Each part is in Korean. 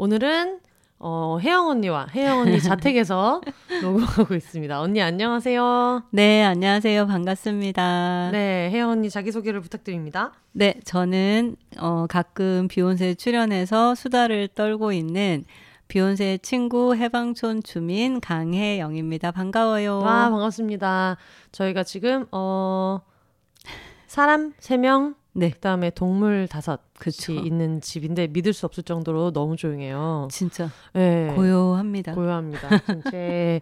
오늘은 어, 혜영 언니와 혜영 언니 자택에서 녹음하고 있습니다. 언니 안녕하세요. 네, 안녕하세요. 반갑습니다. 네, 혜영 언니 자기소개를 부탁드립니다. 네, 저는 어, 가끔 비욘세 출연해서 수다를 떨고 있는 비욘세 친구 해방촌 주민 강혜영입니다. 반가워요. 와, 반갑습니다. 저희가 지금 어 사람 3명 네. 그다음에 동물 다섯 그치 있는 집인데 믿을 수 없을 정도로 너무 조용해요. 진짜. 네. 고요합니다. 고요합니다. 제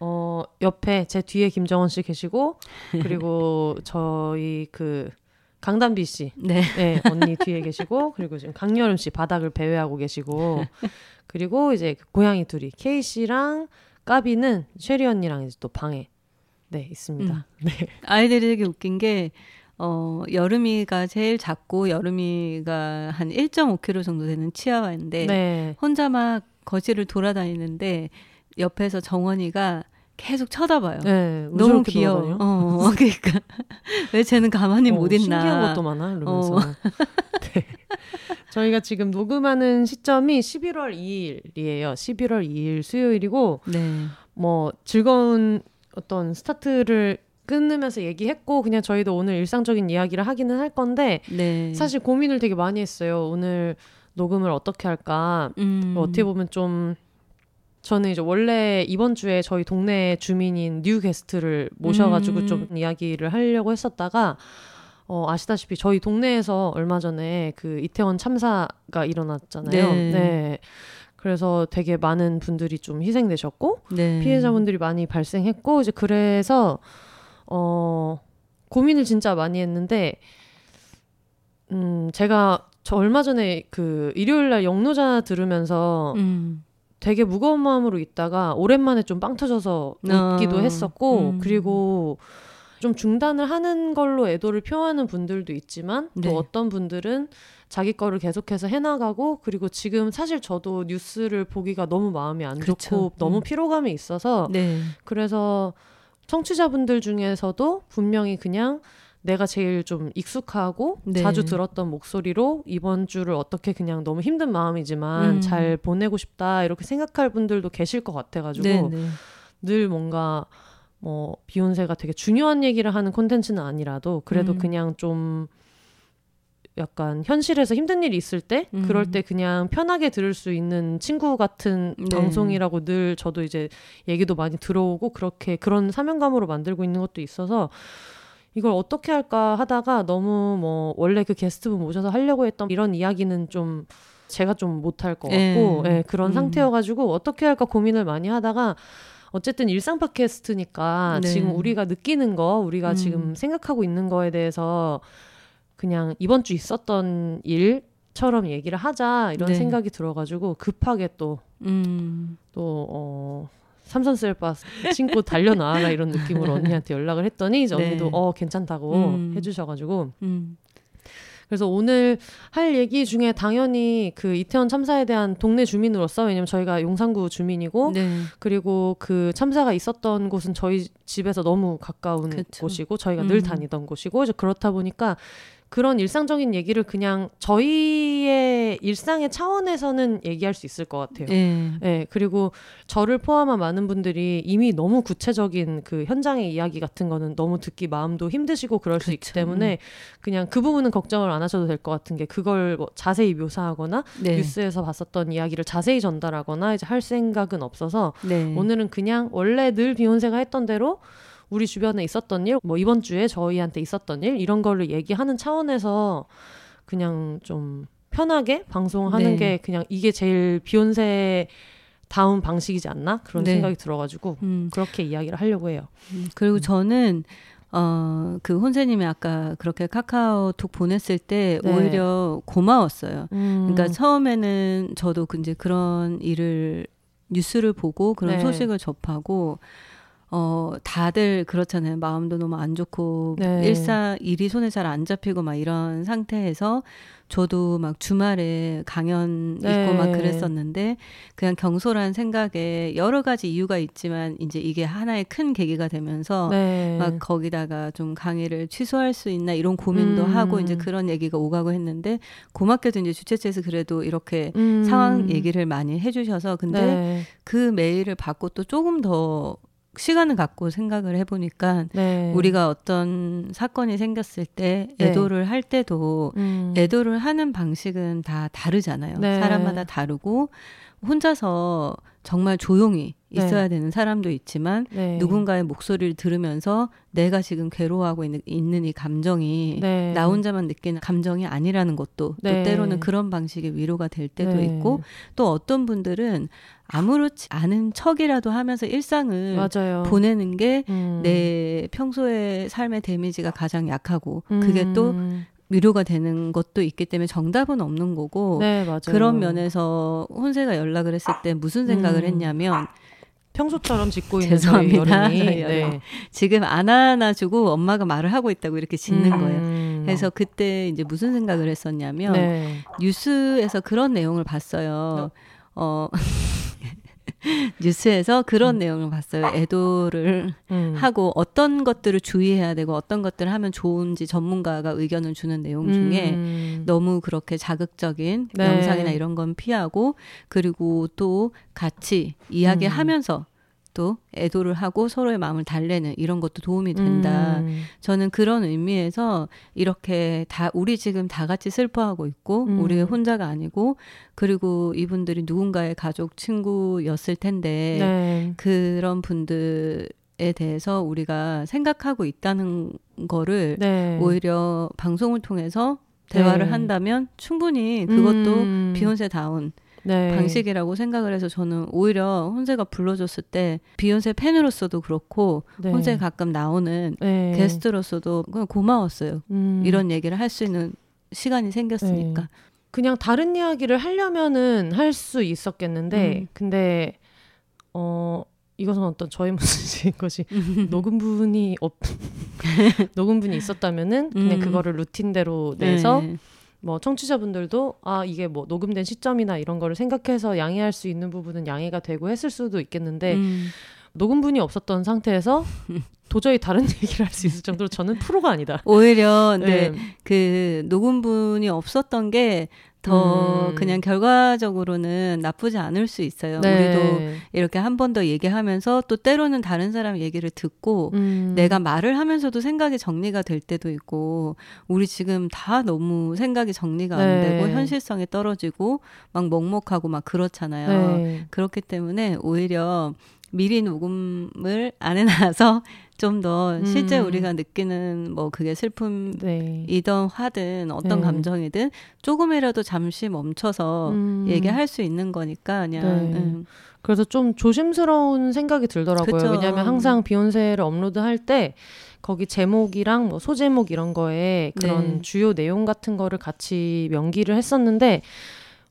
어, 옆에 제 뒤에 김정원 씨 계시고 그리고 저희 그 강단비 씨, 네. 네 언니 뒤에 계시고 그리고 지금 강여름 씨 바닥을 배회하고 계시고 그리고 이제 그 고양이 둘이 케이 씨랑 까비는 쉐리 언니랑 이제 또 방에 네 있습니다. 음. 네. 아이들이 되게 웃긴 게 어, 여름이가 제일 작고 여름이가 한 1.5kg 정도 되는 치아와인데 네. 혼자 막 거실을 돌아다니는데 옆에서 정원이가 계속 쳐다봐요. 네, 너무 귀여워. 어, 그러니까 왜 쟤는 가만히 어, 못 있나? 신기한 것도 많아 이러면서. 어. 네. 저희가 지금 녹음하는 시점이 11월 2일이에요. 11월 2일 수요일이고 네. 뭐 즐거운 어떤 스타트를 끊으면서 얘기했고 그냥 저희도 오늘 일상적인 이야기를 하기는 할 건데 네. 사실 고민을 되게 많이 했어요. 오늘 녹음을 어떻게 할까? 음. 어떻게 보면 좀 저는 이제 원래 이번 주에 저희 동네 주민인 new guest를 모셔가지고 음. 좀 이야기를 하려고 했었다가 어, 아시다시피 저희 동네에서 얼마 전에 그 이태원 참사가 일어났잖아요. 네. 네. 그래서 되게 많은 분들이 좀 희생되셨고 네. 피해자분들이 많이 발생했고 이제 그래서 어, 고민을 진짜 많이 했는데, 음, 제가 저 얼마 전에 그 일요일 날 영노자 들으면서 음. 되게 무거운 마음으로 있다가 오랜만에 좀 빵 터져서 웃기도 어. 했었고, 음. 그리고 좀 중단을 하는 걸로 애도를 표하는 분들도 있지만 또 네. 어떤 분들은 자기 거를 계속해서 해나가고 그리고 지금 사실 저도 뉴스를 보기가 너무 마음이 안 그렇죠. 좋고 너무 음. 피로감이 있어서 네. 그래서 청취자분들 중에서도 분명히 그냥 내가 제일 좀 익숙하고 네. 자주 들었던 목소리로 이번 주를 어떻게 그냥 너무 힘든 마음이지만 음. 잘 보내고 싶다 이렇게 생각할 분들도 계실 것 같아가지고 네, 네. 늘 뭔가 뭐 비욘세가 되게 중요한 얘기를 하는 콘텐츠는 아니라도 그래도 음. 그냥 좀 약간 현실에서 힘든 일이 있을 때 음. 그럴 때 그냥 편하게 들을 수 있는 친구 같은 네. 방송이라고 늘 저도 이제 얘기도 많이 들어오고 그렇게 그런 사명감으로 만들고 있는 것도 있어서 이걸 어떻게 할까 하다가 너무 뭐 원래 그 게스트분 모셔서 하려고 했던 이런 이야기는 좀 제가 좀 못할 것 같고 네. 네, 그런 음. 상태여가지고 어떻게 할까 고민을 많이 하다가 어쨌든 일상 팟캐스트니까 네. 지금 우리가 느끼는 거 우리가 음. 지금 생각하고 있는 거에 대해서 그냥 이번 주 있었던 일처럼 얘기를 하자 이런 네. 생각이 들어가지고 급하게 또 음. 또 어. 삼선 셀바스 신고 달려 나와라 이런 느낌으로 언니한테 연락을 했더니 이제 네. 언니도 어 괜찮다고 음. 해주셔가지고 음. 그래서 오늘 할 얘기 중에 당연히 그 이태원 참사에 대한 동네 주민으로서 왜냐면 저희가 용산구 주민이고 네. 그리고 그 참사가 있었던 곳은 저희 집에서 너무 가까운 그쵸. 곳이고 저희가 음. 늘 다니던 곳이고 이제 그렇다 보니까 그런 일상적인 얘기를 그냥 저희의 일상의 차원에서는 얘기할 수 있을 것 같아요. 네. 네. 그리고 저를 포함한 많은 분들이 이미 너무 구체적인 그 현장의 이야기 같은 거는 너무 듣기 마음도 힘드시고 그럴 그렇죠. 수 있기. 때문에 그냥 그 부분은 걱정을 안 하셔도 될 것 같은 게 그걸 뭐 자세히 묘사하거나 네. 뉴스에서 봤었던 이야기를 자세히 전달하거나 이제 할 생각은 없어서 네. 오늘은 그냥 원래 늘 비욘세가 했던 대로 우리 주변에 있었던 일, 뭐 이번 주에 저희한테 있었던 일 이런 거를 얘기하는 차원에서 그냥 좀 편하게 방송하는 네. 게 그냥 이게 제일 비욘세 다운 방식이지 않나 그런 네. 생각이 들어가지고 음. 그렇게 이야기를 하려고 해요. 음, 그리고 음. 저는 어, 그 혼세님이 아까 그렇게 카카오톡 보냈을 때 네. 오히려 고마웠어요. 음. 그러니까 처음에는 저도 이제 그런 일을 뉴스를 보고 그런 네. 소식을 접하고 어, 다들 그렇잖아요. 마음도 너무 안 좋고, 네. 일사, 일이 손에 잘 안 잡히고 막 이런 상태에서 저도 막 주말에 강연 네. 있고 막 그랬었는데 그냥 경솔한 생각에 여러 가지 이유가 있지만 이제 이게 하나의 큰 계기가 되면서 네. 막 거기다가 좀 강의를 취소할 수 있나 이런 고민도 음. 하고 이제 그런 얘기가 오가고 했는데 고맙게도 이제 주최측에서 그래도 이렇게 음. 상황 얘기를 많이 해주셔서 근데 네. 그 메일을 받고 또 조금 더 시간을 갖고 생각을 해보니까 네. 우리가 어떤 사건이 생겼을 때 네. 애도를 네. 할 때도 음. 애도를 하는 방식은 다 다르잖아요. 네. 사람마다 다르고 혼자서 정말 조용히 네. 있어야 되는 사람도 있지만 네. 누군가의 목소리를 들으면서 내가 지금 괴로워하고 있는, 있는 이 감정이 네. 나 혼자만 느끼는 감정이 아니라는 것도 또 네. 때로는 그런 방식의 위로가 될 때도 네. 있고 또 어떤 분들은 아무렇지 않은 척이라도 하면서 일상을 맞아요. 보내는 게내 음. 평소의 삶의 데미지가 가장 약하고 음. 그게 또 위로가 되는 것도 있기 때문에 정답은 없는 거고 네, 그런 면에서 혼세가 연락을 했을 때 무슨 생각을 음. 했냐면 평소처럼 짓고 있는 죄송합니다. 네. 지금 안 안아주고 엄마가 말을 하고 있다고 이렇게 짓는 음. 거예요. 그래서 그때 이제 무슨 생각을 했었냐면 네. 뉴스에서 그런 내용을 봤어요. 어 뉴스에서 그런 음. 내용을 봤어요. 애도를 음. 하고 어떤 것들을 주의해야 되고 어떤 것들을 하면 좋은지 전문가가 의견을 주는 내용 중에 음. 너무 그렇게 자극적인 네. 영상이나 이런 건 피하고 그리고 또 같이 이야기하면서 음. 또 애도를 하고 서로의 마음을 달래는 이런 것도 도움이 된다. 음. 저는 그런 의미에서 이렇게 다 우리 지금 다 같이 슬퍼하고 있고 음. 우리 혼자가 아니고 그리고 이분들이 누군가의 가족 친구였을 텐데 네. 그런 분들 에 대해서 우리가 생각하고 있다는 거를 네. 오히려 방송을 통해서 대화를 네. 한다면 충분히 그것도 음. 비욘세다운 네. 방식이라고 생각을 해서 저는 오히려 혼세가 불러줬을 때 비욘세 팬으로서도 그렇고 네. 혼세 가끔 나오는 네. 게스트로서도 그냥 고마웠어요. 음. 이런 얘기를 할 수 있는 시간이 생겼으니까. 네. 그냥 다른 이야기를 하려면은 할 수 있었겠는데 음. 근데 어 이것은 어떤 저의 모습인 것이 녹음분이 없 녹음분이 있었다면은 그냥 음. 그거를 루틴대로 내서 네. 뭐 청취자분들도 아 이게 뭐 녹음된 시점이나 이런 거를 생각해서 양해할 수 있는 부분은 양해가 되고 했을 수도 있겠는데 음. 녹음분이 없었던 상태에서 도저히 다른 얘기를 할 수 있을 정도로 저는 프로가 아니다. 오히려 네, 네. 그 녹음분이 없었던 게 더 음. 그냥 결과적으로는 나쁘지 않을 수 있어요. 네. 우리도 이렇게 한 번 더 얘기하면서 또 때로는 다른 사람 얘기를 듣고 음. 내가 말을 하면서도 생각이 정리가 될 때도 있고 우리 지금 다 너무 생각이 정리가 네. 안 되고 현실성이 떨어지고 막 먹먹하고 막 그렇잖아요. 네. 그렇기 때문에 오히려 미리 녹음을 안 해놔서 좀더 음. 실제 우리가 느끼는 뭐 그게 슬픔이든 네. 화든 어떤 네. 감정이든 조금이라도 잠시 멈춰서 음. 얘기할 수 있는 거니까 그냥 네. 음. 그래서 좀 조심스러운 생각이 들더라고요. 그쵸. 왜냐하면 항상 비욘세를 업로드할 때 거기 제목이랑 뭐 소제목 이런 거에 그런 네. 주요 내용 같은 거를 같이 명기를 했었는데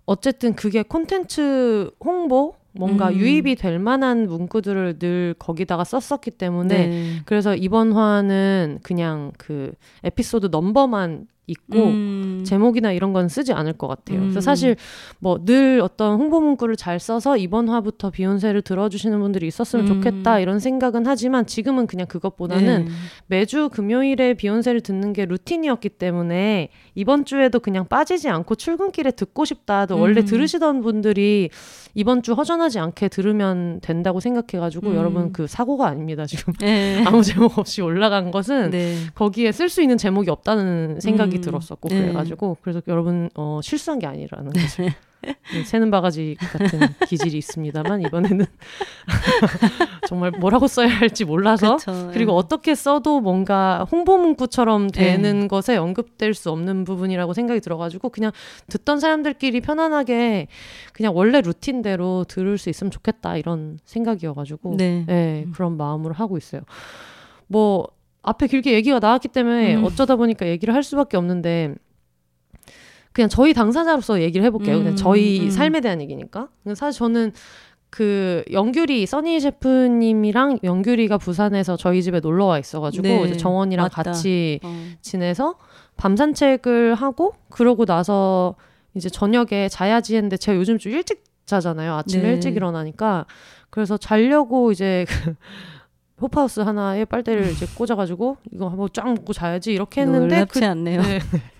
어쨌든 그게 콘텐츠 홍보 뭔가 음. 유입이 될 만한 문구들을 늘 거기다가 썼었기 때문에 네. 그래서 이번 화는 그냥 그 에피소드 넘버만 있고 음. 제목이나 이런 건 쓰지 않을 것 같아요. 음. 그래서 사실 뭐 늘 어떤 홍보 문구를 잘 써서 이번 화부터 비욘세를 들어주시는 분들이 있었으면 음. 좋겠다 이런 생각은 하지만 지금은 그냥 그것보다는 네. 매주 금요일에 비욘세를 듣는 게 루틴이었기 때문에 이번 주에도 그냥 빠지지 않고 출근길에 듣고 싶다도 원래 음. 들으시던 분들이 이번 주 허전하지 않게 들으면 된다고 생각해가지고 음. 여러분 그 사고가 아닙니다 지금 네. 아무 제목 없이 올라간 것은 네. 거기에 쓸 수 있는 제목이 없다는 생각이 음. 들었었고 네. 그래가지고 그래서 여러분 어, 실수한 게 아니라는 거죠. 네, 새는 바가지 같은 기질이 있습니다만 이번에는 정말 뭐라고 써야 할지 몰라서 그쵸, 그리고 네. 어떻게 써도 뭔가 홍보 문구처럼 되는 네. 것에 언급될 수 없는 부분이라고 생각이 들어가지고 그냥 듣던 사람들끼리 편안하게 그냥 원래 루틴대로 들을 수 있으면 좋겠다 이런 생각이어가지고 네, 네 그런 마음으로 하고 있어요. 뭐 앞에 길게 얘기가 나왔기 때문에 음. 어쩌다 보니까 얘기를 할 수밖에 없는데 그냥 저희 당사자로서 얘기를 해볼게요. 음. 그냥 저희 음. 삶에 대한 얘기니까. 사실 저는 그 영규리 써니 셰프님이랑 영규리가 부산에서 저희 집에 놀러 와 있어가지고 네, 이제 정원이랑 맞다. 같이 어. 지내서 밤 산책을 하고 그러고 나서 이제 저녁에 자야지 했는데 제가 요즘 좀 일찍 자잖아요. 아침에 네. 일찍 일어나니까 그래서 자려고 이제 그 호파우스 하나에 빨대를 이제 꽂아가지고 이거 한번 쫙 묶고 자야지 이렇게 했는데 놀랍지 그, 않네요. 네.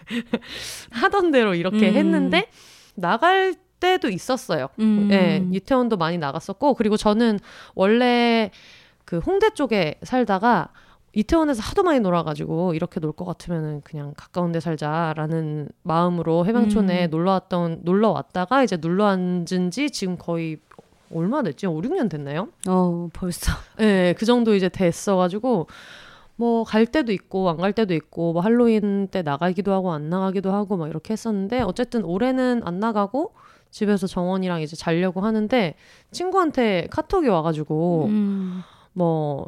하던 대로 이렇게 음. 했는데 나갈 때도 있었어요. 음. 네, 이태원도 많이 나갔었고 그리고 저는 원래 그 홍대 쪽에 살다가 이태원에서 하도 많이 놀아가지고 이렇게 놀 것 같으면은 그냥 가까운 데 살자라는 마음으로 해방촌에 음. 놀러 왔던 놀러 왔다가 이제 눌러 앉은 지 지금 거의 얼마 됐지? 5, 6년 됐나요? 어, 벌써. 네, 그 정도 이제 됐어가지고, 뭐, 갈 때도 있고, 안 갈 때도 있고, 뭐, 할로윈 때 나가기도 하고, 안 나가기도 하고, 막 이렇게 했었는데, 어쨌든 올해는 안 나가고, 집에서 정원이랑 이제 자려고 하는데, 친구한테 카톡이 와가지고, 음. 뭐,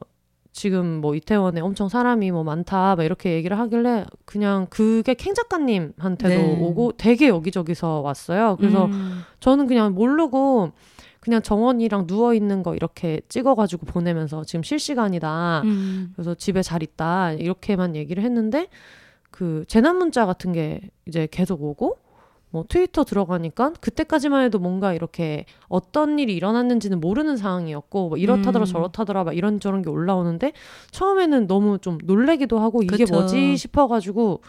지금 뭐 이태원에 엄청 사람이 뭐 많다 막 이렇게 얘기를 하길래 그냥 그게 캥 작가님한테도 네. 오고 되게 여기저기서 왔어요. 그래서 음. 저는 그냥 모르고 그냥 정원이랑 누워 있는 거 이렇게 찍어가지고 보내면서 지금 실시간이다. 음. 그래서 집에 잘 있다 이렇게만 얘기를 했는데 그 재난 문자 같은 게 이제 계속 오고 뭐 트위터 들어가니까 그때까지만 해도 뭔가 이렇게 어떤 일이 일어났는지는 모르는 상황이었고 뭐 이렇다더라 음. 저렇다더라 막 이런저런 게 올라오는데 처음에는 너무 좀 놀래기도 하고 이게 그쵸. 뭐지 싶어가지고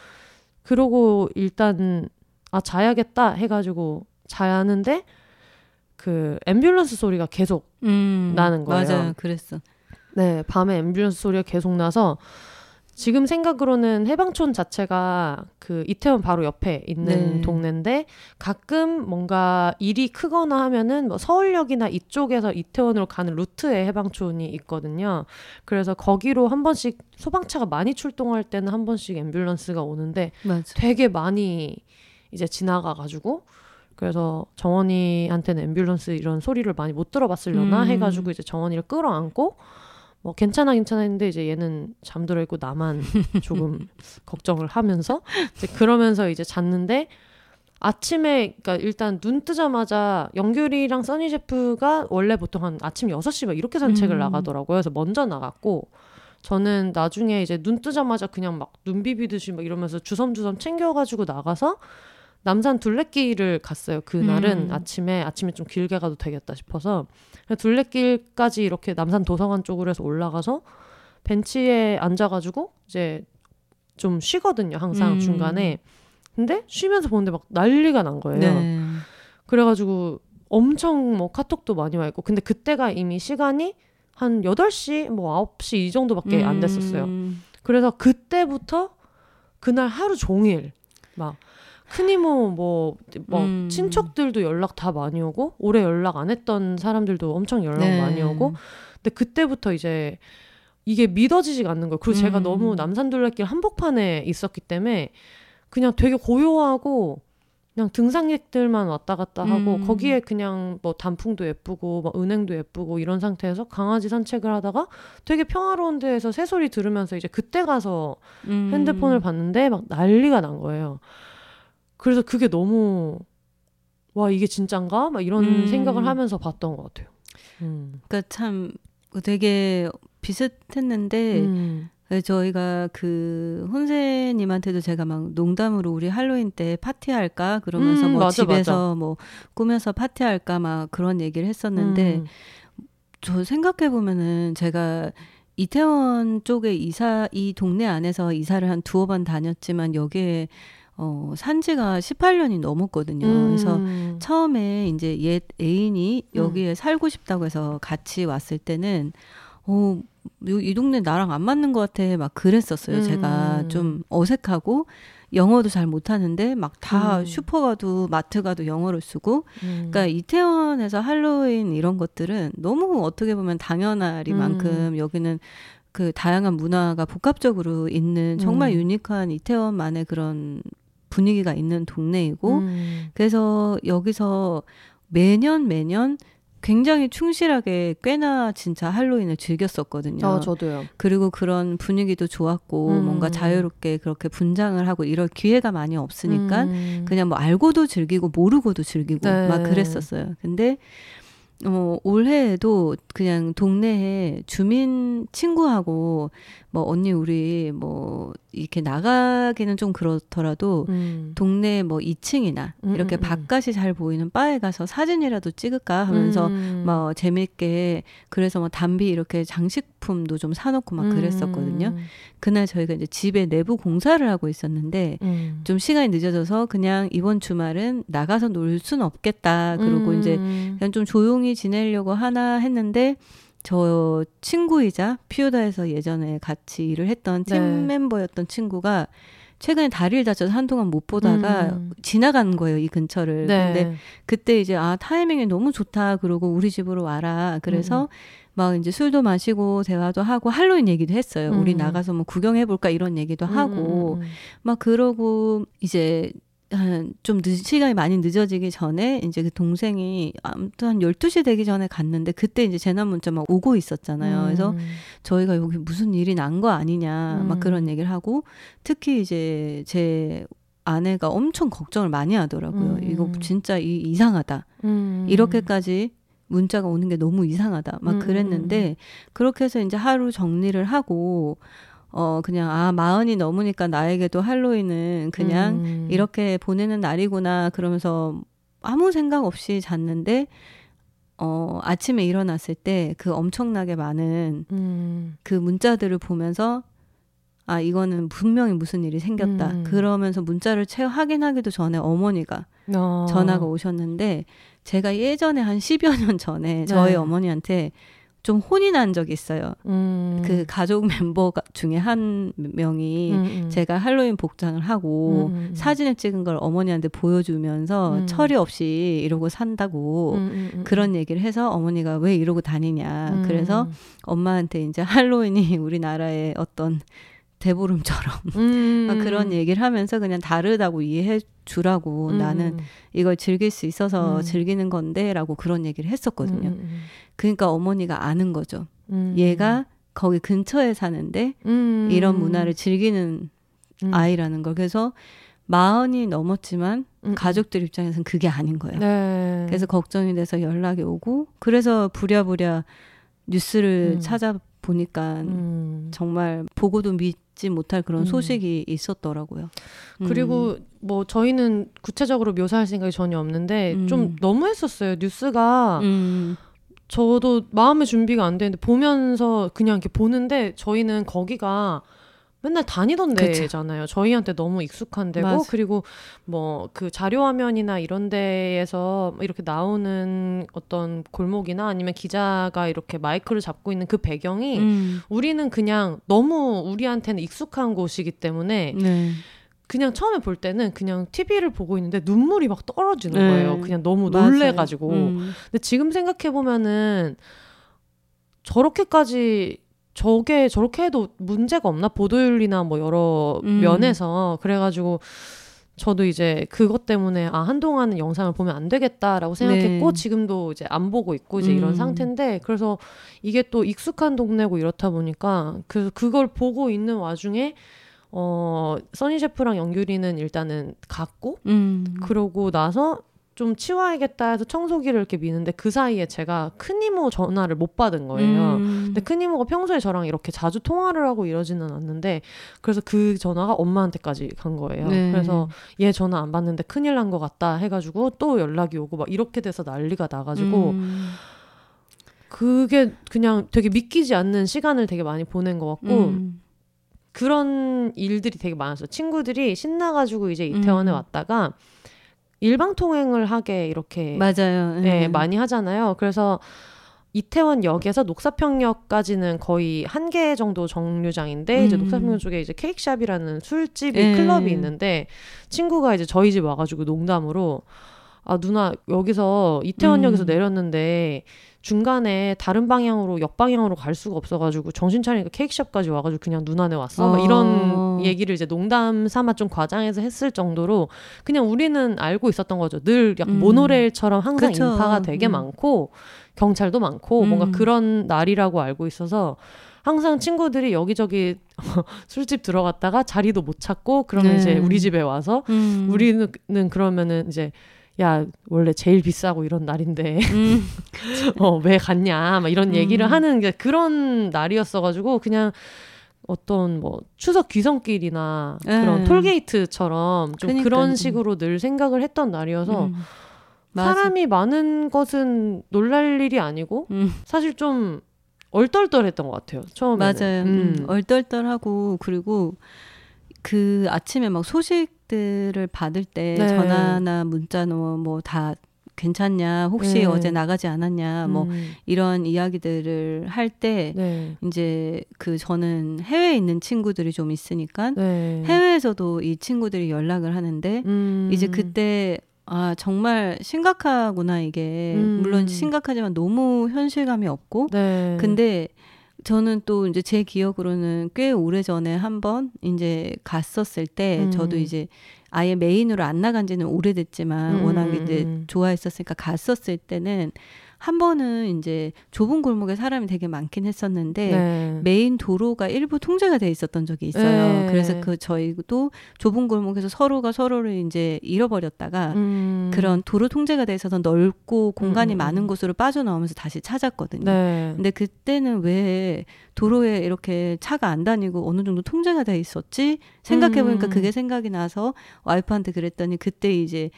그러고 일단 아 자야겠다 해가지고 자야하는데 그 앰뷸런스 소리가 계속 음, 나는 거예요. 맞아요. 그랬어. 네, 밤에 앰뷸런스 소리가 계속 나서 지금 생각으로는 해방촌 자체가 그 이태원 바로 옆에 있는 네. 동네인데 가끔 뭔가 일이 크거나 하면은 뭐 서울역이나 이쪽에서 이태원으로 가는 루트에 해방촌이 있거든요. 그래서 거기로 한 번씩 소방차가 많이 출동할 때는 한 번씩 앰뷸런스가 오는데 맞아. 되게 많이 이제 지나가 가지고 그래서 정원이한테는 앰뷸런스 이런 소리를 많이 못 들어봤으려나 음. 해가지고 이제 정원이를 끌어안고 뭐 괜찮아 괜찮아 했는데 이제 얘는 잠들어 있고 나만 조금 걱정을 하면서 이제 그러면서 이제 잤는데 아침에 그러니까 일단 눈 뜨자마자 영규리랑 써니 셰프가 원래 보통 한 아침 6시 막 이렇게 산책을 음. 나가더라고요. 그래서 먼저 나갔고 저는 나중에 이제 눈 뜨자마자 그냥 막 눈 비비듯이 막 이러면서 주섬주섬 챙겨 가지고 나가서 남산 둘레길을 갔어요. 그날은 음. 아침에 아침에 좀 길게 가도 되겠다 싶어서 둘레길까지 이렇게 남산 도서관 쪽으로 해서 올라가서 벤치에 앉아가지고 이제 좀 쉬거든요. 항상 음. 중간에. 근데 쉬면서 보는데 막 난리가 난 거예요. 네. 그래가지고 엄청 뭐 카톡도 많이 와 있고 근데 그때가 이미 시간이 한 8시 뭐 9시 이 정도밖에 안 됐었어요. 음. 그래서 그때부터 그날 하루 종일 막 큰이모 뭐, 뭐 음. 친척들도 연락 다 많이 오고 오래 연락 안 했던 사람들도 엄청 연락 네. 많이 오고 근데 그때부터 이제 이게 믿어지지가 않는 거예요. 그리고 음. 제가 너무 남산둘레길 한복판에 있었기 때문에 그냥 되게 고요하고 그냥 등산객들만 왔다 갔다 하고 음. 거기에 그냥 뭐 단풍도 예쁘고 뭐 은행도 예쁘고 이런 상태에서 강아지 산책을 하다가 되게 평화로운 데에서 새소리 들으면서 이제 그때 가서 음. 핸드폰을 봤는데 막 난리가 난 거예요. 그래서 그게 너무 와 이게 진짠가? 막 이런 음. 생각을 하면서 봤던 것 같아요. 음. 그러니까 참 되게 비슷했는데 음. 저희가 그 혼세님한테도 제가 막 농담으로 우리 할로윈 때 파티할까 그러면서 음, 뭐 맞아, 집에서 맞아. 뭐 꾸며서 파티할까 막 그런 얘기를 했었는데 음. 저 생각해 보면은 제가 이태원 쪽에 이사 이 동네 안에서 이사를 한 두어 번 다녔지만 여기에 어, 산 지가 18년이 넘었거든요. 음. 그래서 처음에 이제 옛 애인이 여기에 음. 살고 싶다고 해서 같이 왔을 때는 어, 이 동네 나랑 안 맞는 것 같아. 막 그랬었어요. 음. 제가 좀 어색하고 영어도 잘 못하는데 막다 음. 슈퍼 가도 마트 가도 영어를 쓰고 음. 그러니까 이태원에서 할로윈 이런 것들은 너무 어떻게 보면 당연하리만큼 음. 여기는 그 다양한 문화가 복합적으로 있는 정말 음. 유니크한 이태원만의 그런 분위기가 있는 동네이고 음. 그래서 여기서 매년 매년 굉장히 충실하게 꽤나 진짜 할로윈을 즐겼었거든요. 아, 저도요. 그리고 그런 분위기도 좋았고 음. 뭔가 자유롭게 그렇게 분장을 하고 이럴 기회가 많이 없으니까 음. 그냥 뭐 알고도 즐기고 모르고도 즐기고 네. 막 그랬었어요. 근데 어, 올해에도 그냥 동네에 주민 친구하고 뭐 언니 우리 뭐 이렇게 나가기는 좀 그렇더라도 음. 동네 뭐 2층이나 음, 이렇게 음, 음, 바깥이 잘 보이는 바에 가서 사진이라도 찍을까 하면서 음. 뭐 재밌게 그래서 뭐 담비 이렇게 장식 품도 좀 사놓고 막 그랬었거든요. 음. 그날 저희가 이제 집에 내부 공사를 하고 있었는데 좀 시간이 늦어져서 그냥 이번 주말은 나가서 놀 수는 없겠다. 그리고 이제 그냥 좀 조용히 지내려고 하나 했는데 저 친구이자 피오다에서 예전에 같이 일을 했던 팀 네. 멤버였던 친구가 최근에 다리를 다쳐서 한동안 못 보다가 음. 지나간 거예요 이 근처를. 네. 근데 그때 이제 아 타이밍이 너무 좋다 그러고 우리 집으로 와라. 그래서 음. 막 이제 술도 마시고 대화도 하고 할로윈 얘기도 했어요. 음. 우리 나가서 뭐 구경해 볼까 이런 얘기도 하고 음, 음, 음. 막 그러고 이제 한좀 시간이 많이 늦어지기 전에 이제 그 동생이 아무튼 한 12시 되기 전에 갔는데 그때 이제 재난 문자 막 오고 있었잖아요. 음. 그래서 저희가 여기 무슨 일이 난 거 아니냐 음. 막 그런 얘기를 하고 특히 이제 제 아내가 엄청 걱정을 많이 하더라고요. 음. 이거 진짜 이, 이상하다. 음. 이렇게까지 문자가 오는 게 너무 이상하다. 막 음, 음, 그랬는데 그렇게 해서 이제 하루 정리를 하고 어 그냥 아 마흔이 넘으니까 나에게도 할로윈은 그냥 음. 이렇게 보내는 날이구나 그러면서 아무 생각 없이 잤는데 어 아침에 일어났을 때 그 엄청나게 많은 음. 그 문자들을 보면서 아 이거는 분명히 무슨 일이 생겼다 음. 그러면서 문자를 채 확인하기도 전에 어머니가 어. 전화가 오셨는데 제가 예전에 한 10여 년 전에 저희 네. 어머니한테 좀 혼이 난 적이 있어요. 음. 그 가족 멤버 중에 한 명이 음, 음. 제가 할로윈 복장을 하고 음, 음, 음. 사진을 찍은 걸 어머니한테 보여주면서 처리 없이 이러고 산다고 그런 얘기를 해서 어머니가 왜 이러고 다니냐. 그래서 엄마한테 이제 할로윈이 우리나라의 어떤 대보름처럼 음. 그런 얘기를 하면서 그냥 다르다고 이해해 주라고 음. 나는 이걸 즐길 수 있어서 음. 즐기는 건데라고 그런 얘기를 했었거든요. 음, 음, 음. 그러니까 어머니가 아는 거죠. 얘가 거기 근처에 사는데 이런 문화를 즐기는 아이라는 걸 그래서 마흔이 넘었지만 가족들 입장에서는 그게 아닌 거예요. 네. 그래서 걱정이 돼서 연락이 오고 그래서 부랴부랴 뉴스를 찾아 보니까 음. 정말 보고도 믿지 못할 그런 음. 소식이 있었더라고요. 그리고 음. 뭐 저희는 구체적으로 묘사할 생각이 전혀 없는데 음. 좀 너무했었어요. 뉴스가 음. 저도 마음의 준비가 안 되는데 보면서 그냥 이렇게 보는데 저희는 거기가 맨날 다니던 데잖아요. 저희한테 너무 익숙한 데고 맞아. 그리고 뭐 그 자료 화면이나 이런 데에서 이렇게 나오는 어떤 골목이나 아니면 기자가 이렇게 마이크를 잡고 있는 그 배경이 음. 우리는 그냥 너무 우리한테는 익숙한 곳이기 때문에 네. 그냥 처음에 볼 때는 그냥 TV를 보고 있는데 눈물이 막 떨어지는 네. 거예요. 그냥 너무 놀래가지고. 음. 근데 지금 생각해 보면은 저렇게까지 저게 저렇게 해도 문제가 없나 보도윤리나 뭐 여러 음. 면에서 그래가지고 저도 이제 그것 때문에 아 한동안은 영상을 보면 안 되겠다라고 생각했고 네. 지금도 이제 안 보고 있고 이제 음. 이런 상태인데 그래서 이게 또 익숙한 동네고 이렇다 보니까 그 그걸 보고 있는 와중에 어 써니 셰프랑 영규리는 일단은 갔고 음. 그러고 나서 좀 치워야겠다 해서 청소기를 이렇게 미는데 그 사이에 제가 큰 이모 전화를 못 받은 거예요. 음. 근데 큰 이모가 평소에 저랑 이렇게 자주 통화를 하고 이러지는 않는데 그래서 그 전화가 엄마한테까지 간 거예요. 네. 그래서 얘 전화 안 받는데 큰일 난 것 같다 해가지고 또 연락이 오고 막 이렇게 돼서 난리가 나가지고 음. 그게 그냥 되게 믿기지 않는 시간을 되게 많이 보낸 것 같고 음. 그런 일들이 되게 많았어요. 친구들이 신나가지고 이제 이태원에 음. 왔다가 일방 통행을 하게 이렇게 맞아요. 네, 음. 많이 하잖아요. 그래서 이태원 역에서 녹사평역까지는 거의 한 개 정도 정류장인데 음. 이제 녹사평역 쪽에 이제 케이크샵이라는 술집이 예. 클럽이 있는데 친구가 이제 저희 집 와가지고 농담으로 아 누나 여기서 이태원역에서 음. 내렸는데 중간에 다른 방향으로 역방향으로 갈 수가 없어가지고 정신 차리니까 케이크숍까지 와가지고 그냥 눈 안에 왔어. 막 이런 어. 얘기를 이제 농담 삼아 좀 과장해서 했을 정도로 그냥 우리는 알고 있었던 거죠. 늘 약간 음. 모노레일처럼 항상 그쵸. 인파가 되게 음. 많고 경찰도 많고 음. 뭔가 그런 날이라고 알고 있어서 항상 친구들이 여기저기 술집 들어갔다가 자리도 못 찾고 그러면 네. 이제 우리 집에 와서 음. 우리는 그러면은 이제 야 원래 제일 비싸고 이런 날인데 음. 어왜 갔냐 막 이런 얘기를 음. 하는 게 그런 날이었어가지고 그냥 어떤 뭐 추석 귀성길이나 그런 네. 톨게이트처럼 좀 그러니까. 그런 식으로 늘 생각을 했던 날이어서 음. 사람이 많은 것은 놀랄 일이 아니고 음. 사실 좀 얼떨떨했던 것 같아요 처음에 맞아요 음. 음. 얼떨떨하고 그리고 그 아침에 막 소식 들을 받을 때 네. 전화나 문자나 뭐다 괜찮냐 혹시 네. 어제 나가지 않았냐 뭐 음. 뭐 이런 이야기들을 할때 네. 이제 그 저는 해외에 있는 친구들이 좀 있으니까 네. 해외에서도 이 친구들이 연락을 하는데 음. 이제 그때 아 정말 심각하구나 이게 음. 물론 심각하지만 너무 현실감이 없고 네. 근데 저는 또 이제 제 기억으로는 꽤 오래 전에 한번 이제 갔었을 때 음. 저도 이제 아예 메인으로 안 나간 지는 오래됐지만 음. 워낙 이제 음. 좋아했었으니까 갔었을 때는 한 번은 이제 좁은 골목에 사람이 되게 많긴 했었는데 네. 메인 도로가 일부 통제가 돼 있었던 적이 있어요. 네. 그래서 그 저희도 좁은 골목에서 서로가 서로를 이제 잃어버렸다가 음. 그런 도로 통제가 돼 있어서 넓고 공간이 음. 많은 곳으로 빠져나오면서 다시 찾았거든요. 네. 근데 그때는 왜 도로에 이렇게 차가 안 다니고 어느 정도 통제가 돼 있었지 생각해 보니까 음. 그게 생각이 나서 와이프한테 그랬더니 그때 이제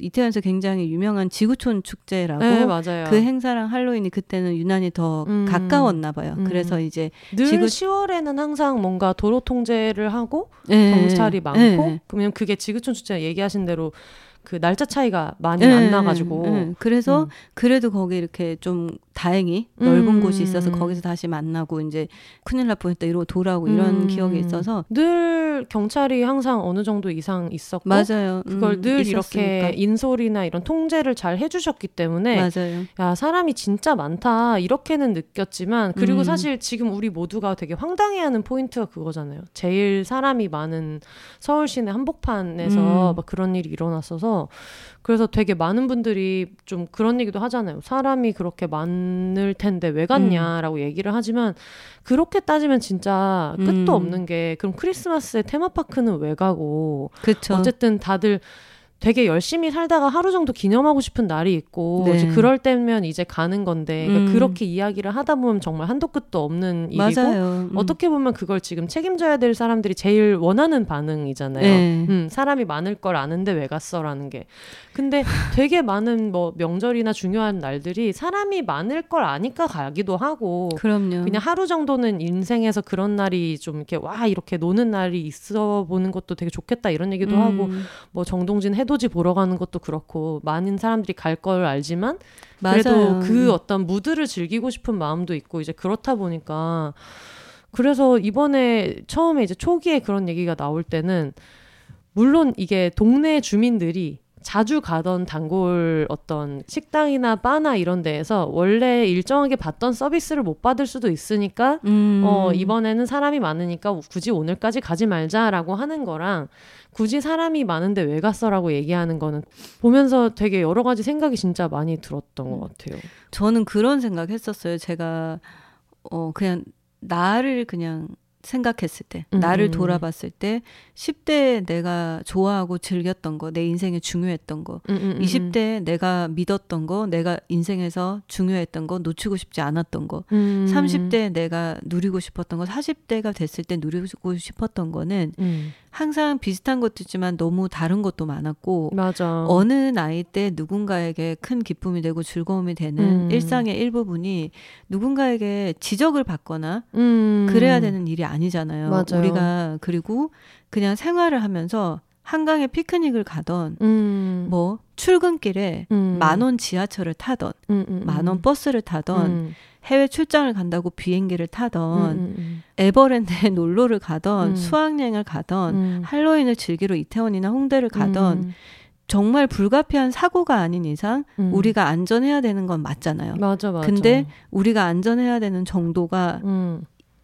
이태원에서 굉장히 유명한 지구촌 축제라고 네, 맞아요. 그 행사랑 할로윈이 그때는 유난히 더 음. 가까웠나 봐요. 음. 그래서 이제 늘 지구... 10월에는 항상 뭔가 도로 통제를 하고 네. 경찰이 많고 네. 그러면 그게 지구촌 축제 얘기하신 대로 그 날짜 차이가 많이 안 나가지고 그래서 음. 그래도 거기 이렇게 좀 다행히 넓은 음. 곳이 있어서 거기서 다시 만나고 이제 큰일 날 뻔했다 이러고 돌아오고 이런 음. 기억이 있어서 늘 경찰이 항상 어느 정도 이상 있었고 맞아요. 그걸 음, 늘 있었으니까. 이렇게 인솔이나 이런 통제를 잘 해주셨기 때문에 맞아요. 야 사람이 진짜 많다 이렇게는 느꼈지만 그리고 음. 사실 지금 우리 모두가 되게 황당해하는 포인트가 그거잖아요. 제일 사람이 많은 서울 시내 한복판에서 음. 막 그런 일이 일어났어서 그래서 되게 많은 분들이 좀 그런 얘기도 하잖아요. 사람이 그렇게 많을 텐데 왜 갔냐라고 음. 얘기를 하지만 그렇게 따지면 진짜 끝도 음. 없는 게 그럼 크리스마스에 테마파크는 왜 가고 그쵸. 어쨌든 다들 되게 열심히 살다가 하루 정도 기념하고 싶은 날이 있고 네. 이제 그럴 때면 이제 가는 건데 그러니까 음. 그렇게 이야기를 하다 보면 정말 한도 끝도 없는 일이고 음. 어떻게 보면 그걸 지금 책임져야 될 사람들이 제일 원하는 반응이잖아요. 네. 음, 사람이 많을 걸 아는데 왜 갔어라는 게. 근데 되게 많은 뭐 명절이나 중요한 날들이 사람이 많을 걸 아니까 가기도 하고 그럼요. 그냥 하루 정도는 인생에서 그런 날이 좀 이렇게 와 이렇게 노는 날이 있어 보는 것도 되게 좋겠다 이런 얘기도 음. 하고 뭐 정동진 해도 해돋이 보러 가는 것도 그렇고 많은 사람들이 갈 걸 알지만 그래도 맞아요. 그 어떤 무드를 즐기고 싶은 마음도 있고 이제 그렇다 보니까 그래서 이번에 처음에 이제 초기에 그런 얘기가 나올 때는 물론 이게 동네 주민들이 자주 가던 단골 어떤 식당이나 바나 이런 데에서 원래 일정하게 받던 서비스를 못 받을 수도 있으니까 음. 어 이번에는 사람이 많으니까 굳이 오늘까지 가지 말자라고 하는 거랑 굳이 사람이 많은데 왜 갔어라고 얘기하는 거는 보면서 되게 여러 가지 생각이 진짜 많이 들었던 것 같아요. 저는 그런 생각 했었어요. 제가 어 그냥 나를 그냥 생각했을 때, 음. 나를 돌아봤을 때, 10대 내가 좋아하고 즐겼던 거, 내 인생에 중요했던 거, 음, 음, 20대 음. 내가 믿었던 거, 내가 인생에서 중요했던 거, 놓치고 싶지 않았던 거, 음. 30대 내가 누리고 싶었던 거, 40대가 됐을 때 누리고 싶었던 거는 음. 항상 비슷한 것도 있지만 너무 다른 것도 많았고 맞아. 어느 나이 때 누군가에게 큰 기쁨이 되고 즐거움이 되는 음. 일상의 일부분이 누군가에게 지적을 받거나 음. 그래야 되는 일이 아니잖아요. 맞아요. 우리가 그리고 그냥 생활을 하면서 한강에 피크닉을 가던 음. 뭐 출근길에 음. 만원 지하철을 타던 음, 음, 만원 버스를 타던 해외 출장을 간다고 비행기를 타던 음, 음, 음. 에버랜드에 놀러를 가던 음. 수학여행을 가던 음. 할로윈을 즐기러 이태원이나 홍대를 가던 정말 불가피한 사고가 아닌 이상 음. 우리가 안전해야 되는 건 맞잖아요. 맞아, 맞아. 근데 우리가 안전해야 되는 정도가 음.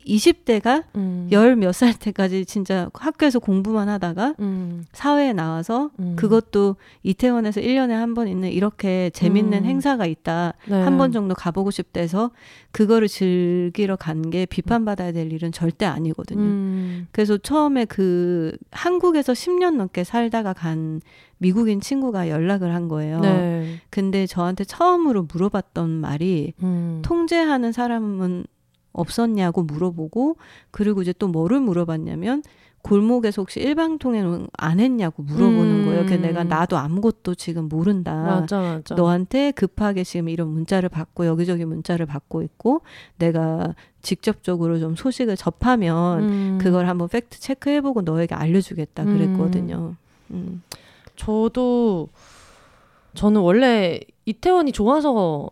20대가 음. 열몇 살 때까지 진짜 학교에서 공부만 하다가 음. 사회에 나와서 음. 그것도 이태원에서 1년에 한 번 있는 이렇게 재밌는 음. 행사가 있다. 네. 한번 정도 가보고 싶대서 그거를 즐기러 간 게 비판받아야 될 일은 절대 아니거든요. 음. 그래서 처음에 그 한국에서 10년 넘게 살다가 간 미국인 친구가 연락을 한 거예요. 네. 근데 저한테 처음으로 물어봤던 말이 음. 통제하는 사람은 없었냐고 물어보고 그리고 이제 또 뭐를 물어봤냐면 골목에서 혹시 일방통행은 안 했냐고 물어보는 음. 거예요. 그래서 내가 나도 아무것도 지금 모른다. 맞아, 맞아. 너한테 급하게 지금 이런 문자를 받고 여기저기 문자를 받고 있고 내가 직접적으로 좀 소식을 접하면 음. 그걸 한번 팩트 체크해보고 너에게 알려주겠다 그랬거든요. 음. 음. 저도 저는 원래 이태원이 좋아서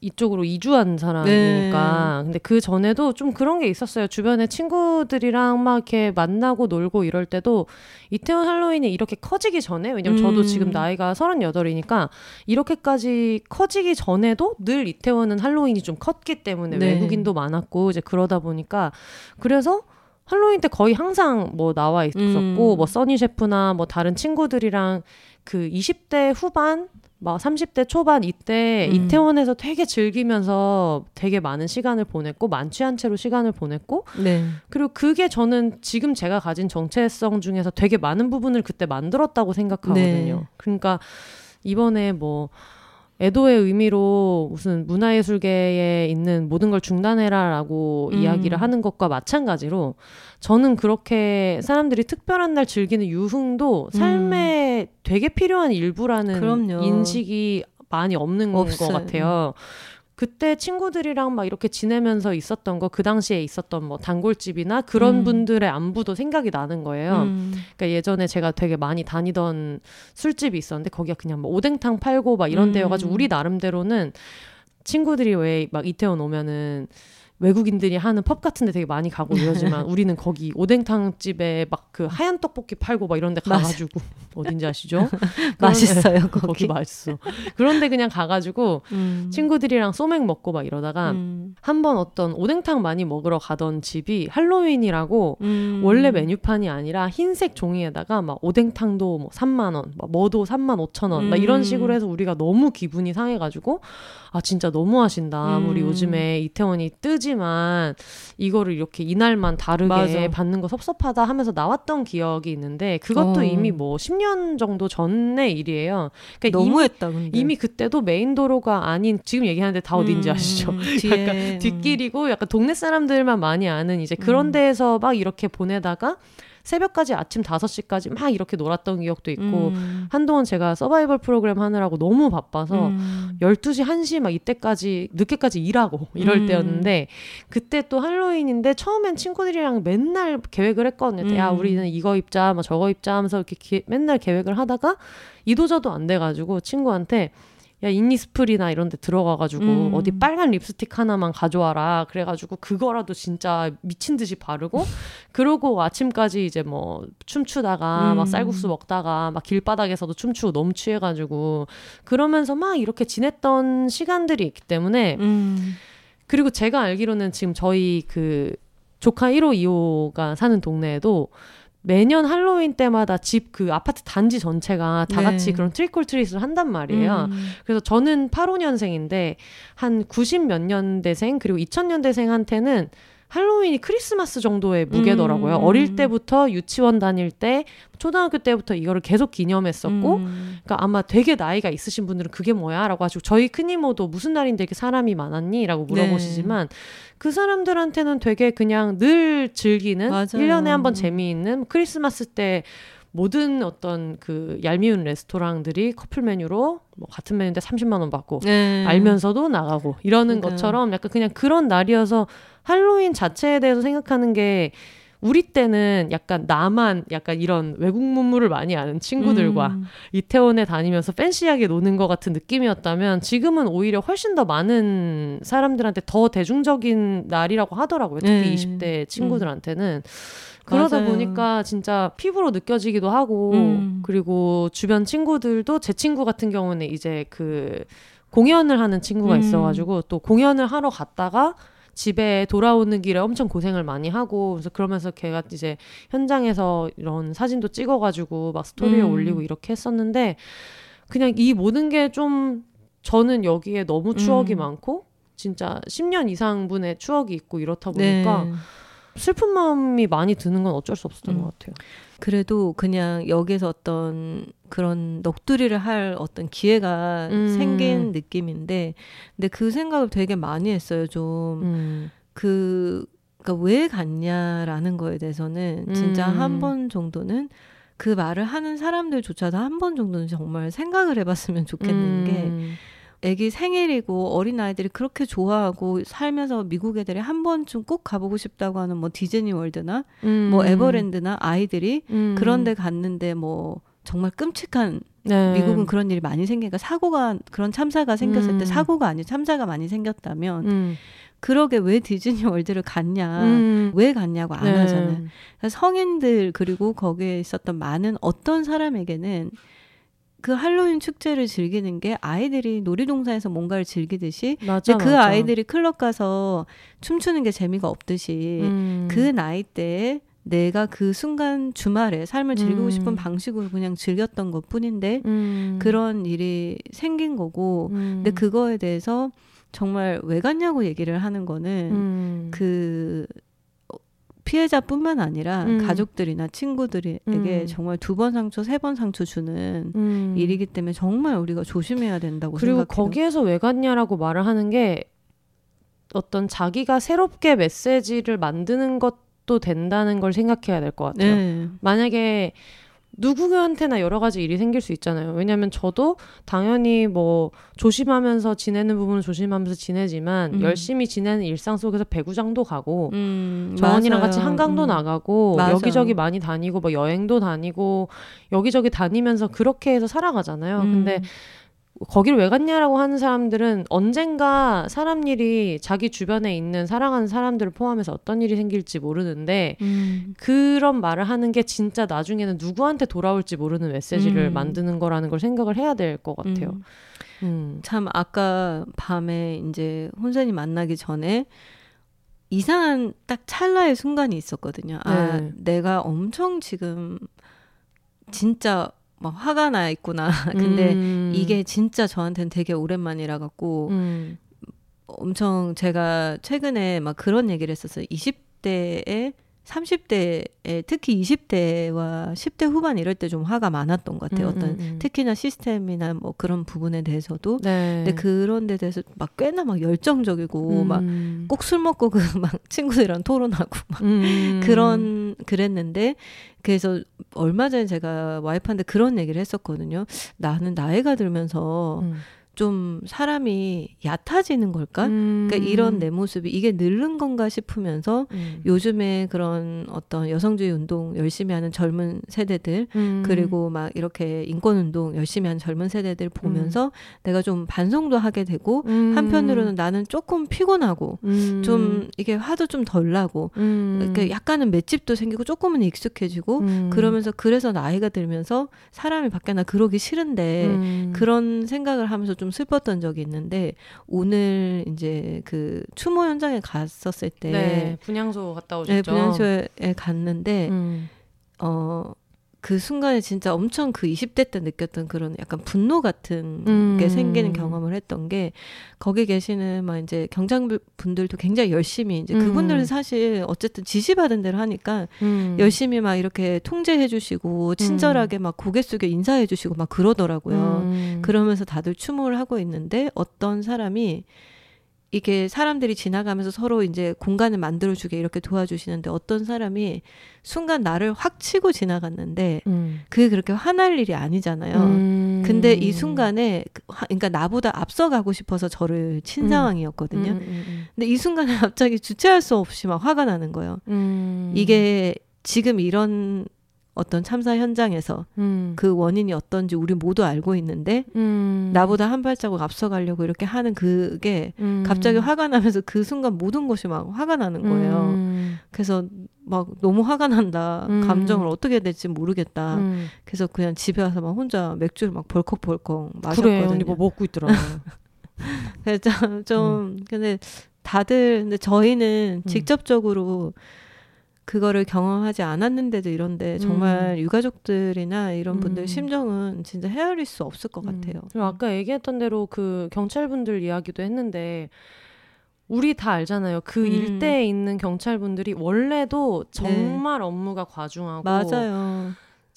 이쪽으로 이주한 사람이니까. 네. 근데 그 전에도 좀 그런 게 있었어요. 주변에 친구들이랑 막 이렇게 만나고 놀고 이럴 때도 이태원 할로윈이 이렇게 커지기 전에, 왜냐면 음. 저도 지금 나이가 서른여덟이니까 이렇게까지 커지기 전에도 늘 이태원은 할로윈이 좀 컸기 때문에 네. 외국인도 많았고 이제 그러다 보니까 그래서 할로윈 때 거의 항상 뭐 나와 있었고 음. 뭐 써니 셰프나 뭐 다른 친구들이랑 그 20대 후반 막 30대 초반 이때 음. 이태원에서 되게 즐기면서 되게 많은 시간을 보냈고 만취한 채로 시간을 보냈고 네. 그리고 그게 저는 지금 제가 가진 정체성 중에서 되게 많은 부분을 그때 만들었다고 생각하거든요. 네. 그러니까 이번에 뭐 애도의 의미로 무슨 문화예술계에 있는 모든 걸 중단해라라고 음. 이야기를 하는 것과 마찬가지로 저는 그렇게 사람들이 특별한 날 즐기는 유흥도 삶에 음. 되게 필요한 일부라는 그럼요. 인식이 많이 없는 없어요. 것 같아요. 그때 친구들이랑 막 이렇게 지내면서 있었던 거 그 당시에 있었던 뭐 단골집이나 그런 음. 분들의 안부도 생각이 나는 거예요. 음. 그러니까 예전에 제가 되게 많이 다니던 술집이 있었는데 거기가 그냥 뭐 오뎅탕 팔고 막 이런 음. 데여가지고 우리 나름대로는 친구들이 왜 막 이태원 오면은 외국인들이 하는 펍 같은 데 되게 많이 가고 이러지만 우리는 거기 오뎅탕 집에 막 그 하얀 떡볶이 팔고 막 이런 데 가가지고 어딘지 아시죠? 맛있어요 거기. 거기 맛있어. 그런데 그냥 가가지고 음. 친구들이랑 소맥 먹고 막 이러다가 음. 한번 어떤 오뎅탕 많이 먹으러 가던 집이 할로윈이라고 음. 원래 메뉴판이 아니라 흰색 종이에다가 막 오뎅탕도 뭐 3만 원, 막 뭐도 3만 5천 원, 막 이런 음. 식으로 해서 우리가 너무 기분이 상해가지고 아 진짜 너무 하신다. 아무리 음. 요즘에 이태원이 뜨지만 이거를 이렇게 이날만 다르게 맞아. 받는 거 섭섭하다 하면서 나왔던 기억이 있는데 그것도 어. 이미 뭐 10년 정도 전의 일이에요. 그러니까 너무했다. 이미, 이미 그때도 메인 도로가 아닌 지금 얘기하는데 다 어딘지 음, 아시죠? 약간 뒷길이고 약간 동네 사람들만 많이 아는 이제 그런 음. 데에서 막 이렇게 보내다가 새벽까지 아침 5시까지 막 이렇게 놀았던 기억도 있고 음. 한동안 제가 서바이벌 프로그램 하느라고 너무 바빠서 음. 12시 1시 막 이때까지 늦게까지 일하고 이럴 음. 때였는데 그때 또 할로윈인데 처음엔 친구들이랑 맨날 계획을 했거든요. 야 음. 우리는 이거 입자 뭐 저거 입자 하면서 이렇게 기, 맨날 계획을 하다가 이도저도 안 돼가지고 친구한테 야 인니스프리나 이런 데 들어가가지고 음. 어디 빨간 립스틱 하나만 가져와라 그래가지고 그거라도 진짜 미친 듯이 바르고 그러고 아침까지 이제 뭐 춤추다가 음. 막 쌀국수 먹다가 막 길바닥에서도 춤추고 너무 취해가지고 그러면서 막 이렇게 지냈던 시간들이 있기 때문에 음. 그리고 제가 알기로는 지금 저희 그 조카 1호 2호가 사는 동네에도 매년 할로윈 때마다 집 그 아파트 단지 전체가 다 같이 네. 그런 트리콜 트릿을 한단 말이에요. 음. 그래서 저는 85년생인데 한 90 몇 년대생 그리고 2000년대생한테는 할로윈이 크리스마스 정도의 무게더라고요. 음. 어릴 때부터 유치원 다닐 때, 초등학교 때부터 이거를 계속 기념했었고, 음. 그러니까 아마 되게 나이가 있으신 분들은 그게 뭐야? 라고 하시고, 저희 큰이모도 무슨 날인데 이렇게 사람이 많았니? 라고 물어보시지만, 네. 그 사람들한테는 되게 그냥 늘 즐기는, 맞아요. 1년에 한 번 재미있는 크리스마스 때 모든 어떤 그 얄미운 레스토랑들이 커플 메뉴로 뭐 같은 메뉴인데 30만 원 받고 네. 알면서도 나가고 이러는 그러니까. 것처럼 약간 그냥 그런 날이어서 할로윈 자체에 대해서 생각하는 게 우리 때는 약간 나만 약간 이런 외국 문물을 많이 아는 친구들과 음. 이태원에 다니면서 팬시하게 노는 것 같은 느낌이었다면 지금은 오히려 훨씬 더 많은 사람들한테 더 대중적인 날이라고 하더라고요. 특히 네. 20대 친구들한테는. 음. 그러다 맞아요. 보니까 진짜 피부로 느껴지기도 하고 음. 그리고 주변 친구들도 제 친구 같은 경우는 이제 그 공연을 하는 친구가 음. 있어가지고 또 공연을 하러 갔다가 집에 돌아오는 길에 엄청 고생을 많이 하고 그래서 그러면서 걔가 이제 현장에서 이런 사진도 찍어가지고 막 스토리에 음. 올리고 이렇게 했었는데 그냥 이 모든 게 좀 저는 여기에 너무 추억이 음. 많고 진짜 10년 이상 분의 추억이 있고 이렇다 보니까 네. 슬픈 마음이 많이 드는 건 어쩔 수 없었던 음. 것 같아요. 그래도 그냥 여기서 어떤 그런 넋두리를 할 어떤 기회가 음. 생긴 느낌인데, 근데 그 생각을 되게 많이 했어요. 좀 음. 그, 그러니까 왜 갔냐라는 거에 대해서는 진짜 음. 한번 정도는 그 말을 하는 사람들조차도 한 번 정도는 정말 생각을 해봤으면 좋겠는 게. 음. 애기 생일이고 어린아이들이 그렇게 좋아하고 살면서 미국 애들이 한 번쯤 꼭 가보고 싶다고 하는 뭐 디즈니 월드나 음. 뭐 에버랜드나 아이들이 음. 그런 데 갔는데 뭐 정말 끔찍한 네. 미국은 그런 일이 많이 생기니까 사고가 그런 참사가 생겼을 음. 때 사고가 아니고 참사가 많이 생겼다면 음. 그러게 왜 디즈니 월드를 갔냐, 음. 왜 갔냐고 안 네. 하잖아요. 성인들 그리고 거기에 있었던 많은 어떤 사람에게는 그 할로윈 축제를 즐기는 게 아이들이 놀이동산에서 뭔가를 즐기듯이 맞아, 그 맞아. 아이들이 클럽 가서 춤추는 게 재미가 없듯이 음. 그 나이 때에 내가 그 순간 주말에 삶을 즐기고 음. 싶은 방식으로 그냥 즐겼던 것 뿐인데 음. 그런 일이 생긴 거고 근데 음. 그거에 대해서 정말 왜 갔냐고 얘기를 하는 거는 음. 그 피해자뿐만 아니라 음. 가족들이나 친구들에게 음. 정말 두 번 상처, 세 번 상처 주는 음. 일이기 때문에 정말 우리가 조심해야 된다고 그리고 생각해요. 거기에서 왜 갔냐라고 말을 하는 게 어떤 자기가 새롭게 메시지를 만드는 것도 된다는 걸 생각해야 될 것 같아요. 네. 만약에 누구한테나 여러 가지 일이 생길 수 있잖아요. 왜냐하면 저도 당연히 뭐 조심하면서 지내는 부분은 조심하면서 지내지만 음. 열심히 지내는 일상 속에서 배구장도 가고 음, 정원이랑 같이 한강도 음. 나가고 맞아. 여기저기 많이 다니고 뭐 여행도 다니고 여기저기 다니면서 그렇게 해서 살아가잖아요. 근데 음. 거기를 왜 갔냐라고 하는 사람들은 언젠가 사람 일이 자기 주변에 있는 사랑하는 사람들을 포함해서 어떤 일이 생길지 모르는데 음. 그런 말을 하는 게 진짜 나중에는 누구한테 돌아올지 모르는 메시지를 음. 만드는 거라는 걸 생각을 해야 될 것 같아요. 음. 음. 참 아까 밤에 이제 혼선이 만나기 전에 이상한 딱 찰나의 순간이 있었거든요. 아, 네. 내가 엄청 지금 진짜 막 화가 나 있구나. 근데 음. 이게 진짜 저한테는 되게 오랜만이라 갖고 음. 엄청 제가 최근에 막 그런 얘기를 했었어요. 20대에 30대에 특히 20대와 10대 후반 이럴 때 좀 화가 많았던 것 같아요. 음, 어떤 음, 음. 특히나 시스템이나 뭐 그런 부분에 대해서도. 네. 근데 그런 데 대해서 막 꽤나 막 열정적이고 음. 막꼭 술 먹고 그 막 친구들이랑 토론하고 막 음. 그런 그랬는데 그래서 얼마 전에 제가 와이프한테 그런 얘기를 했었거든요. 나는 나이가 들면서 음. 좀 사람이 얕아지는 걸까? 음. 그러니까 이런 내 모습이 이게 늘는 건가 싶으면서 음. 요즘에 그런 어떤 여성주의 운동 열심히 하는 젊은 세대들 음. 그리고 막 이렇게 인권 운동 열심히 하는 젊은 세대들 보면서 음. 내가 좀 반성도 하게 되고 음. 한편으로는 나는 조금 피곤하고 음. 좀 이게 화도 좀 덜 나고 그러니까 약간은 맷집도 생기고 조금은 익숙해지고 그러면서 그래서 나이가 들면서 사람이 밖에 나 그러기 싫은데 그런 생각을 하면서 좀좀 슬펐던 적이 있는데 오늘 이제 그 추모 현장에 갔었을 때 네, 분향소 갔다 네, 오셨죠. 네, 분향소에 갔는데 음. 어 그 순간에 진짜 엄청 그 20대 때 느꼈던 그런 약간 분노 같은 음. 게 생기는 경험을 했던 게 거기 계시는 막 이제 경장 분들도 굉장히 열심히 이제 음. 그분들은 사실 어쨌든 지시받은 대로 하니까 음. 열심히 막 이렇게 통제해 주시고 친절하게 음. 막 고개 숙여 인사해 주시고 막 그러더라고요. 음. 그러면서 다들 추모를 하고 있는데 어떤 사람이 이게 사람들이 지나가면서 서로 이제 공간을 만들어주게 이렇게 도와주시는데 어떤 사람이 순간 나를 확 치고 지나갔는데 음. 그게 그렇게 화날 일이 아니잖아요. 음. 근데 이 순간에 그 그러니까 나보다 앞서가고 싶어서 저를 친 음. 상황이었거든요. 음, 음, 음, 근데 이 순간에 갑자기 주체할 수 없이 막 화가 나는 거예요. 음. 이게 지금 이런 어떤 참사 현장에서 음. 그 원인이 어떤지 우리 모두 알고 있는데 음. 나보다 한 발자국 앞서가려고 이렇게 하는 그게 음. 갑자기 화가 나면서 그 순간 모든 것이 막 화가 나는 거예요. 음. 그래서 막 너무 화가 난다. 음. 감정을 어떻게 해야 될지 모르겠다. 음. 그래서 그냥 집에 와서 막 혼자 맥주를 막 벌컥벌컥 마셨거든요. 그래, 언니 뭐 먹고 있더라. 그래서 좀, 좀 근데 다들 근데 저희는 직접적으로 그거를 경험하지 않았는데도 이런데 정말 음. 유가족들이나 이런 분들 음. 심정은 진짜 헤아릴 수 없을 것 음. 같아요. 아까 얘기했던 대로 그 경찰분들 이야기도 했는데 우리 다 알잖아요. 그 음. 일대에 있는 경찰분들이 원래도 정말 네. 업무가 과중하고 맞아요.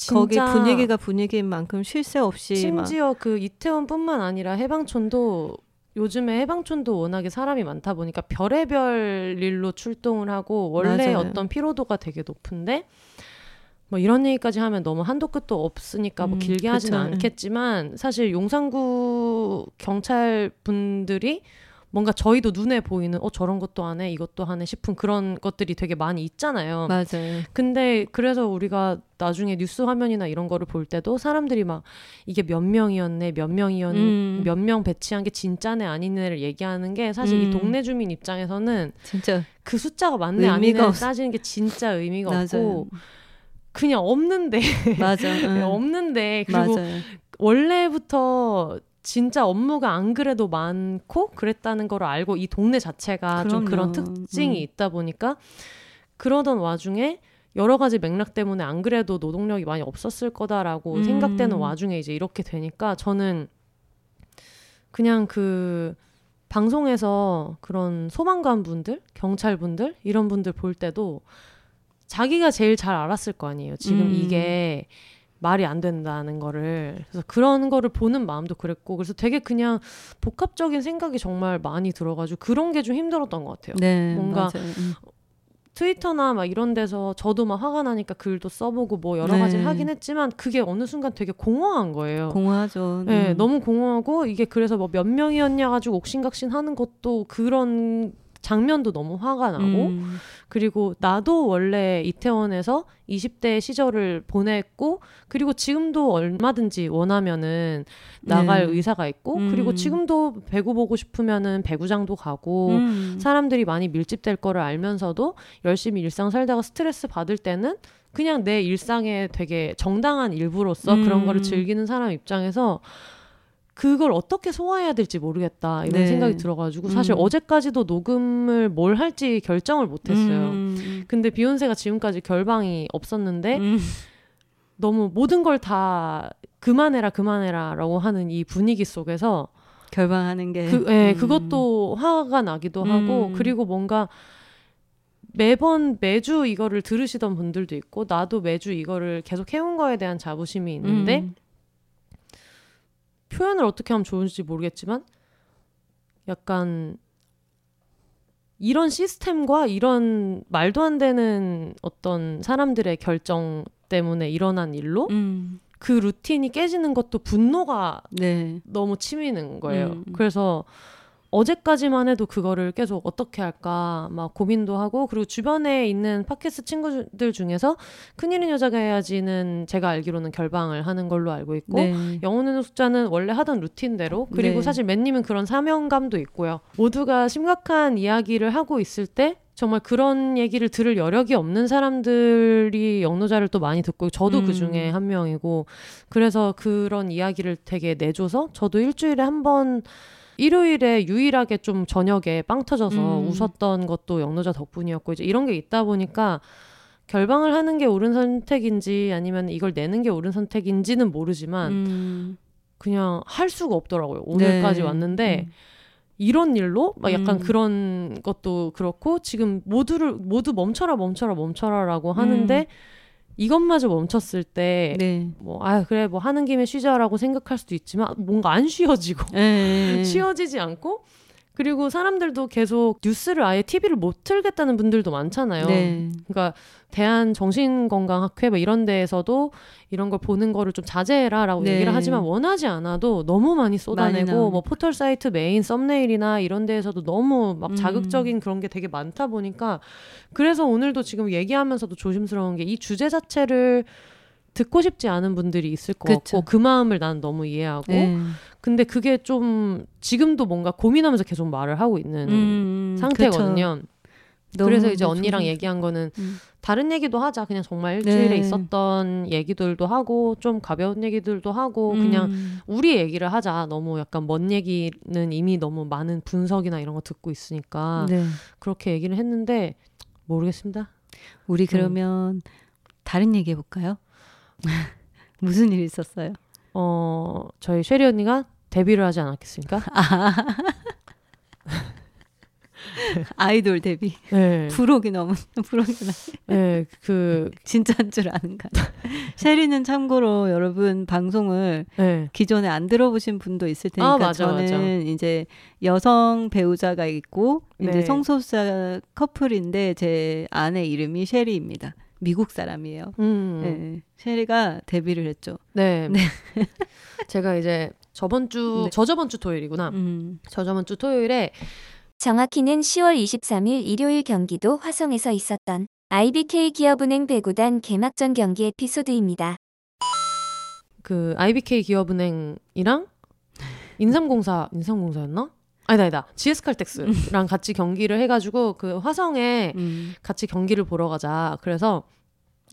거기 분위기가 분위기인 만큼 쉴 새 없이 심지어 막. 그 이태원뿐만 아니라 해방촌도 요즘에 해방촌도 워낙에 사람이 많다 보니까 별의별 일로 출동을 하고 원래 맞아요. 어떤 피로도가 되게 높은데 뭐 이런 얘기까지 하면 너무 한도 끝도 없으니까 뭐 음, 길게 하지는 그쵸. 않겠지만 사실 용산구 경찰 분들이 뭔가 저희도 눈에 보이는 어 저런 것도 하네 이것도 하네 싶은 그런 것들이 되게 많이 있잖아요. 맞아요. 근데 그래서 우리가 나중에 뉴스 화면이나 이런 거를 볼 때도 사람들이 막 이게 몇 명이었네 몇 명이었 음. 몇명 배치한 게 진짜네 아니네를 얘기하는 게 사실 음. 이 동네 주민 입장에서는 진짜 그 숫자가 맞네 아니네 따지는 게 진짜 의미가 맞아요. 없고 그냥 없는데 맞아 응. 없는데 그리고 맞아요. 원래부터 진짜 업무가 안 그래도 많고 그랬다는 걸 알고 이 동네 자체가 그럼요. 좀 그런 특징이 음. 있다 보니까 그러던 와중에 여러 가지 맥락 때문에 안 그래도 노동력이 많이 없었을 거다라고 음. 생각되는 와중에 이제 이렇게 되니까 저는 그냥 그 방송에서 그런 소방관 분들, 경찰 분들 이런 분들 볼 때도 자기가 제일 잘 알았을 거 아니에요. 지금 음. 이게 말이 안 된다는 거를 그래서 그런 거를 보는 마음도 그랬고 그래서 되게 그냥 복합적인 생각이 정말 많이 들어가지고 그런 게 좀 힘들었던 것 같아요. 네, 뭔가 음. 트위터나 막 이런 데서 저도 막 화가 나니까 글도 써보고 뭐 여러 네. 가지를 하긴 했지만 그게 어느 순간 되게 공허한 거예요. 공허하죠. 네, 음. 너무 공허하고 이게 그래서 뭐 몇 명이었냐 가지고 옥신각신 하는 것도 그런 장면도 너무 화가 나고 음. 그리고 나도 원래 이태원에서 20대 시절을 보냈고 그리고 지금도 얼마든지 원하면은 나갈 네. 의사가 있고 음. 그리고 지금도 배구 보고 싶으면은 배구장도 가고 음. 사람들이 많이 밀집될 거를 알면서도 열심히 일상 살다가 스트레스 받을 때는 그냥 내 일상의 되게 정당한 일부로서 그런 거를 음. 즐기는 사람 입장에서 그걸 어떻게 소화해야 될지 모르겠다 이런 네. 생각이 들어가지고 사실 음. 어제까지도 녹음을 뭘 할지 결정을 못했어요. 음. 근데 비욘세가 지금까지 결방이 없었는데 음. 너무 모든 걸 다 그만해라 그만해라라고 하는 이 분위기 속에서 결방하는 게 그, 예, 음. 그것도 화가 나기도 하고 음. 그리고 뭔가 매번 매주 이거를 들으시던 분들도 있고 나도 매주 이거를 계속 해온 거에 대한 자부심이 있는데 음. 표현을 어떻게 하면 좋은지 모르겠지만 약간 이런 시스템과 이런 말도 안 되는 어떤 사람들의 결정 때문에 일어난 일로 음. 그 루틴이 깨지는 것도 분노가 네. 너무 치미는 거예요. 음. 그래서 어제까지만 해도 그거를 계속 어떻게 할까 막 고민도 하고 그리고 주변에 있는 팟캐스트 친구들 중에서 큰일은 여자가 해야지는 제가 알기로는 결방을 하는 걸로 알고 있고 네. 영혼의 노숙자는 원래 하던 루틴대로 그리고 네. 사실 맨님은 그런 사명감도 있고요 모두가 심각한 이야기를 하고 있을 때 정말 그런 얘기를 들을 여력이 없는 사람들이 영노자를 또 많이 듣고 저도 그 음. 그 중에 한 명이고 그래서 그런 이야기를 되게 내줘서 저도 일주일에 한번 일요일에 유일하게 좀 저녁에 빵 터져서 음. 웃었던 것도 영노자 덕분이었고 이제 이런 게 있다 보니까 결방을 하는 게 옳은 선택인지 아니면 이걸 내는 게 옳은 선택인지는 모르지만 음. 그냥 할 수가 없더라고요. 오늘까지 네. 왔는데 음. 이런 일로 막 약간 음. 그런 것도 그렇고 지금 모두를 모두 멈춰라 멈춰라 멈춰라라고 하는데 음. 이것마저 멈췄을 때, 네. 뭐, 아, 그래, 뭐, 하는 김에 쉬자라고 생각할 수도 있지만, 뭔가 안 쉬어지고, 네. 쉬어지지 않고, 그리고 사람들도 계속 뉴스를 아예 TV를 못 틀겠다는 분들도 많잖아요. 네. 그러니까 대한 정신건강학회 뭐 이런 데에서도 이런 걸 보는 거를 좀 자제해라라고 네. 얘기를 하지만 원하지 않아도 너무 많이 쏟아내고 많이 뭐 포털 사이트 메인 썸네일이나 이런 데에서도 너무 막 음. 자극적인 음. 그런 게 되게 많다 보니까 그래서 오늘도 지금 얘기하면서도 조심스러운 게 이 주제 자체를 듣고 싶지 않은 분들이 있을 것 그쵸. 같고 그 마음을 난 너무 이해하고 네. 근데 그게 좀 지금도 뭔가 고민하면서 계속 말을 하고 있는 음, 상태거든요. 그래서 이제 언니랑 얘기한 거는 음. 다른 얘기도 하자. 그냥 정말 일주일에 네. 있었던 얘기들도 하고 좀 가벼운 얘기들도 하고 음. 그냥 우리 얘기를 하자. 너무 약간 먼 얘기는 이미 너무 많은 분석이나 이런 거 듣고 있으니까 네. 그렇게 얘기를 했는데 모르겠습니다. 우리 음. 그러면 음. 다른 얘기 해볼까요? 무슨 일 있었어요? 어, 저희 쉐리 언니가 데뷔를 하지 않았겠습니까? 아이돌 데뷔. 네. 부록이 너무 부록이 나. 네, 그 진짜인 줄 아는가. 셰리는 참고로 여러분 방송을 네. 기존에 안 들어보신 분도 있을 테니까 아, 맞아, 저는 맞아. 이제 여성 배우자가 있고 이제 네. 성소수자 커플인데 제 아내 이름이 셰리입니다. 미국 사람이에요. 음. 네. 셰리가 데뷔를 했죠. 네. 네. 제가 이제 저번 주, 네. 저저번 주 토요일이구나. 음. 저저번 주 토요일에 정확히는 10월 23일 일요일 경기도 화성에서 있었던 IBK 기업은행 배구단 개막전 경기 에피소드입니다. 그 IBK 기업은행이랑 인삼공사 인삼공사였나? 아니다 아니다 GS칼텍스랑 같이 경기를 해가지고 그 화성에 음. 같이 경기를 보러 가자. 그래서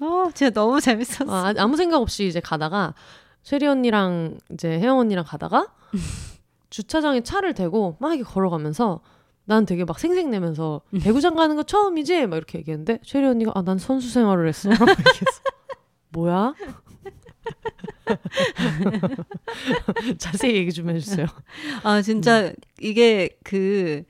어 진짜 너무 재밌었어. 아, 아무 생각 없이 이제 가다가 쉐리 언니랑 이제 혜영 언니랑 가다가 주차장에 차를 대고 막 이렇게 걸어가면서 난 되게 막 생색내면서 음. 배구장 가는 거 처음이지? 막 이렇게 얘기했는데 쉐리 언니가 아 난 선수 생활을 했어. 뭐야? 자세히 얘기 좀 해주세요. 아 진짜 음. 이게 그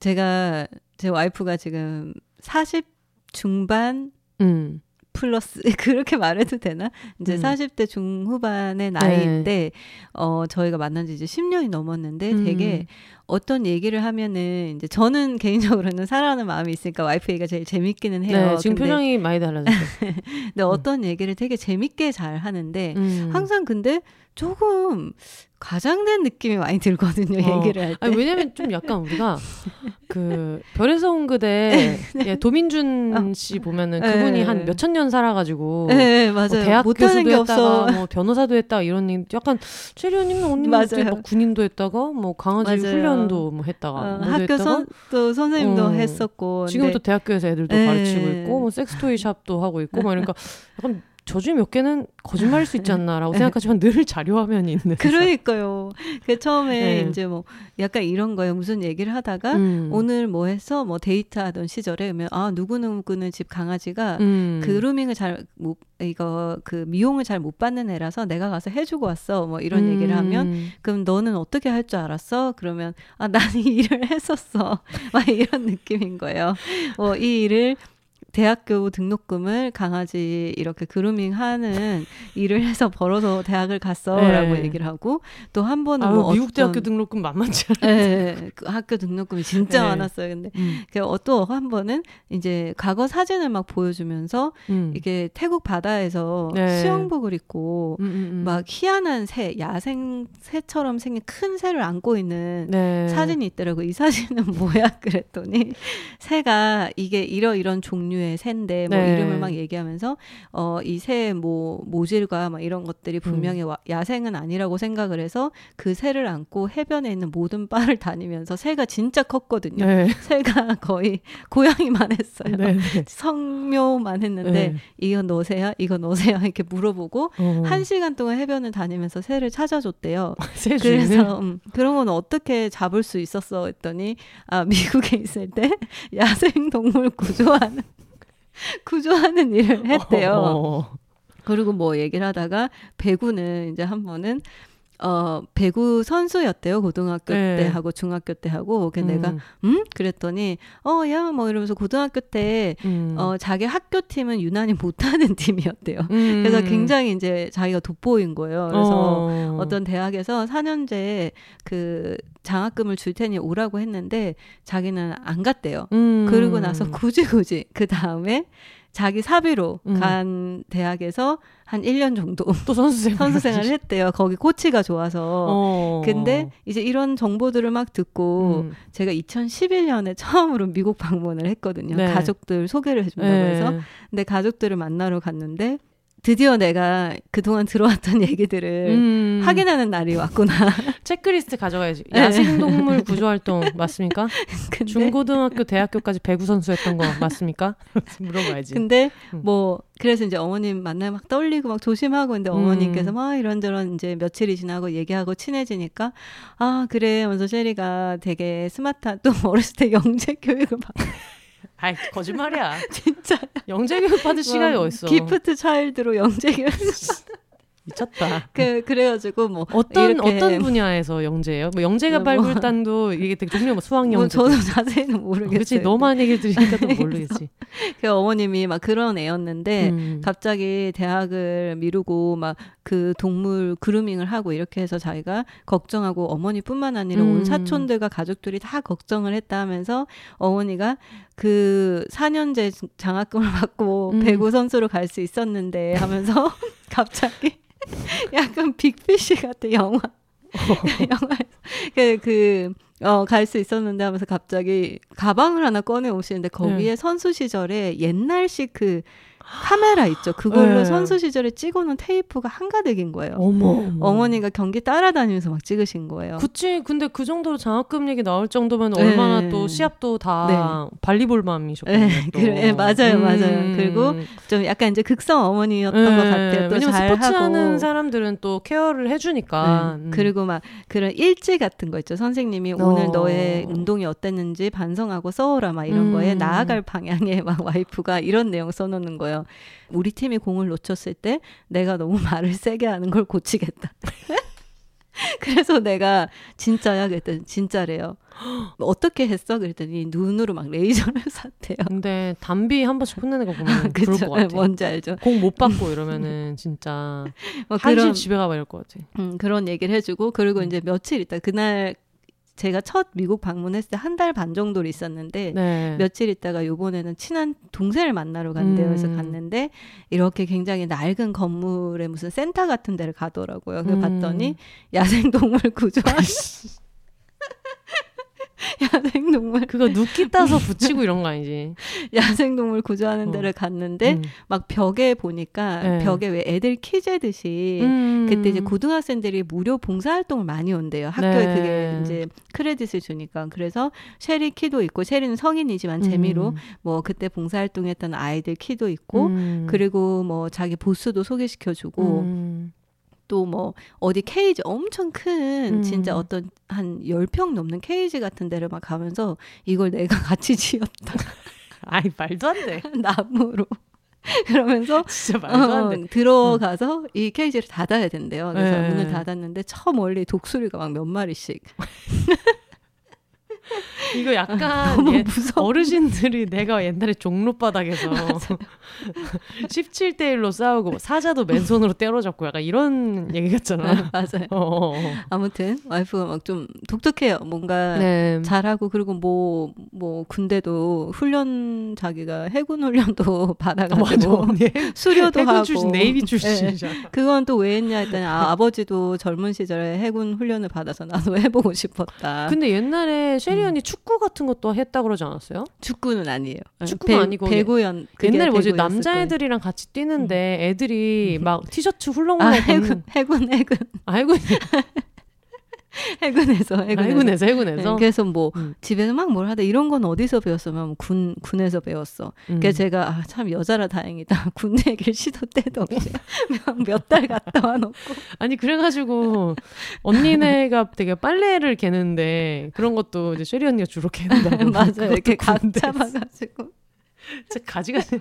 제가 제 와이프가 지금 40 중반 음. 플러스 그렇게 말해도 되나? 이제 음. 40대 중후반의 나이인데 네. 어 저희가 만난 지 이제 10년이 넘었는데 음. 되게 어떤 얘기를 하면은 이제 저는 개인적으로는 사랑하는 마음이 있으니까 와이프 얘기가 제일 재밌기는 해요. 네, 지금 근데, 표정이 많이 달라졌어요. 근데 음. 어떤 얘기를 되게 재밌게 잘 하는데 음. 항상 근데 조금 과장된 느낌이 많이 들거든요. 어. 얘기를 할 때. 아니, 왜냐면 좀 약간 우리가 그 별에서 온 그대 네. 예, 도민준 어. 씨 보면은 그분이 네. 한 몇천 년 살아가지고 네, 맞아요. 뭐 대학 교수도 했다가. 뭐 변호사도 했다 이런 약간 최리언님은 언니는 뭐 군인도 했다가 뭐 강아지 맞아 요. 훈련도 뭐 했다가 어, 학교 선, 또 선생님도 어. 했었고 지금 또 대학교에서 애들도 가르치고 있고 뭐 섹스토이 샵도 하고 있고 뭐 그러니까 약간 저주 몇 개는 거짓말일 수 있지 않나라고 생각하지만 늘 자료 화면이 있는. 그러니까요. 그 처음에 네. 이제 뭐 약간 이런 거예요. 무슨 얘기를 하다가 음. 오늘 뭐 해서 뭐 데이트 하던 시절에 그러면 아 누구 누구는 집 강아지가 음. 그 루밍을 잘 못 이거 그 미용을 잘 못 받는 애라서 내가 가서 해주고 왔어. 뭐 이런 음. 얘기를 하면 그럼 너는 어떻게 할 줄 알았어? 그러면 아 나는 일을 했었어. 막 이런 느낌인 거예요. 뭐 이 일을 대학교 등록금을 강아지 이렇게 그루밍 하는 일을 해서 벌어서 대학을 갔어라고 네. 얘기를 하고 또 한 번은 아유, 뭐 미국 어떤, 대학교 등록금 만만치 않아요. 네, 그 학교 등록금이 진짜 네. 많았어요. 근데 음. 또한 번은 이제 과거 사진을 막 보여주면서 음. 이게 태국 바다에서 네. 수영복을 입고 음, 음, 음, 막 희한한 새, 야생 새처럼 생긴 큰 새를 안고 있는 네. 사진이 있더라고. 이 사진은 뭐야? 그랬더니 새가 이게 이러 이런 종류의 종류의 새인데 뭐 네. 이름을 막 얘기하면서 어 이새뭐 모질과 막 이런 것들이 분명히 음. 야생은 아니라고 생각을 해서 그 새를 안고 해변에 있는 모든 바를 다니면서 새가 진짜 컸거든요. 네. 새가 거의 고양이만 했어요. 네. 네. 성묘만 했는데 네. 이건 너새야? 이건 너새야? 이렇게 물어보고 어. 한 시간 동안 해변을 다니면서 새를 찾아줬대요. 그래서 음, 그런 건 어떻게 잡을 수 있었어? 했더니 아 미국에 있을 때 야생 동물 구조하는 구조하는 일을 했대요. 어. 그리고 뭐 얘기를 하다가 배구는 이제 한 번은 어, 배구 선수였대요. 고등학교 네. 때 하고 중학교 때 하고. 그 음. 내가 음? 그랬더니 어, 야, 뭐 이러면서 고등학교 때 음. 어, 자기 학교 팀은 유난히 못하는 팀이었대요. 음. 그래서 굉장히 이제 자기가 돋보인 거예요. 그래서 어. 떤 대학에서 4년제 그 장학금을 줄 테니 오라고 했는데 자기는 안 갔대요. 음. 그러고 나서 굳이 굳이 그 다음에 자기 사비로 음. 간 대학에서 한 1년 정도 또 선수 선수 생활을 했대요. 거기 코치가 좋아서. 어. 근데 이제 이런 정보들을 막 듣고 음. 제가 2011년에 처음으로 미국 방문을 했거든요. 네. 가족들 소개를 해 준다고 네. 해서. 근데 가족들을 만나러 갔는데 드디어 내가 그동안 들어왔던 얘기들을 음. 확인하는 날이 왔구나. 체크리스트 가져가야지. 네. 야생동물 구조활동 맞습니까? 근데, 중고등학교, 대학교까지 배구 선수였던 거 맞습니까? 물어봐야지. 근데 음. 뭐 그래서 이제 어머님 만나면 막 떨리고 막 조심하고 근데 어머님께서 음. 막 이런저런 이제 며칠이 지나고 얘기하고 친해지니까 아 그래 먼저 셰리가 되게 스마트한 또 어렸을 때 영재 교육을 받 아이 거짓말이야. 진짜 영재 교육 받을 시간이 어딨어. 기프트 차일드로 영재 교육. 미쳤다. 그 그래가지고 뭐 어떤 이렇게... 어떤 분야에서 영재예요? 뭐 영재가 뭐, 발굴단도 이게 되게 종류 뭐 수학 영재. 뭐 저도 자세히는 모르겠어요. 그렇지 너만 얘기 들으니까 또 모르겠지. 그 어머님이 막 그런 애였는데 음. 갑자기 대학을 미루고 막 그 동물 그루밍을 하고 이렇게 해서 자기가 걱정하고 어머니뿐만 아니라 음. 온 사촌들과 가족들이 다 걱정을 했다 하면서 어머니가 그 4년제 장학금을 받고 음. 배구 선수로 갈 수 있었는데 하면서 갑자기 약간 빅피쉬 같은 영화. 영화에서 그, 그, 어, 갈 수 있었는데 하면서 갑자기 가방을 하나 꺼내 오시는데 거기에 네. 선수 시절에 옛날식 그 카메라 있죠. 그걸로 네. 선수 시절에 찍어놓은 테이프가 한가득인 거예요. 어머, 어머니가 경기 따라다니면서 막 찍으신 거예요. 그치. 근데 그 정도로 장학금 얘기 나올 정도면 네. 얼마나 또 시합도 다 네. 발리볼맘이셨거든요. 네, 그래, 네, 맞아요, 음. 맞아요. 그리고 좀 약간 이제 극성 어머니였던 것 네. 같아요. 또 왜냐면 스포츠. 하는 사람들은 또 케어를 해주니까. 네. 음. 그리고 막 그런 일지 같은 거 있죠. 선생님이 어. 오늘 너의 운동이 어땠는지 반성하고 써오라 막 이런 음. 거에 나아갈 방향에 막 와이프가 이런 내용 써놓는 거예요. 거예요. 우리 팀이 공을 놓쳤을 때 내가 너무 말을 세게 하는 걸 고치겠다. 그래서 내가 진짜야 그랬더니 진짜래요. 어떻게 했어? 그랬더니 눈으로 막 레이저를 쐈대요. 근데 담비 한 번씩 혼내는 거 보면 아, 그럴 것 같아. 뭔지 알죠? 공 못 받고 이러면은 진짜 뭐 그런 집에 가봐야 할것 같아. 음, 그런 얘기를 해주고 그리고 음. 이제 며칠 있다 그날 제가 첫 미국 방문했을 때 한 달 반 정도 있었는데 네. 며칠 있다가 요번에는 친한 동생을 만나러 간대요. 음. 그래서 갔는데 이렇게 굉장히 낡은 건물에 무슨 센터 같은 데를 가더라고요. 그 음. 봤더니 야생동물 구조원 야생동물 그거 눕기 따서 붙이고 이런 거 아니지? 야생동물 구조하는 어. 데를 갔는데 음. 막 벽에 보니까 네. 벽에 왜 애들 키 재듯이 음. 그때 이제 고등학생들이 무료 봉사활동을 많이 온대요. 학교에 네. 그게 이제 크레딧을 주니까 그래서 쉐리 키도 있고 쉐리는 성인이지만 재미로 음. 뭐 그때 봉사활동했던 아이들 키도 있고 음. 그리고 뭐 자기 보스도 소개시켜주고 음. 또 뭐 어디 케이지 엄청 큰 음. 진짜 어떤 한열평 넘는 케이지 같은 데를 막 가면서 이걸 내가 같이 지었다. 아이 말도 안 돼. 나무로. 그러면서 진짜 말도 안 돼. 어, 들어가서 음. 이 케이지를 닫아야 된대요. 그래서 네. 문을 닫았는데 저 멀리 독수리가 막 몇 마리씩 이거 약간 예, 어르신들이 내가 옛날에 종로바닥에서 17대 1로 싸우고 사자도 맨손으로 때려잡고 약간 이런 얘기 같잖아. 맞아요. 어, 어, 어. 아무튼 와이프가 막 좀 독특해요. 뭔가 네. 잘하고 그리고 뭐뭐 뭐 군대도 훈련 자기가 해군 훈련도 받아가지고 아, 수료도 해군 하고 출신 네이비 출신이잖아. 네. 그건 또 왜 했냐 했더니 아, 아버지도 젊은 시절에 해군 훈련을 받아서 나도 해보고 싶었다. 근데 옛날에 쉐리 언니 축 축구 같은 것도 했다 그러지 않았어요? 축구는 아니에요. 축구가 아니고 배구연 옛날에 뭐지 남자애들이랑 같이 뛰는데 음. 애들이 막 티셔츠 훌렁훌렁 아, 해군 해군 해군 아, 해군 해군에서 해군에서 해군에서, 해군에서. 네, 그래서 뭐 음. 집에서 막 뭘 하다 이런 건 어디서 배웠으면 군 군에서 배웠어. 음. 그래서 제가 아, 참 여자라 다행이다. 군대 얘기를 시도 때도 없이 몇 달 갔다 와놓고 아니 그래가지고 언니네가 되게 빨래를 개는데 그런 것도 이제 쉐리 언니가 주로 개는다. 맞아요. 이렇게 각 잡아가지고 진짜 가지가지.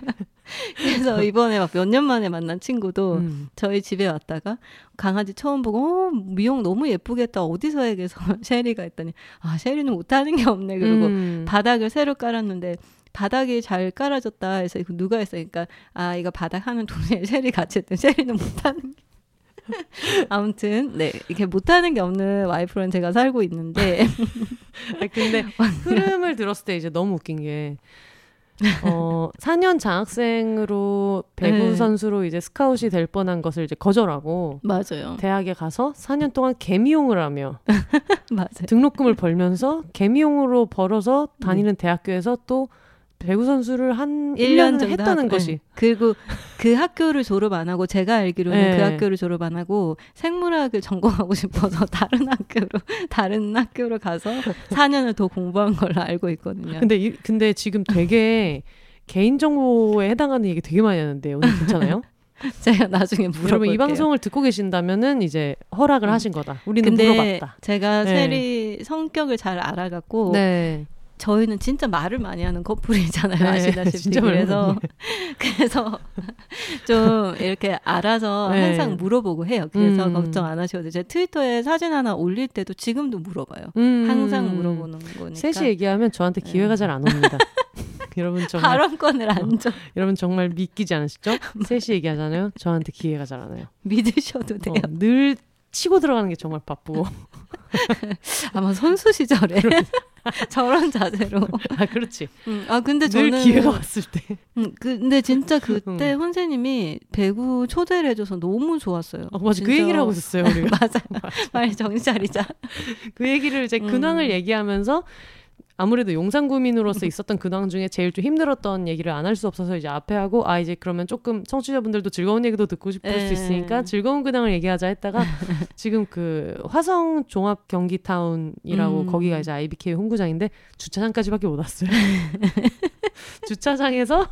그래서 이번에 막 몇 년 만에 만난 친구도 음. 저희 집에 왔다가 강아지 처음 보고 어, 미용 너무 예쁘겠다 어디서 해서 셰리가 했더니 아 셰리는 못하는 게 없네 그리고 음. 바닥을 새로 깔았는데 바닥이 잘 깔아졌다 해서 이거 누가 했으니까 아 이거 바닥 하는 동네에 셰리 같이 했더니 셰리는 못하는 게 아무튼 네 이렇게 못하는 게 없는 와이프랑 제가 살고 있는데 아, 근데 흐름을 들었을 때 이제 너무 웃긴 게 어, 4년 장학생으로 배구 네. 선수로 이제 스카웃이 될 뻔한 것을 이제 거절하고 맞아요. 대학에 가서 4년 동안 개미용을 하며 맞아요. 등록금을 벌면서 개미용으로 벌어서 다니는 네. 대학교에서 또 배구 선수를 한 1년 정도 했다는 하고, 것이. 네. 그리고 그 학교를 졸업 안 하고 제가 알기로는 네. 그 학교를 졸업 안 하고 생물학을 전공하고 싶어서 다른 학교로 다른 학교로 가서 4년을 더 공부한 걸로 알고 있거든요. 근데 이, 근데 지금 되게 개인 정보에 해당하는 얘기 되게 많이 하는데 오늘 괜찮아요? 제가 나중에 물어볼게요. 여러분 이 방송을 듣고 계신다면은 이제 허락을 음. 하신 거다. 우리는 물어봤다. 제가 네. 세리 성격을 잘 알아갖고 네. 저희는 진짜 말을 많이 하는 커플이잖아요. 네, 아시다시피. 그래서 그래서 좀 이렇게 알아서 네. 항상 물어보고 해요. 그래서 음. 걱정 안 하셔도 돼요. 제 트위터에 사진 하나 올릴 때도 지금도 물어봐요. 음. 항상 물어보는 거니까. 셋이 얘기하면 저한테 기회가 네. 잘안 옵니다. 여러분 정말 발언권을 안 어, 줘. 여러분 정말 믿기지 않으시죠? 셋이 얘기하잖아요. 저한테 기회가 잘 안 와요. 믿으셔도 돼요. 어, 늘 치고 들어가는 게 정말 바쁘고. 아마 선수 시절에 저런 자세로. 아 그렇지. 음, 아 근데 저는 기회가 왔을 때. 음, 근데 진짜 그때 음. 선생님이 배구 초대를 해줘서 너무 좋았어요. 어, 맞아 그 얘기를 하고 있었어요 우리가. 맞아. 빨리 정신 차리자. 그 얘기를 이제 근황을 음. 얘기하면서 아무래도 용산구민으로서 있었던 근황 중에 제일 좀 힘들었던 얘기를 안 할 수 없어서 이제 앞에 하고 아 이제 그러면 조금 청취자분들도 즐거운 얘기도 듣고 싶을 에. 수 있으니까 네. 즐거운 근황을 얘기하자 했다가 지금 그 화성 종합 경기 타운이라고 음. 거기가 이제 IBK 홈구장인데 주차장까지밖에 못 왔어요. 주차장에서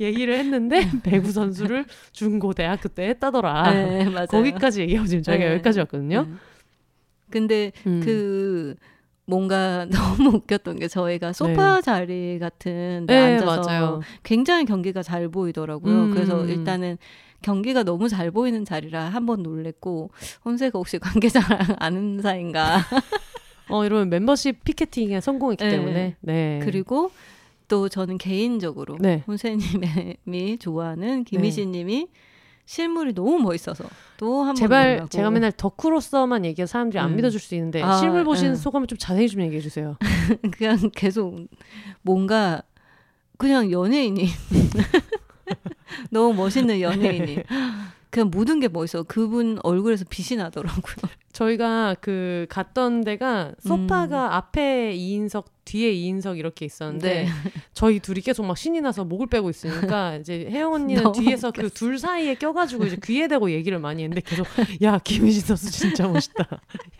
얘기를 했는데 배구 선수를 중고 대학교 때 했다더라. 네, 거기까지 얘기하고 지금 저희가 네. 여기까지 왔거든요. 네. 근데 음. 그 뭔가 너무 웃겼던 게 저희가 소파 네. 자리 같은 데 네, 앉아서 맞아요. 굉장히 경기가 잘 보이더라고요. 음. 그래서 일단은 경기가 너무 잘 보이는 자리라 한 번 놀랬고 혼세가 혹시 관계자랑 아는 사이인가? 어 이러면 멤버십 피켓팅에 성공했기 네. 때문에 네. 그리고 또 저는 개인적으로 네. 혼세님이 좋아하는 김희진님이 네. 실물이 너무 멋있어서 또 한 번 제발 놀라고. 제가 맨날 덕후로서만 얘기해 사람들이 안 음. 믿어줄 수 있는데 아, 실물 보신 음. 소감을 좀 자세히 좀 얘기해 주세요. 그냥 계속 뭔가 그냥 연예인이 너무 멋있는 연예인이 그냥 모든 게 멋있어. 그분 얼굴에서 빛이 나더라고요. 저희가 그 갔던 데가 소파가 음. 앞에 2인석, 뒤에 2인석 이렇게 있었는데 네. 저희 둘이 계속 막 신이 나서 목을 빼고 있으니까 이제 혜영 언니는 뒤에서 그 둘 사이에 껴가지고 이제 귀에 대고 얘기를 많이 했는데 계속 야 김희진 선수 진짜 멋있다.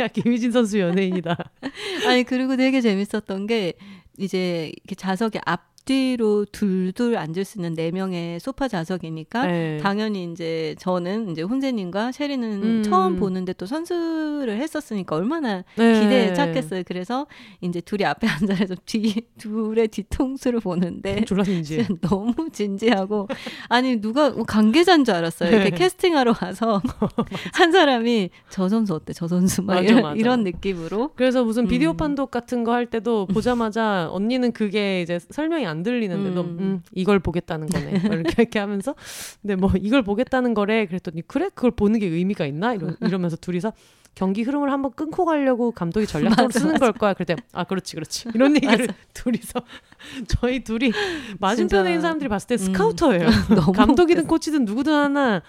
야 김희진 선수 연예인이다. 아니 그리고 되게 재밌었던 게 이제 이렇게 좌석의 앞 앞뒤로 둘둘 앉을 수 있는 네 명의 소파 좌석이니까 네. 당연히 이제 저는 이제 혼재님과 셰리는 음. 처음 보는데 또 선수를 했었으니까 얼마나 네. 기대에 찼겠어요. 그래서 이제 둘이 앞에 앉아서 뒤 둘의 뒤통수를 보는데 졸라 진지 너무 진지하고 아니 누가 뭐 관계자인 줄 알았어요. 이렇게 네. 캐스팅하러 가서 한 사람이 저 선수 어때? 저 선수 막 맞아, 이런, 맞아. 이런 느낌으로 그래서 무슨 비디오 음. 판독 같은 거 할 때도 보자마자 언니는 그게 이제 설명이 안안 들리는데도 음. 음, 이걸 보겠다는 거네. 이렇게 이렇게 하면서 근데 뭐 이걸 보겠다는 거래. 그랬더니 그래 그걸 보는 게 의미가 있나? 이러, 이러면서 둘이서 경기 흐름을 한번 끊고 가려고 감독이 전략적으로 맞아, 쓰는 맞아. 걸 거야. 그랬더니 아 그렇지 그렇지 이런 얘기를 둘이서 저희 둘이 맞은편에 있는 사람들이 봤을 때 음. 스카우터예요. 감독이든 코치든 누구든 하나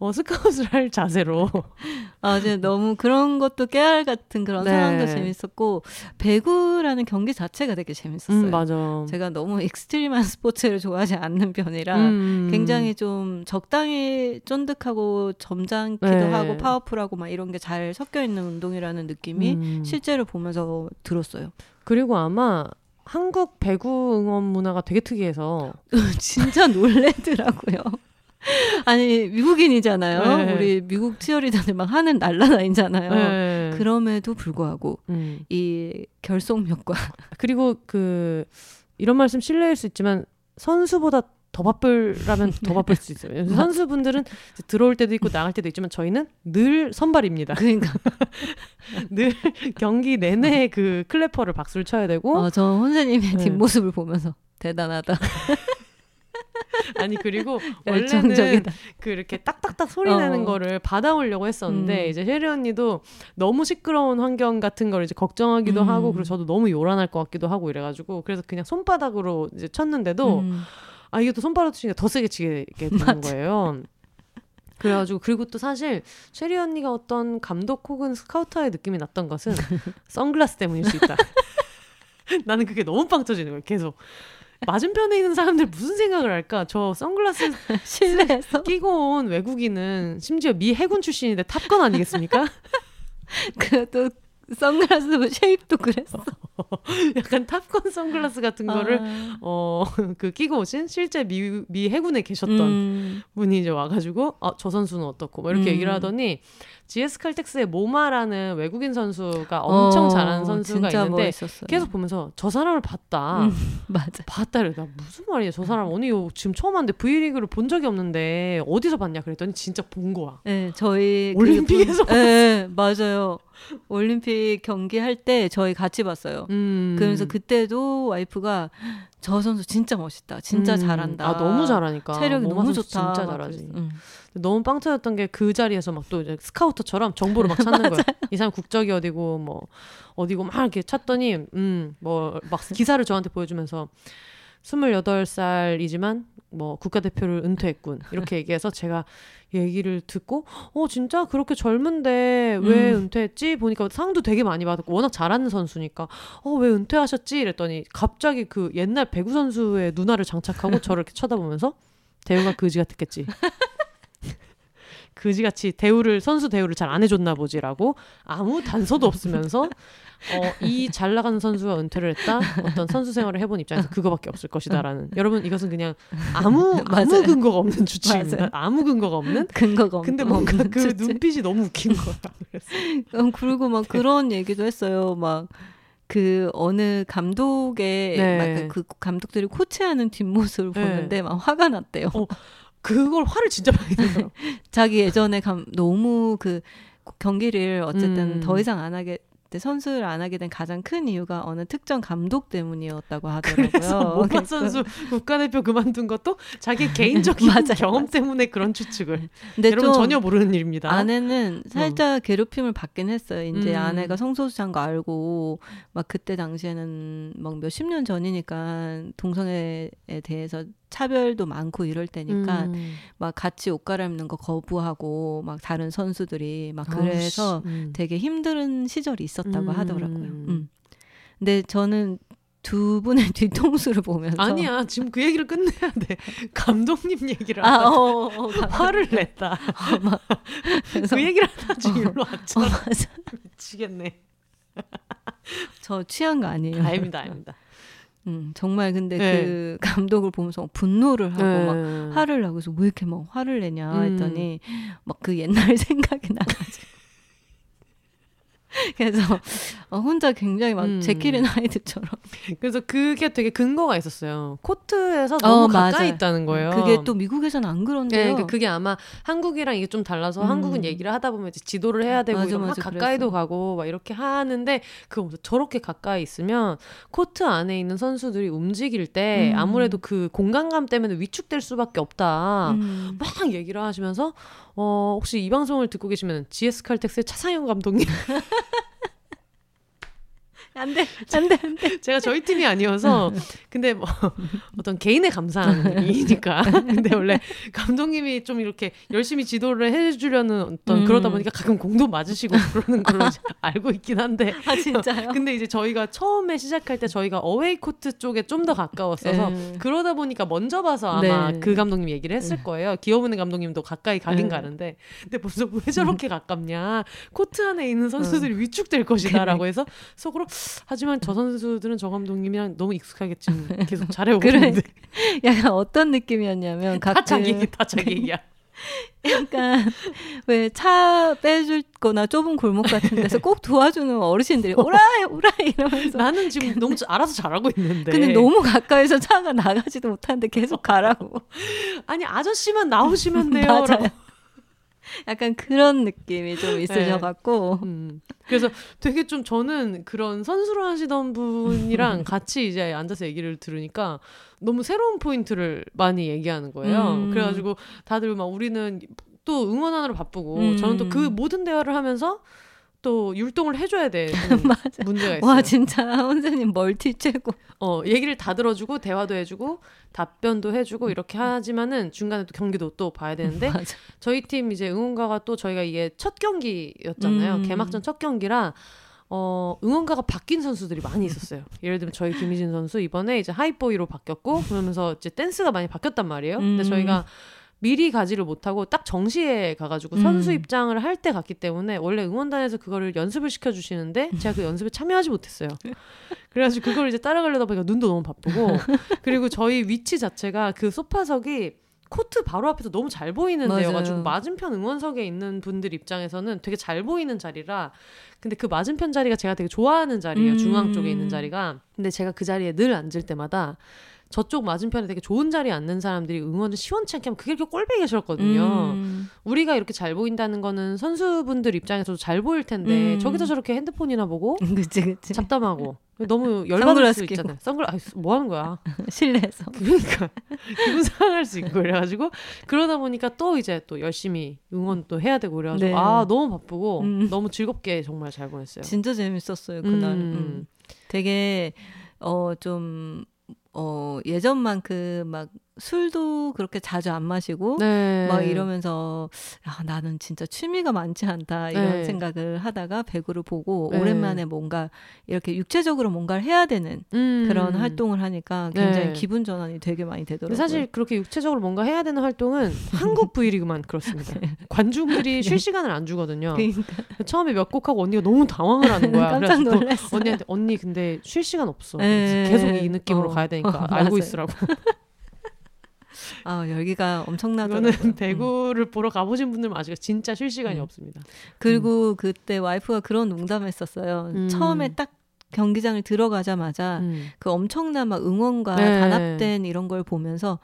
어, 스카웃을 할 자세로. 아, 이제 너무 그런 것도 깨알 같은 그런 네. 상황도 재밌었고, 배구라는 경기 자체가 되게 재밌었어요. 음, 맞아. 제가 너무 extreme한 스포츠를 좋아하지 않는 편이라 음. 굉장히 좀 적당히 쫀득하고 점잖기도 네. 하고 powerful하고 막 이런 게 잘 섞여 있는 운동이라는 느낌이 음. 실제로 보면서 들었어요. 그리고 아마 한국 배구 응원 문화가 되게 특이해서 진짜 놀래더라고요. 아니 미국인이잖아요. 네. 우리 미국 치어리더들 막 하는 날라다니잖아요. 네. 그럼에도 불구하고 음. 이 결속력과 그리고 그 이런 말씀 실례일 수 있지만 선수보다 더 바쁠라면 더 바쁠 수 있어요. 선수분들은 들어올 때도 있고 나갈 때도 있지만 저희는 늘 선발입니다. 그러니까 늘 경기 내내 그 클래퍼를 박수를 쳐야 되고. 어, 저 혼세님의 네. 뒷모습을 보면서 대단하다. 아니 그리고 원래는 그 이렇게 딱딱딱 소리 내는 어. 거를 받아오려고 했었는데 음. 이제 혜리 언니도 너무 시끄러운 환경 같은 걸 이제 걱정하기도 음. 하고 그리고 저도 너무 요란할 것 같기도 하고 이래가지고 그래서 그냥 손바닥으로 이제 쳤는데도 음. 아 이게 또 손바닥 치니까 더 세게 치게 되는 거예요. 그래가지고 그리고 또 사실 쉐리 언니가 어떤 감독 혹은 스카우터의 느낌이 났던 것은 선글라스 때문일 수 있다. 나는 그게 너무 빵 터지는 거예요. 계속 맞은편에 있는 사람들 무슨 생각을 할까? 저 선글라스 실내에서 끼고 온 외국인은 심지어 미 해군 출신인데 탑건 아니겠습니까? 그래도 선글라스 shape도 그랬어. 약간 탑건 선글라스 같은 거를 아. 어그 끼고 오신 실제 미, 미 해군에 계셨던 음. 분이 이제 와가지고 아 저 선수는 어떻고 뭐 이렇게 음. 얘기를 하더니 GS 칼텍스의 모마라는 외국인 선수가 엄청 어, 잘하는 선수가 있는데 멋있었어요. 계속 보면서 저 사람을 봤다. 음, 맞아. 봤다 그래. 나 무슨 말이야. 저 사람 언니 지금 처음 왔는데 V리그를 본 적이 없는데 어디서 봤냐 그랬더니 진짜 본 거야. 네, 저희 올림픽에서 본... 네, 맞아요. 올림픽 경기할 때 저희 같이 봤어요. 음. 그러면서 그때도 와이프가 저 선수 진짜 멋있다. 진짜 음. 잘한다. 아 너무 잘하니까. 체력이 너무 좋다. 진짜 잘하지. 음. 너무 빵 터졌던 게 그 자리에서 막 또 스카우터처럼 정보를 막 찾는 거야. 이 사람 국적이 어디고 뭐 어디고 막 이렇게 찾더니 음 뭐 막 기사를 저한테 보여주면서 28살이지만 뭐 국가대표를 은퇴했군. 이렇게 얘기해서 제가 얘기를 듣고 어 진짜 그렇게 젊은데 왜 음. 은퇴했지? 보니까 상도 되게 많이 받았고 워낙 잘하는 선수니까 어 왜 은퇴하셨지? 이랬더니 갑자기 그 옛날 배구 선수의 누나를 장착하고 저를 이렇게 쳐다보면서 대우가 그지 같았겠지. 그지같이 대우를 선수 대우를 잘 안 해줬나 보지라고 아무 단서도 없으면서 어, 이 잘 나가는 선수가 은퇴를 했다 어떤 선수 생활을 해본 입장에서 그거밖에 없을 것이다라는 여러분 이것은 그냥 아무 아무 근거가 없는 맞아요. 아무 근거가 없는 근거가 없는 근데 뭔가 그 추측. 눈빛이 너무 웃긴 거야 그래서 음, 그리고 막 네. 그런 얘기도 했어요 막 그 어느 감독의 네. 그 감독들이 코치하는 뒷모습을 네. 보는데 막 화가 났대요. 어, 그걸 화를 진짜 많이 내요. 자기 예전에 감, 너무 그 경기를 어쨌든 음. 더 이상 안 하게 때 선수를 안 하게 된 가장 큰 이유가 어느 특정 감독 때문이었다고 하더라고요. 그래서 모마 선수 국가대표 그만둔 것도 자기 개인적인 경험 때문에 그런 추측을. 근데 여러분 전혀 모르는 일입니다. 아내는 살짝 어. 괴롭힘을 받긴 했어요. 이제 음. 아내가 성소수자인 거 알고 막 그때 당시에는 막 몇십 년 전이니까 동성애에 대해서 차별도 많고 이럴 때니까 음. 막 같이 옷 갈아입는 거 거부하고 막 다른 선수들이 막 그래서 음. 되게 힘든 시절이 있었다고 음. 하더라고요. 음. 근데 저는 두 분의 뒤통수를 보면서 아니야. 지금 그 얘기를 끝내야 돼. 감독님 얘기를 아, 어, 어, 어, 화를 냈다. 어, 그 얘기를 하다 지금 어, 일로 왔잖아. 어, 미치겠네. 저 취한 거 아니에요? 아닙니다 아닙니다 음, 정말 근데 네. 그 감독을 보면서 분노를 하고 네. 막 화를 나고 그래서 왜 이렇게 막 화를 내냐 음. 했더니 음. 막그 옛날 생각이 나가지고 그래서 어, 혼자 굉장히 막 음. 제킬인 하이드처럼. 그래서 그게 되게 근거가 있었어요. 코트에서 너무 어, 가까이 맞아요. 있다는 거예요. 그게 또 미국에서는 안 그런데요. 네, 그러니까 그게 아마 한국이랑 이게 좀 달라서 음. 한국은 얘기를 하다 보면 이제 지도를 해야 되고 맞아, 맞아, 가까이도 그랬어. 가고 막 이렇게 하는데 그 저렇게 가까이 있으면 코트 안에 있는 선수들이 움직일 때 음. 아무래도 그 공간감 때문에 위축될 수밖에 없다. 음. 막 얘기를 하시면서 어, 혹시 이 방송을 듣고 계시면 GS 칼텍스의 차상현 감독님 안 돼, 안 돼, 안 돼. 제가 저희 팀이 아니어서, 근데 뭐, 어떤 개인의 감사한 일이니까. 근데 원래 감독님이 좀 이렇게 열심히 지도를 해주려는 어떤 음. 그러다 보니까 가끔 공도 맞으시고 그러는 걸로 알고 있긴 한데. 아, 진짜요? 근데 이제 저희가 처음에 시작할 때 저희가 away 코트 쪽에 좀 더 가까웠어서, 음. 그러다 보니까 먼저 봐서 아마 네. 그 감독님 얘기를 했을 네. 거예요. 기업은행 감독님도 가까이 가긴 네. 가는데. 근데 벌써 왜 저렇게 가깝냐. 코트 안에 있는 선수들이 음. 위축될 것이다라고 해서 속으로 하지만 저 선수들은 저 감독님이랑 너무 익숙하겠지. 계속 잘해오고 그래. 있는데. 약간 어떤 느낌이었냐면 다 자기 얘기 다 자기 얘기야. 약간 왜 차 빼줄 거나 좁은 골목 같은 데서 꼭 도와주는 어르신들이 오라 오라 이러면서. 나는 지금 너무 알아서 잘하고 있는데. 근데 너무 가까이서 차가 나가지도 못하는데 계속 가라고. 아니 아저씨만 나오시면 돼요. 맞아요. 약간 그런 느낌이 좀 네. 있으셔갖고. 네. 음. 그래서 되게 좀 저는 그런 선수로 하시던 분이랑 같이 이제 앉아서 얘기를 들으니까 너무 새로운 포인트를 많이 얘기하는 거예요. 음. 그래가지고 다들 막 우리는 또 응원하느라 바쁘고 음. 저는 또 그 모든 대화를 하면서 또 율동을 해줘야 돼 문제가 있어요. 와 진짜 선생님 멀티 최고. 어 얘기를 다 들어주고 대화도 해주고 답변도 해주고 이렇게 하지만은 중간에 또 경기도 또 봐야 되는데 저희 팀 이제 응원가가 또 저희가 이게 첫 경기였잖아요. 음. 개막전 첫 경기라 어, 응원가가 바뀐 선수들이 많이 있었어요. 예를 들면 저희 김희진 선수 이번에 이제 하이보이로 바뀌었고 그러면서 이제 댄스가 많이 바뀌었단 말이에요. 근데 음. 저희가 미리 가지를 못하고 딱 정시에 가가지고 음. 선수 입장을 할 때 갔기 때문에 원래 응원단에서 그거를 연습을 시켜주시는데 제가 그 연습에 참여하지 못했어요. 그래가지고 그걸 이제 따라가려다 보니까 눈도 너무 바쁘고 그리고 저희 위치 자체가 그 소파석이 코트 바로 앞에서 너무 잘 보이는. 데여가지고 맞은편 응원석에 있는 분들 입장에서는 되게 잘 보이는 자리라 근데 그 맞은편 자리가 제가 되게 좋아하는 자리예요 음. 중앙 쪽에 있는 자리가 근데 제가 그 자리에 늘 앉을 때마다 저쪽 맞은편에 되게 좋은 자리에 앉는 사람들이 응원을 시원치 않게 하면 그게 이렇게 꼴보기가 싫었거든요. 음. 우리가 이렇게 잘 보인다는 거는 선수분들 입장에서도 잘 보일 텐데 음. 저기서 저렇게 핸드폰이나 보고 그치, 그치. 잡담하고 너무 열받을 수 있잖아요. 선글 라스 뭐 하는 거야? 실내에서. 그러니까 기분 상할 수 있고 그래가지고 그러다 보니까 또 이제 또 열심히 응원 또 해야 되고 그래가지고 네. 아 너무 바쁘고 음. 너무 즐겁게 정말 잘 보냈어요. 진짜 재밌었어요 그날. 음. 음. 되게 어좀 어, 예전만큼 막 술도 그렇게 자주 안 마시고 네. 막 이러면서 아, 나는 진짜 취미가 많지 않다 이런 네. 생각을 하다가 배구를 보고 네. 오랜만에 뭔가 이렇게 육체적으로 뭔가를 해야 되는 음. 그런 활동을 하니까 굉장히 네. 기분 전환이 되게 많이 되더라고요. 사실 그렇게 육체적으로 뭔가 해야 되는 활동은 한국 V리그만 그렇습니다. 네. 관중들이 쉴 시간을 안 주거든요. 그러니까. 처음에 몇 곡 하고 언니가 너무 당황을 하는 거야. 깜짝 놀랐어. 언니한테 언니 근데 쉴 시간 없어. 네. 계속 이 느낌으로 어. 가야 되니까 어, 알고 있으라고. 아 열기가 엄청나더라고요. 저는 배구를 음. 보러 가보신 분들은 아직 진짜 쉴 시간이 음. 없습니다. 그리고 음. 그때 와이프가 그런 농담했었어요. 음. 처음에 딱 경기장을 들어가자마자 음. 그 엄청난 막 응원과 네. 단합된 이런 걸 보면서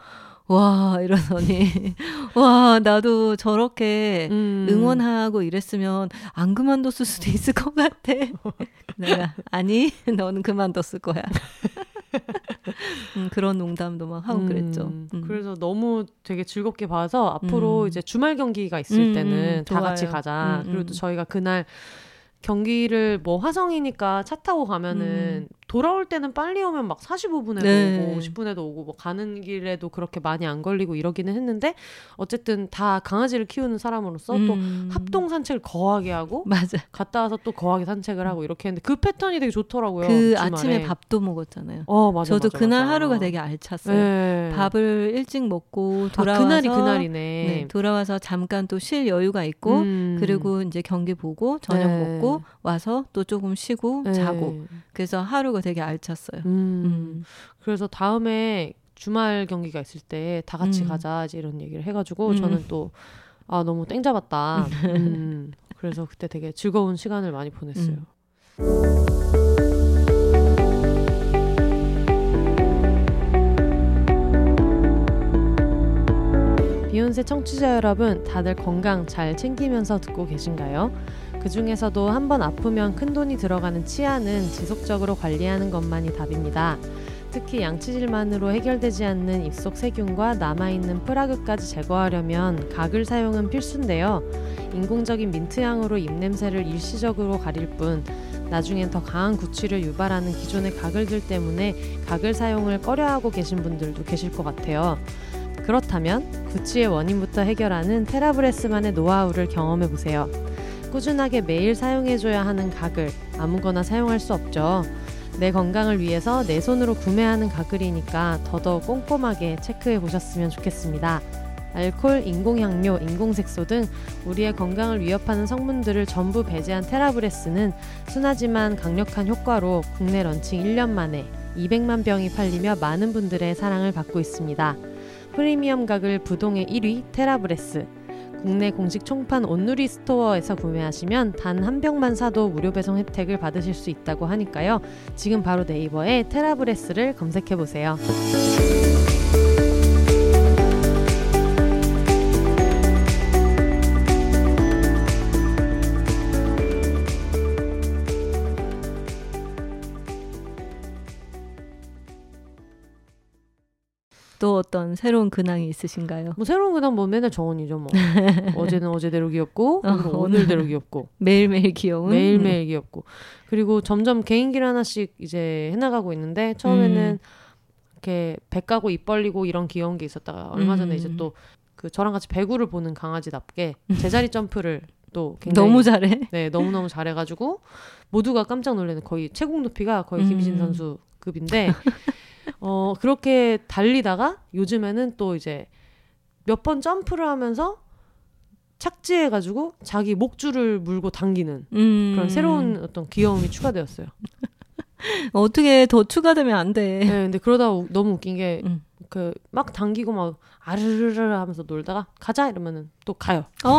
와 이러더니 와 나도 저렇게 음. 응원하고 이랬으면 안 그만뒀을 수도 있을 것 같아. 내가 아니 너는 그만뒀을 거야. 음, 그런 농담도 막 하고 음, 그랬죠. 음. 그래서 너무 되게 즐겁게 봐서 앞으로 음. 이제 주말 경기가 있을 음, 때는 다 같이 가자. 그리고 또 저희가 그날 경기를 뭐 화성이니까 차 타고 가면은 음. 돌아올 때는 빨리 오면 막 45분에도 네. 오고 50분에도 오고 뭐 가는 길에도 그렇게 많이 안 걸리고 이러기는 했는데 어쨌든 다 강아지를 키우는 사람으로서 음. 또 합동 산책을 거하게 하고 맞아. 갔다 와서 또 거하게 산책을 하고 이렇게 했는데 그 패턴이 되게 좋더라고요. 그 주말에. 아침에 밥도 먹었잖아요. 어, 맞아. 저도 맞아, 그날 맞아. 하루가 되게 알찼어요. 네. 밥을 일찍 먹고 돌아와서 아, 그날이 그날이네. 네, 돌아와서 잠깐 또 쉴 여유가 있고 음. 그리고 이제 경기 보고 저녁 네. 먹고 와서 또 조금 쉬고 네. 자고 그래서 하루가 되게 알찼어요. 음. 음. 그래서 다음에 주말 경기가 있을 때 다 같이 음. 가자 이제 이런 얘기를 해가지고 음. 저는 또 아 너무 땡 잡았다. 음. 그래서 그때 되게 즐거운 시간을 많이 보냈어요. 비욘세 청취자 여러분, 다들 건강 잘 챙기면서 듣고 계신가요? 그 중에서도 한 번 아프면 큰 돈이 들어가는 치아는 지속적으로 관리하는 것만이 답입니다. 특히 양치질만으로 해결되지 않는 입속 세균과 남아있는 프라그까지 제거하려면 각을 사용은 필수인데요. 인공적인 민트향으로 입냄새를 일시적으로 가릴 뿐 나중엔 더 강한 구취를 유발하는 기존의 가글들 때문에 각을 사용을 꺼려하고 계신 분들도 계실 것 같아요. 그렇다면 구취의 원인부터 해결하는 테라브레스만의 노하우를 경험해 보세요. 꾸준하게 매일 사용해줘야 하는 가글 아무거나 사용할 수 없죠. 내 건강을 위해서 내 손으로 구매하는 가글이니까 더더욱 꼼꼼하게 체크해 보셨으면 좋겠습니다. 알콜, 인공향료, 인공색소 등 우리의 건강을 위협하는 성분들을 전부 배제한 테라브레스는 순하지만 강력한 효과로 국내 런칭 1년 만에 200만 병이 팔리며 많은 분들의 사랑을 받고 있습니다. 프리미엄 가글 부동의 1위 테라브레스. 국내 공식 총판 온누리 스토어에서 구매하시면 단 한 병만 사도 무료 배송 혜택을 받으실 수 있다고 하니까요. 지금 바로 네이버에 테라브레스를 검색해 보세요. 또 어떤 새로운 근황이 있으신가요? 뭐 새로운 근황 뭐 맨날 정원이죠 뭐. 어제는 어제대로 귀엽고 어, 오늘대로 귀엽고 매일매일 귀여운 매일매일 음. 귀엽고 그리고 점점 개인기를 하나씩 이제 해나가고 있는데 처음에는 음. 이렇게 배 까고 입 벌리고 이런 귀여운 게 있었다가 얼마 전에 음. 이제 또 그 저랑 같이 배구를 보는 강아지답게 제자리 점프를 또 굉장히 너무 잘해. 네, 너무 너무 잘해가지고 모두가 깜짝 놀라는 거의 최고 높이가 거의 음. 선수 급인데 어, 그렇게 달리다가 요즘에는 또 이제 몇 번 점프를 하면서 착지해가지고 자기 목줄을 물고 당기는 음. 그런 새로운 어떤 귀여움이 추가되었어요. 어떻게 더 추가되면 안 돼. 네, 근데 그러다 우, 너무 웃긴 게, 음. 그 막 당기고 막 아르르르 하면서 놀다가 가자 이러면은 또 가요. 어.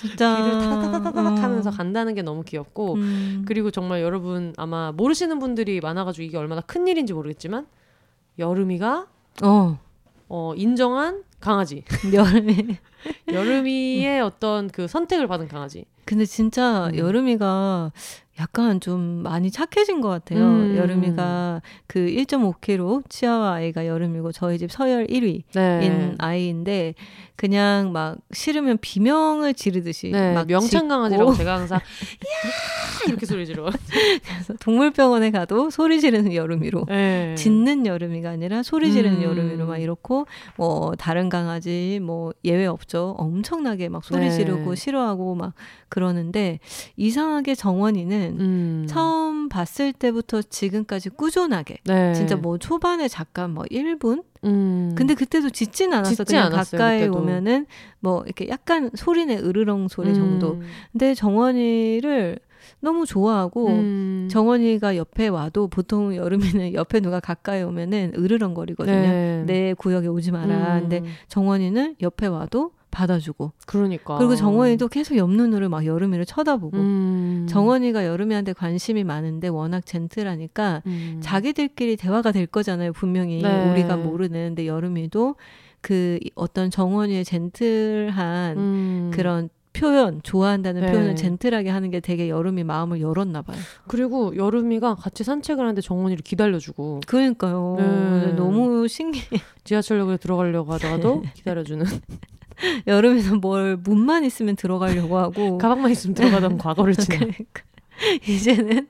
진짜. 길을 타다다다닥 하면서 간다는 게 너무 귀엽고 음. 그리고 정말 여러분 아마 모르시는 분들이 많아가지고 이게 얼마나 큰 일인지 모르겠지만 여름이가 어, 어 인정한 강아지. 여름이 여름이의 어떤 그 선택을 받은 강아지. 근데 진짜 음. 여름이가 약간 좀 많이 착해진 것 같아요. 음. 여름이가 그 1.5kg 치아와 아이가 여름이고 저희 집 서열 1위인 네. 아이인데 그냥 막 싫으면 비명을 지르듯이 네. 막 명창 강아지라고 제가 항상 야 이렇게 소리 지르 그래서 동물병원에 가도 소리 지르는 여름이로 네. 짖는 여름이가 아니라 소리 지르는 음. 여름이로 막 이렇고 뭐 다른 강아지 뭐 예외 없죠. 엄청나게 막 소리 네. 지르고 싫어하고 막 그러는데 이상하게 정원이는 음. 처음 봤을 때부터 지금까지 꾸준하게 네. 진짜 뭐 초반에 잠깐 뭐 1분 음. 근데 그때도 짖진 않았어. 짖지 그냥 않았어요, 가까이 그때도. 오면은 뭐 이렇게 약간 소리내 으르렁 소리 정도. 음. 근데 정원이를 너무 좋아하고 음. 정원이가 옆에 와도 보통 여름에는 옆에 누가 가까이 오면은 으르렁거리거든요. 네. 내 구역에 오지 마라. 음. 근데 정원이는 옆에 와도 받아주고. 그러니까. 그리고 정원이도 계속 옆 눈으로 막 여름이를 쳐다보고. 음. 정원이가 여름이한테 관심이 많은데 워낙 젠틀하니까 음. 자기들끼리 대화가 될 거잖아요. 분명히 네. 우리가 모르는. 데 여름이도 그 어떤 정원이의 젠틀한 음. 그런 표현 좋아한다는 네. 표현을 젠틀하게 하는 게 되게 여름이 마음을 열었나 봐요. 그리고 여름이가 같이 산책을 하는데 정원이를 기다려주고. 그러니까요. 네. 너무 신기해. 지하철역에 들어가려고 하다가도 네. 기다려주는. 여름에는 뭘 문만 있으면 들어가려고 하고 가방만 있으면 들어가던 과거를 지나. 그러니까. 이제는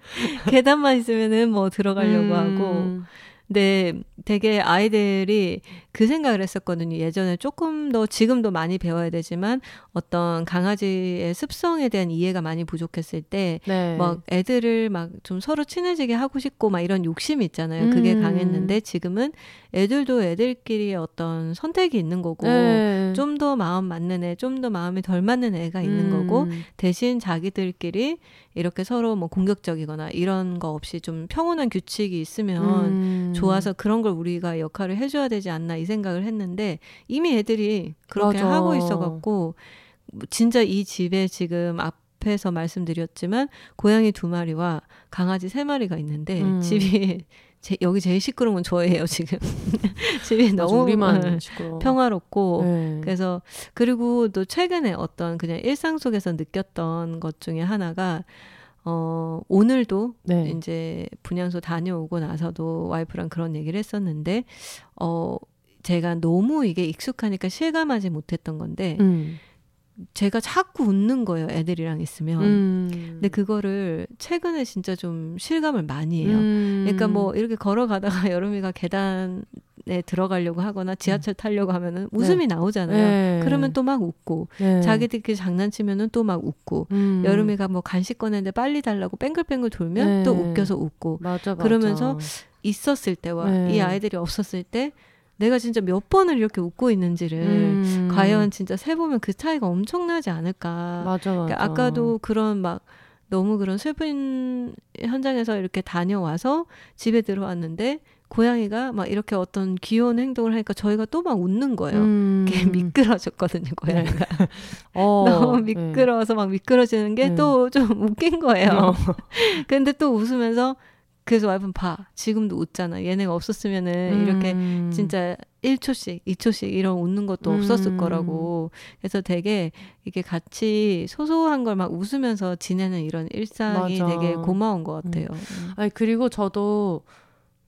계단만 있으면은 뭐 들어가려고 음. 하고. 근데 되게 아이들이 그 생각을 했었거든요. 예전에 조금 더 지금도 많이 배워야 되지만 어떤 강아지의 습성에 대한 이해가 많이 부족했을 때막 네. 애들을 막 좀 서로 친해지게 하고 싶고 막 이런 욕심이 있잖아요. 그게 음. 강했는데 지금은 애들도 애들끼리 어떤 선택이 있는 거고 네. 좀더 마음 맞는 애, 좀 더 마음이 덜 맞는 애가 있는 음. 거고 대신 자기들끼리 이렇게 서로 뭐 공격적이거나 이런 거 없이 좀 평온한 규칙이 있으면 음. 좋아서 그런 걸 우리가 역할을 해줘야 되지 않나 이 생각을 했는데 이미 애들이 그렇게 맞아. 하고 있어갖고 진짜 이 집에 지금 앞에서 말씀드렸지만 고양이 두 마리와 강아지 세 마리가 있는데 음. 집이 제, 여기 제일 시끄러운 건 저예요 지금 집이 너무 우리만 네, 평화롭고 네. 그래서 그리고 또 최근에 어떤 그냥 일상 속에서 느꼈던 것 중에 하나가 어, 오늘도 네. 이제 분양소 다녀오고 나서도 와이프랑 그런 얘기를 했었는데, 어, 제가 너무 이게 익숙하니까 실감하지 못했던 건데, 음. 제가 자꾸 웃는 거예요, 애들이랑 있으면. 음. 근데 그거를 최근에 진짜 좀 실감을 많이 해요. 음. 그러니까 뭐 이렇게 걸어가다가 여름이가 계단 에 들어가려고 하거나 지하철 음. 타려고 하면은 웃음이 네. 나오잖아요. 네. 그러면 또 막 웃고 네. 자기들끼리 장난치면은 또 막 웃고 음. 여름이가 뭐 간식 꺼내는데 빨리 달라고 뺑글뺑글 돌면 네. 또 웃겨서 웃고 맞아, 맞아. 그러면서 있었을 때와 네. 이 아이들이 없었을 때 내가 진짜 몇 번을 이렇게 웃고 있는지를 음. 과연 진짜 세 보면 그 차이가 엄청나지 않을까. 맞아, 맞아. 그러니까 아까도 그런 막 너무 그런 슬픈 현장에서 이렇게 다녀와서 집에 들어왔는데 고양이가 막 이렇게 어떤 귀여운 행동을 하니까 저희가 또 막 웃는 거예요. 음. 미끄러졌거든요, 고양이가. 네. 어, 너무 네. 미끄러워서 막 미끄러지는 게 또좀 네. 웃긴 거예요. 어. 근데 또 웃으면서 그래서 와이프는 봐. 지금도 웃잖아. 얘네가 없었으면은 음. 이렇게 진짜 1초씩, 2초씩 이런 웃는 것도 없었을 음. 거라고. 그래서 되게 이게 같이 소소한 걸 막 웃으면서 지내는 이런 일상이 맞아. 되게 고마운 것 같아요. 음. 아니, 그리고 저도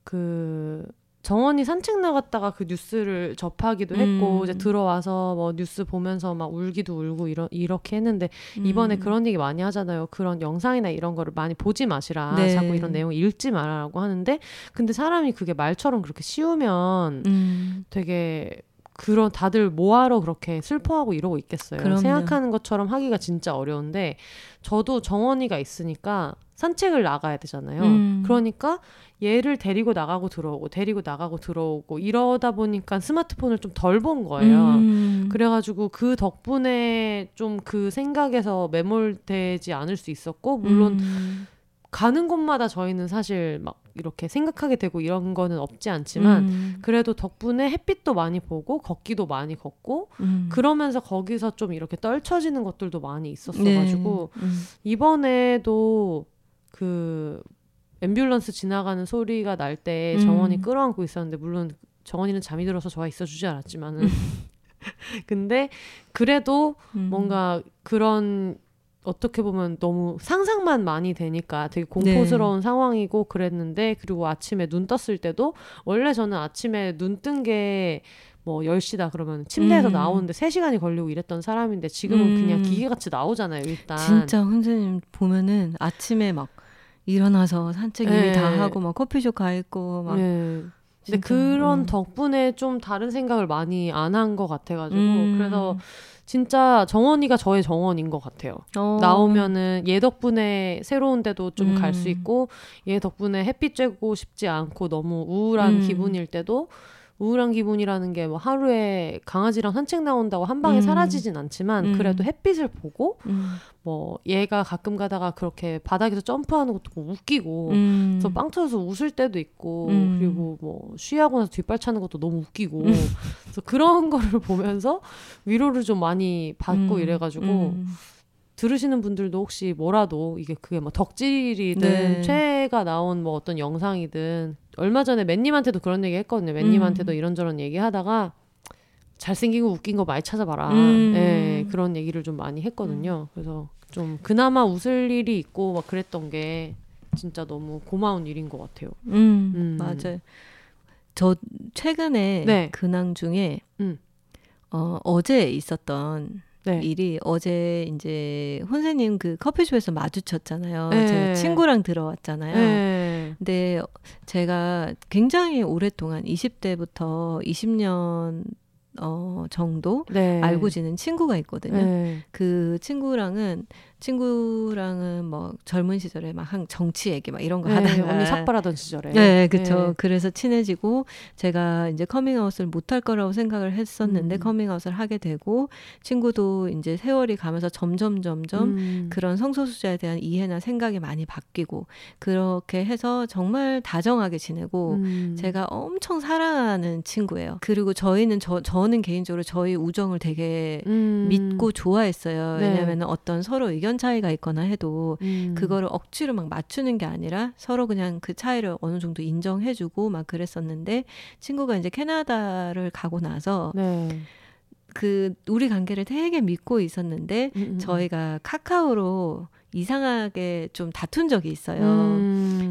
그 정원이 산책 나갔다가 그 뉴스를 접하기도 했고 음. 이제 들어와서 뭐 뉴스 보면서 막 울기도 울고 이러, 이렇게 했는데 음. 이번에 그런 얘기 많이 하잖아요. 그런 영상이나 이런 거를 많이 보지 마시라. 네. 자꾸 이런 내용 읽지 말라고 하는데 근데 사람이 그게 말처럼 그렇게 쉬우면 음. 되게 그런 다들 뭐하러 그렇게 슬퍼하고 이러고 있겠어요. 그럼요. 생각하는 것처럼 하기가 진짜 어려운데 저도 정원이가 있으니까 산책을 나가야 되잖아요. 음. 그러니까 얘를 데리고 나가고 들어오고 데리고 나가고 들어오고 이러다 보니까 스마트폰을 좀 덜 본 거예요. 음. 그래가지고 그 덕분에 좀 그 생각에서 매몰되지 않을 수 있었고 물론 음. 가는 곳마다 저희는 사실 막 이렇게 생각하게 되고 이런 거는 없지 않지만 음. 그래도 덕분에 햇빛도 많이 보고 걷기도 많이 걷고 음. 그러면서 거기서 좀 이렇게 떨쳐지는 것들도 많이 있었어가지고 네. 음. 이번에도 그 앰뷸런스 지나가는 소리가 날때 음. 정원이 끌어안고 있었는데 물론 정원이는 잠이 들어서 저와 있어주지 않았지만은 근데 그래도 음. 뭔가 그런 어떻게 보면 너무 상상만 많이 되니까 되게 공포스러운 네. 상황이고 그랬는데 그리고 아침에 눈 떴을 때도 원래 저는 아침에 눈 뜬 게 뭐 10시다 그러면 침대에서 음. 나오는데 3시간이 걸리고 이랬던 사람인데 지금은 음. 그냥 기계같이 나오잖아요, 일단. 진짜 선생님 보면은 아침에 막 일어나서 산책 네. 이미 다 하고 막 커피숍 가 있고 막 네. 근데 그런 음. 덕분에 좀 다른 생각을 많이 안 한 것 같아가지고 음. 그래서 진짜 정원이가 저의 정원인 것 같아요. 어. 나오면은 얘 덕분에 새로운 데도 좀 갈수 음. 있고 얘 덕분에 햇빛 쬐고 싶지 않고 너무 우울한 음. 기분일 때도 우울한 기분이라는 게 뭐 하루에 강아지랑 산책 나온다고 한 방에 음. 사라지진 않지만 음. 그래도 햇빛을 보고 음. 뭐 얘가 가끔 가다가 그렇게 바닥에서 점프하는 것도 뭐 웃기고 음. 그래서 빵 터져서 웃을 때도 있고 음. 그리고 뭐 쉬하고 나서 뒷발 차는 것도 너무 웃기고 음. 그래서 그런 거를 보면서 위로를 좀 많이 받고 이래가지고 들으시는 분들도 혹시 뭐라도 이게 그게 뭐 덕질이든 네. 최애가 나온 뭐 어떤 영상이든 얼마 전에 맨님한테도 그런 얘기 했거든요. 맨님한테도 음. 이런저런 얘기 하다가 잘생기고 웃긴 거 많이 찾아봐라. 음. 네, 그런 얘기를 좀 많이 했거든요. 음. 그래서 좀 그나마 웃을 일이 있고 막 그랬던 게 진짜 너무 고마운 일인 것 같아요. 음, 음. 맞아요. 저 최근에 네. 근황 중에 음. 어, 어제 있었던 네. 일이 어제 이제 혼세님 그 커피숍에서 마주쳤잖아요. 네. 제가 친구랑 들어왔잖아요. 네. 근데 제가 굉장히 오랫동안 20대부터 20년 어, 정도 네. 알고 지낸 친구가 있거든요. 네. 그 친구랑은 친구랑은 뭐 젊은 시절에 막 한 정치 얘기 막 이런 거 네, 하다가 언니 삭발하던 시절에 네, 그렇죠. 네. 그래서 친해지고 제가 이제 커밍아웃을 못할 거라고 생각을 했었는데 음. 커밍아웃을 하게 되고 친구도 이제 세월이 가면서 점점 점점 음. 그런 성소수자에 대한 이해나 생각이 많이 바뀌고 그렇게 해서 정말 다정하게 지내고 음. 제가 엄청 사랑하는 친구예요. 그리고 저희는 저 저는 개인적으로 저희 우정을 되게 음. 믿고 좋아했어요. 네. 왜냐하면 어떤 서로 의견 의견 차이가 있거나 해도 음. 그거를 억지로 막 맞추는 게 아니라 서로 그냥 그 차이를 어느 정도 인정해주고 막 그랬었는데 친구가 이제 캐나다를 가고 나서 네. 그 우리 관계를 되게 믿고 있었는데 음, 음, 음. 저희가 카카오로 이상하게 좀 다툰 적이 있어요.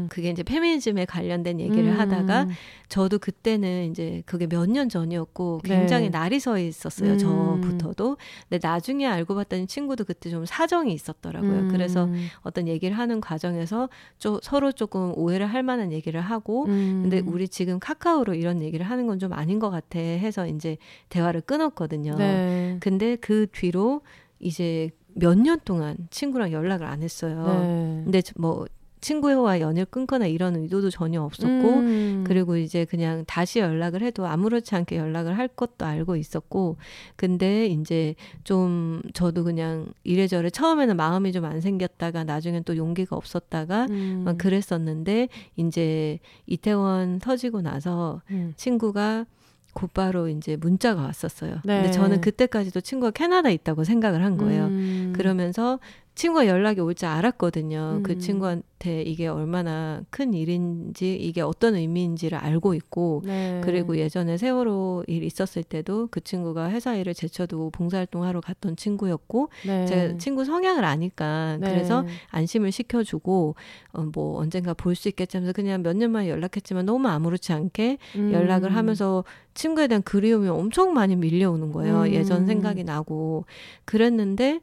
음. 그게 이제 페미니즘에 관련된 얘기를 음. 하다가 저도 그때는 이제 그게 몇 년 전이었고 굉장히 네. 날이 서 있었어요. 음. 저부터도. 근데 나중에 알고 봤더니 친구도 그때 좀 사정이 있었더라고요. 음. 그래서 어떤 얘기를 하는 과정에서 좀 서로 조금 오해를 할 만한 얘기를 하고 근데 음. 우리 지금 카카오로 이런 얘기를 하는 건 좀 아닌 것 같아 해서 이제 대화를 끊었거든요. 네. 근데 그 뒤로 이제 몇년 동안 친구랑 연락을 안 했어요. 네. 근데 뭐 친구와 연을 끊거나 이런 의도도 전혀 없었고 음. 그리고 이제 그냥 다시 연락을 해도 아무렇지 않게 연락을 할 것도 알고 있었고 근데 이제 좀 저도 그냥 이래저래 처음에는 마음이 좀 안 생겼다가 나중엔 또 용기가 없었다가 음. 막 그랬었는데 이제 이태원 터지고 나서 음. 친구가 곧바로 이제 문자가 왔었어요. 네. 근데 저는 그때까지도 친구가 캐나다에 있다고 생각을 한 거예요. 음. 그러면서 친구가 연락이 올 줄 알았거든요. 그 음. 그 친구한테 이게 얼마나 큰 일인지 이게 어떤 의미인지를 알고 있고 네. 그리고 예전에 세월호 일 있었을 때도 그 친구가 회사 일을 제쳐두고 봉사활동하러 갔던 친구였고 네. 제가 친구 성향을 아니까 네. 그래서 안심을 시켜주고 어, 뭐 언젠가 볼 수 있겠지 하면서 그냥 몇 년 만에 연락했지만 너무 아무렇지 않게 음. 연락을 하면서 친구에 대한 그리움이 엄청 많이 밀려오는 거예요. 음. 예전 생각이 나고 그랬는데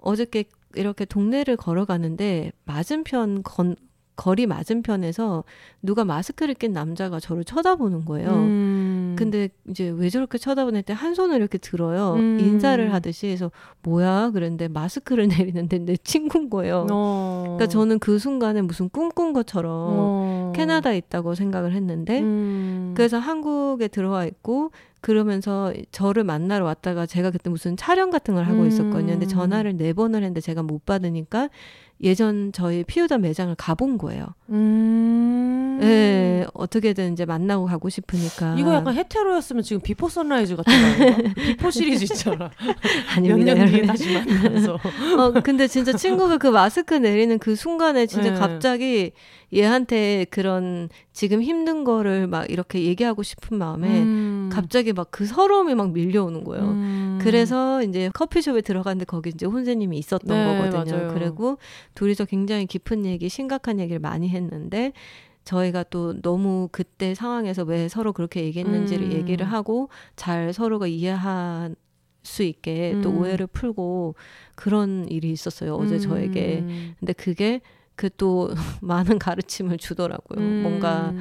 어저께 이렇게 동네를 걸어가는데 맞은편 건, 거리 맞은편에서 누가 마스크를 낀 남자가 저를 쳐다보는 거예요. 음. 근데 이제 왜 저렇게 쳐다보는 때한 손을 이렇게 들어요. 음. 인사를 하듯이 해서 뭐야? 그랬는데 마스크를 내리는데 내 친구인 거예요. 어. 그러니까 저는 그 순간에 무슨 꿈꾼 것처럼 어. 캐나다에 있다고 생각을 했는데 음. 그래서 한국에 들어와 있고 그러면서 저를 만나러 왔다가 제가 그때 무슨 촬영 같은 걸 하고 있었거든요. 근데 음. 전화를 네 번을 했는데 제가 못 받으니까 예전 저희 피우다 매장을 가본 거예요. 음. 네, 어떻게든 이제 만나고 가고 싶으니까. 이거 약간 hetero였으면 지금 Before Sunrise 같은 거 Before 시리즈 있잖아. 아니면 년 뒤에 다시 만나서. 어, 근데 진짜 친구가 그 마스크 내리는 그 순간에 진짜 네. 갑자기 얘한테 그런 지금 힘든 거를 막 이렇게 얘기하고 싶은 마음에 음. 갑자기 막 그 서러움이 막 밀려오는 거예요. 음. 그래서 이제 커피숍에 들어갔는데 거기 이제 혼세님이 있었던 네, 거거든요. 맞아요. 그리고 둘이서 굉장히 깊은 얘기, 심각한 얘기를 많이 했는데 저희가 또 너무 그때 상황에서 왜 서로 그렇게 얘기했는지를 음. 얘기를 하고 잘 서로가 이해할 수 있게 음. 또 오해를 풀고 그런 일이 있었어요. 어제 음. 저에게. 근데 그게 그 또 많은 가르침을 주더라고요. 음. 뭔가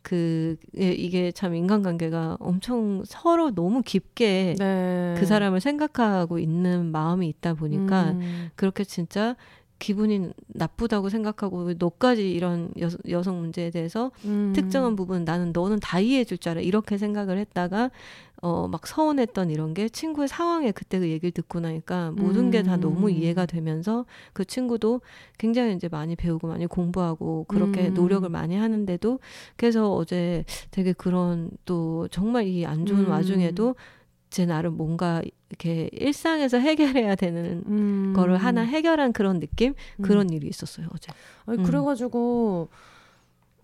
그 예, 이게 참 인간관계가 엄청 서로 너무 깊게 네. 그 사람을 생각하고 있는 마음이 있다 보니까 음. 그렇게 진짜 기분이 나쁘다고 생각하고 너까지 이런 여, 성 문제에 대해서 음. 특정한 부분 나는 너는 다 이해해 줄 줄 알아 이렇게 생각을 했다가 어 막 서운했던 이런 게 친구의 상황에 그때 그 얘기를 듣고 나니까 모든 게 다 너무 음. 이해가 되면서 그 친구도 굉장히 이제 많이 배우고 많이 공부하고 그렇게 음. 노력을 많이 하는데도 그래서 어제 되게 그런 또 정말 이 안 좋은 음. 와중에도 제 나름 뭔가 이렇게 일상에서 해결해야 되는 음. 거를 하나 해결한 그런 느낌 그런 음. 일이 있었어요 어제. 아니, 음. 그래가지고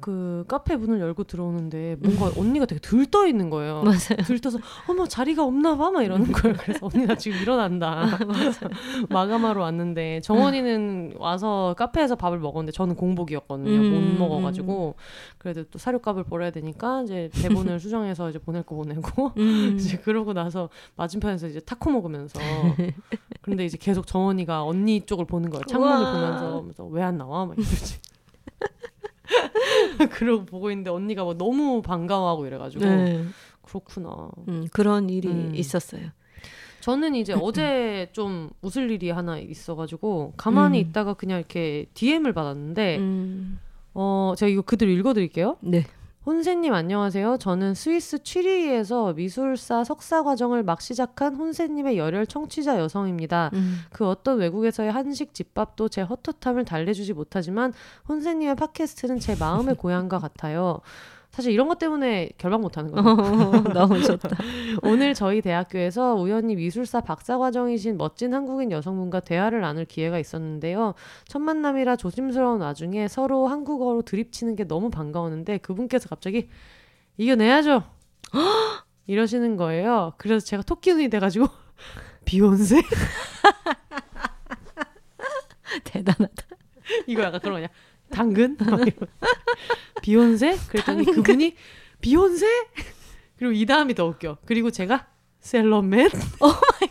그 카페 문을 열고 들어오는데 뭔가 언니가 되게 들떠 있는 거예요. 맞아요. 들떠서 어머 자리가 없나 봐 막 이러는 거예요. 그래서 언니 나 지금 일어난다. 마감하러 왔는데 정원이는 와서 카페에서 밥을 먹었는데 저는 공복이었거든요. 음, 못 먹어가지고 그래도 또 사료값을 벌어야 되니까 이제 대본을 수정해서 이제 보낼 거 보내고 음. 이제 그러고 나서 맞은편에서 이제 타코 먹으면서 그런데 이제 계속 정원이가 언니 쪽을 보는 거예요. 창문을 보면서 왜 안 나와 막 이러지. 그러고 보고 있는데 언니가 뭐 너무 반가워하고 이래가지고 네. 그렇구나. 음, 그런 일이 음. 있었어요. 저는 이제 어제 좀 웃을 일이 하나 있어가지고 가만히 음. 있다가 그냥 이렇게 DM을 받았는데 음. 어 제가 이거 그대로 읽어드릴게요. 네. 혼세님 안녕하세요. 저는 스위스 취리히에서 미술사 석사 과정을 막 시작한 혼세님의 열혈 청취자 여성입니다. 음. 그 어떤 외국에서의 한식 집밥도 제 헛헛함을 달래주지 못하지만 혼세님의 팟캐스트는 제 마음의 고향과 같아요. 사실 이런 것 때문에 결박 못하는 거예요. 너무 좋다. 오늘 저희 대학교에서 우연히 미술사 박사 과정이신 멋진 한국인 여성분과 대화를 나눌 기회가 있었는데요. 첫 만남이라 조심스러운 와중에 서로 한국어로 드립치는 게 너무 반가웠는데 그분께서 갑자기 이겨내야죠. 이러시는 거예요. 그래서 제가 토끼 눈이 돼가지고 비욘세? 대단하다. 이거 약간 그런 거냐? 당근? 비혼세? 그랬더니 당근. 그분이 비혼세? 그리고 이 다음이 더 웃겨. 그리고 제가 셀럽맨? Oh my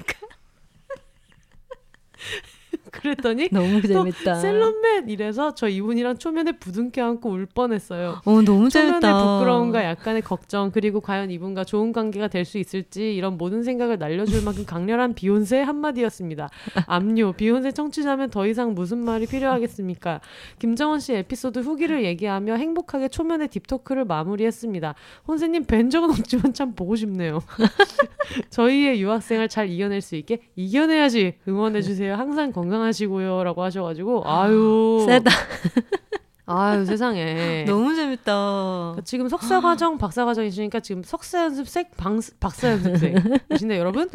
그랬더니 너무 재밌다. 셀럽맨 이래서 저 이분이랑 초면에 부둥켜 안고 울 뻔했어요. 어 너무 재밌다. 초면의 부끄러움과 약간의 걱정 그리고 과연 이분과 좋은 관계가 될 수 있을지 이런 모든 생각을 날려줄 만큼 강렬한 비혼세 한마디였습니다. 압류 비욘세 청취자면 더 이상 무슨 말이 필요하겠습니까? 김정원 씨 에피소드 후기를 얘기하며 행복하게 초면의 딥토크를 마무리했습니다. 혼세님 뵌 적은 없지만 참 보고 싶네요. 저희의 유학생활 잘 이겨낼 수 있게 이겨내야지 응원해 주세요. 항상 건강 하시고요라고 하셔가지고 아유 세다. 아유 세상에 너무 재밌다. 지금 석사 과정, 박사 과정이시니까 지금 석사 연습생, 방, 박사 연습생이신데 여러분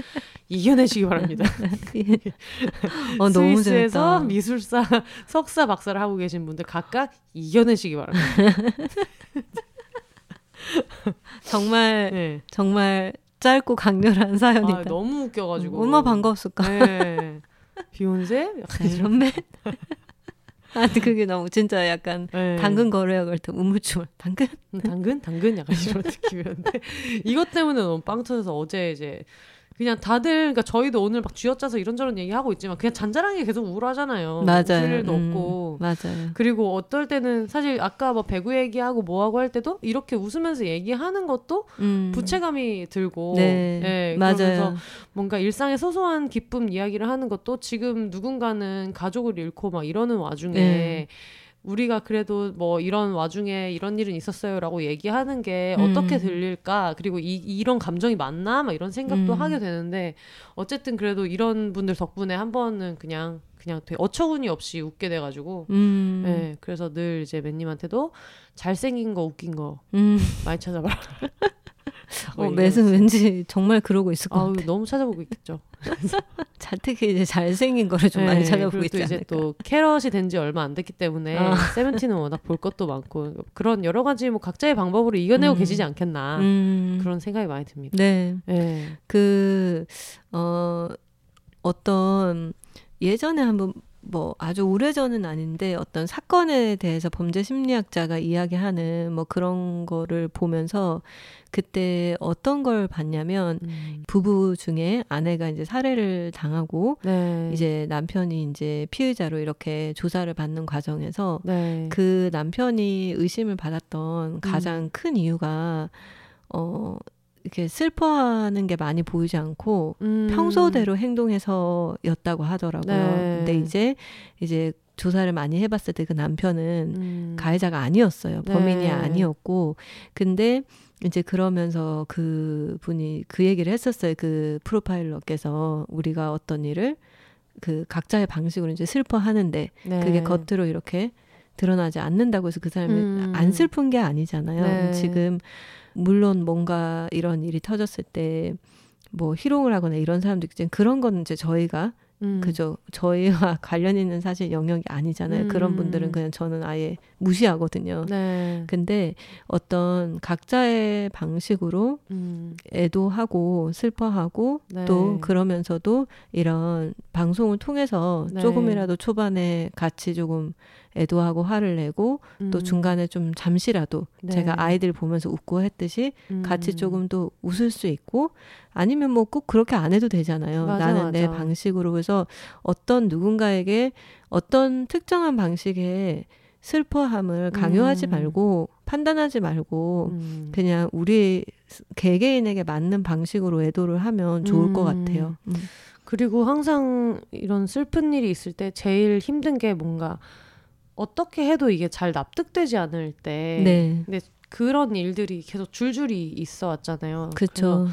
이겨내시기 바랍니다. 어, 너무 스위스에서 재밌다. 미술사 석사 박사를 하고 계신 분들 각각 이겨내시기 바랍니다. 정말 네. 정말 짧고 강렬한 사연이다. 아, 너무 웃겨가지고 얼마 반가웠을까. 네. 비욘세? 이런 맨. 아, 그게 너무 진짜 약간 네. 당근 거래야 그때 우물쭈물 당근 음, 당근 당근 약간 이런 느낌이었는데 이것 때문에 너무 빵 터져서 어제 이제 그냥 다들 그러니까 저희도 오늘 막 쥐어짜서 이런저런 얘기하고 있지만 그냥 잔잔하게 계속 우울하잖아요. 맞아요. 일도 음, 없고. 맞아요. 그리고 어떨 때는 사실 아까 뭐 배구 얘기하고 뭐하고 할 때도 이렇게 웃으면서 얘기하는 것도 음. 부채감이 들고 네. 네 맞아요. 그러면서 뭔가 일상의 소소한 기쁨 이야기를 하는 것도 지금 누군가는 가족을 잃고 막 이러는 와중에 네. 우리가 그래도 뭐 이런 와중에 이런 일은 있었어요라고 얘기하는 게 음. 어떻게 들릴까 그리고 이, 이런 감정이 맞나 막 이런 생각도 음. 하게 되는데 어쨌든 그래도 이런 분들 덕분에 한 번은 그냥 그냥 되게 어처구니 없이 웃게 돼가지고 음. 네, 그래서 늘 이제 맨님한테도 잘생긴 거 웃긴 거 음. 많이 찾아봐라 어, 매은 왠지 정말 그러고 있을 것 아우, 같아. 너무 찾아보고 있겠죠. 잘 특히 이제 잘생긴 거를 좀 네, 많이 찾아보고 있지 이제 또 캐럿이 된 지 얼마 안 됐기 때문에 어. 세븐틴은 워낙 볼 것도 많고 그런 여러 가지 뭐 각자의 방법으로 이겨내고 음. 계시지 않겠나 음. 그런 생각이 많이 듭니다. 네. 네. 그 어, 어떤 예전에 한번 뭐 아주 오래전은 아닌데 어떤 사건에 대해서 범죄 심리학자가 이야기하는 뭐 그런 거를 보면서 그때 어떤 걸 봤냐면 음. 부부 중에 아내가 이제 살해를 당하고 네. 이제 남편이 이제 피의자로 이렇게 조사를 받는 과정에서 네. 그 남편이 의심을 받았던 가장 음. 큰 이유가 어 이렇게 슬퍼하는 게 많이 보이지 않고 음. 평소대로 행동해서였다고 하더라고요. 네. 근데 이제 이제 조사를 많이 해봤을 때 그 남편은 음. 가해자가 아니었어요. 범인이 네. 아니었고 근데 이제 그러면서 그 분이 그 얘기를 했었어요. 그 프로파일러께서 우리가 어떤 일을 그 각자의 방식으로 이제 슬퍼하는데 네. 그게 겉으로 이렇게 드러나지 않는다고 해서 그 사람이 음. 안 슬픈 게 아니잖아요. 네. 지금 물론 뭔가 이런 일이 터졌을 때 뭐 희롱을 하거나 이런 사람도 있지만 그런 거는 이제 저희가 음. 그죠. 저희와 관련 있는 사실 영역이 아니잖아요. 음. 그런 분들은 그냥 저는 아예 무시하거든요. 네. 근데 어떤 각자의 방식으로 음. 애도하고 슬퍼하고 네. 또 그러면서도 이런 방송을 통해서 네. 조금이라도 초반에 같이 조금 애도하고 화를 내고 음. 또 중간에 좀 잠시라도 네. 제가 아이들 보면서 웃고 했듯이 음. 같이 조금 더 웃을 수 있고 아니면 뭐 꼭 그렇게 안 해도 되잖아요. 맞아, 나는 맞아. 내 방식으로 그래서 어떤 누군가에게 어떤 특정한 방식의 슬퍼함을 강요하지 음. 말고 판단하지 말고 음. 그냥 우리 개개인에게 맞는 방식으로 애도를 하면 좋을 것 음. 같아요. 음. 그리고 항상 이런 슬픈 일이 있을 때 제일 힘든 게 뭔가 어떻게 해도 이게 잘 납득되지 않을 때 네. 근데 그런 일들이 계속 줄줄이 있어 왔잖아요. 그렇죠.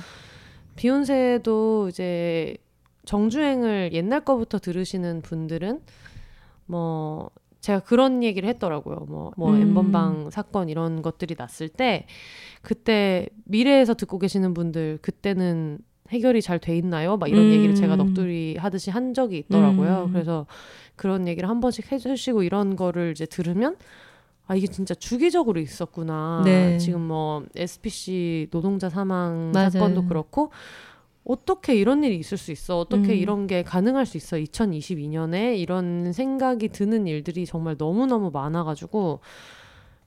비욘세도 이제 정주행을 옛날 거부터 들으시는 분들은 뭐 제가 그런 얘기를 했더라고요. 뭐, 뭐, 음. 엠번방 사건 이런 것들이 났을 때, 그때 미래에서 듣고 계시는 분들, 그때는 해결이 잘 돼 있나요? 막 이런 음. 얘기를 제가 넋두리 하듯이 한 적이 있더라고요. 음. 그래서 그런 얘기를 한 번씩 해주시고 이런 거를 이제 들으면 아 이게 진짜 주기적으로 있었구나. 네. 지금 뭐 SPC 노동자 사망 맞아요. 사건도 그렇고 어떻게 이런 일이 있을 수 있어? 어떻게 음. 이런 게 가능할 수 있어? 2022년에 이런 생각이 드는 일들이 정말 너무 너무 많아 가지고,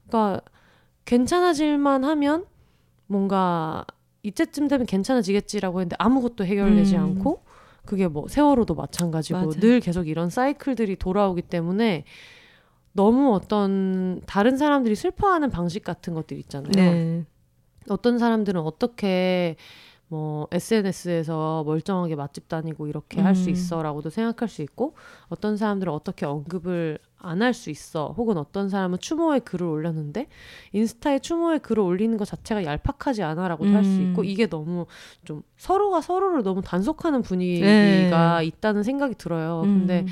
그러니까 괜찮아질만 하면 뭔가 이때쯤 되면 괜찮아지겠지라고 했는데 아무것도 해결되지 음. 않고 그게 뭐 세월호도 마찬가지고 맞아요. 늘 계속 이런 사이클들이 돌아오기 때문에 너무 어떤 다른 사람들이 슬퍼하는 방식 같은 것들 있잖아요. 네. 어떤 사람들은 어떻게 뭐 SNS에서 멀쩡하게 맛집 다니고 이렇게 음. 할수 있어라고도 생각할 수 있고 어떤 사람들은 어떻게 언급을 안 할 수 있어 혹은 어떤 사람은 추모의 글을 올렸는데 인스타에 추모의 글을 올리는 것 자체가 얄팍하지 않아라고도 음. 할수 있고 이게 너무 좀 서로가 서로를 너무 단속하는 분위기가 네. 있다는 생각이 들어요. 음. 근데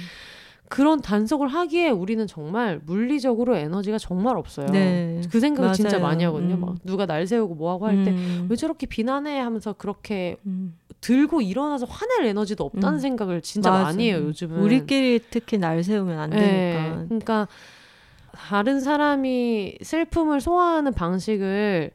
그런 단속을 하기에 우리는 정말 물리적으로 에너지가 정말 없어요. 네. 그 생각을 맞아요. 진짜 많이 하거든요. 음. 막 누가 날 세우고 뭐하고 할 때왜 음. 저렇게 비난해 하면서 그렇게 음. 들고 일어나서 화낼 에너지도 없다는 음. 생각을 진짜 맞아. 많이 해요. 요즘은 우리끼리 특히 날 세우면 안 되니까. 네. 그러니까 다른 사람이 슬픔을 소화하는 방식을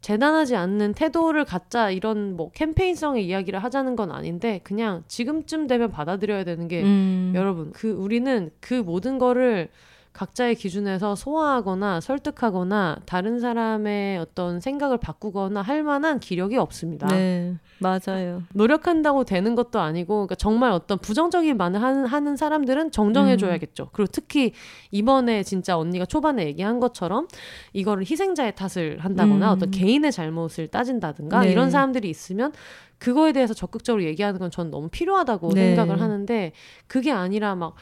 재단하지 않는 태도를 갖자 이런 뭐 캠페인성의 이야기를 하자는 건 아닌데 그냥 지금쯤 되면 받아들여야 되는 게 음. 여러분 그 우리는 그 모든 거를 각자의 기준에서 소화하거나 설득하거나 다른 사람의 어떤 생각을 바꾸거나 할 만한 기력이 없습니다. 네, 맞아요. 노력한다고 되는 것도 아니고, 그러니까 정말 어떤 부정적인 말을 하는, 사람들은 정정해줘야겠죠. 음. 그리고 특히 이번에 진짜 언니가 초반에 얘기한 것처럼 이거를 희생자의 탓을 한다거나 음. 어떤 개인의 잘못을 따진다든가 네. 이런 사람들이 있으면 그거에 대해서 적극적으로 얘기하는 건 전 너무 필요하다고 네. 생각을 하는데 그게 아니라 막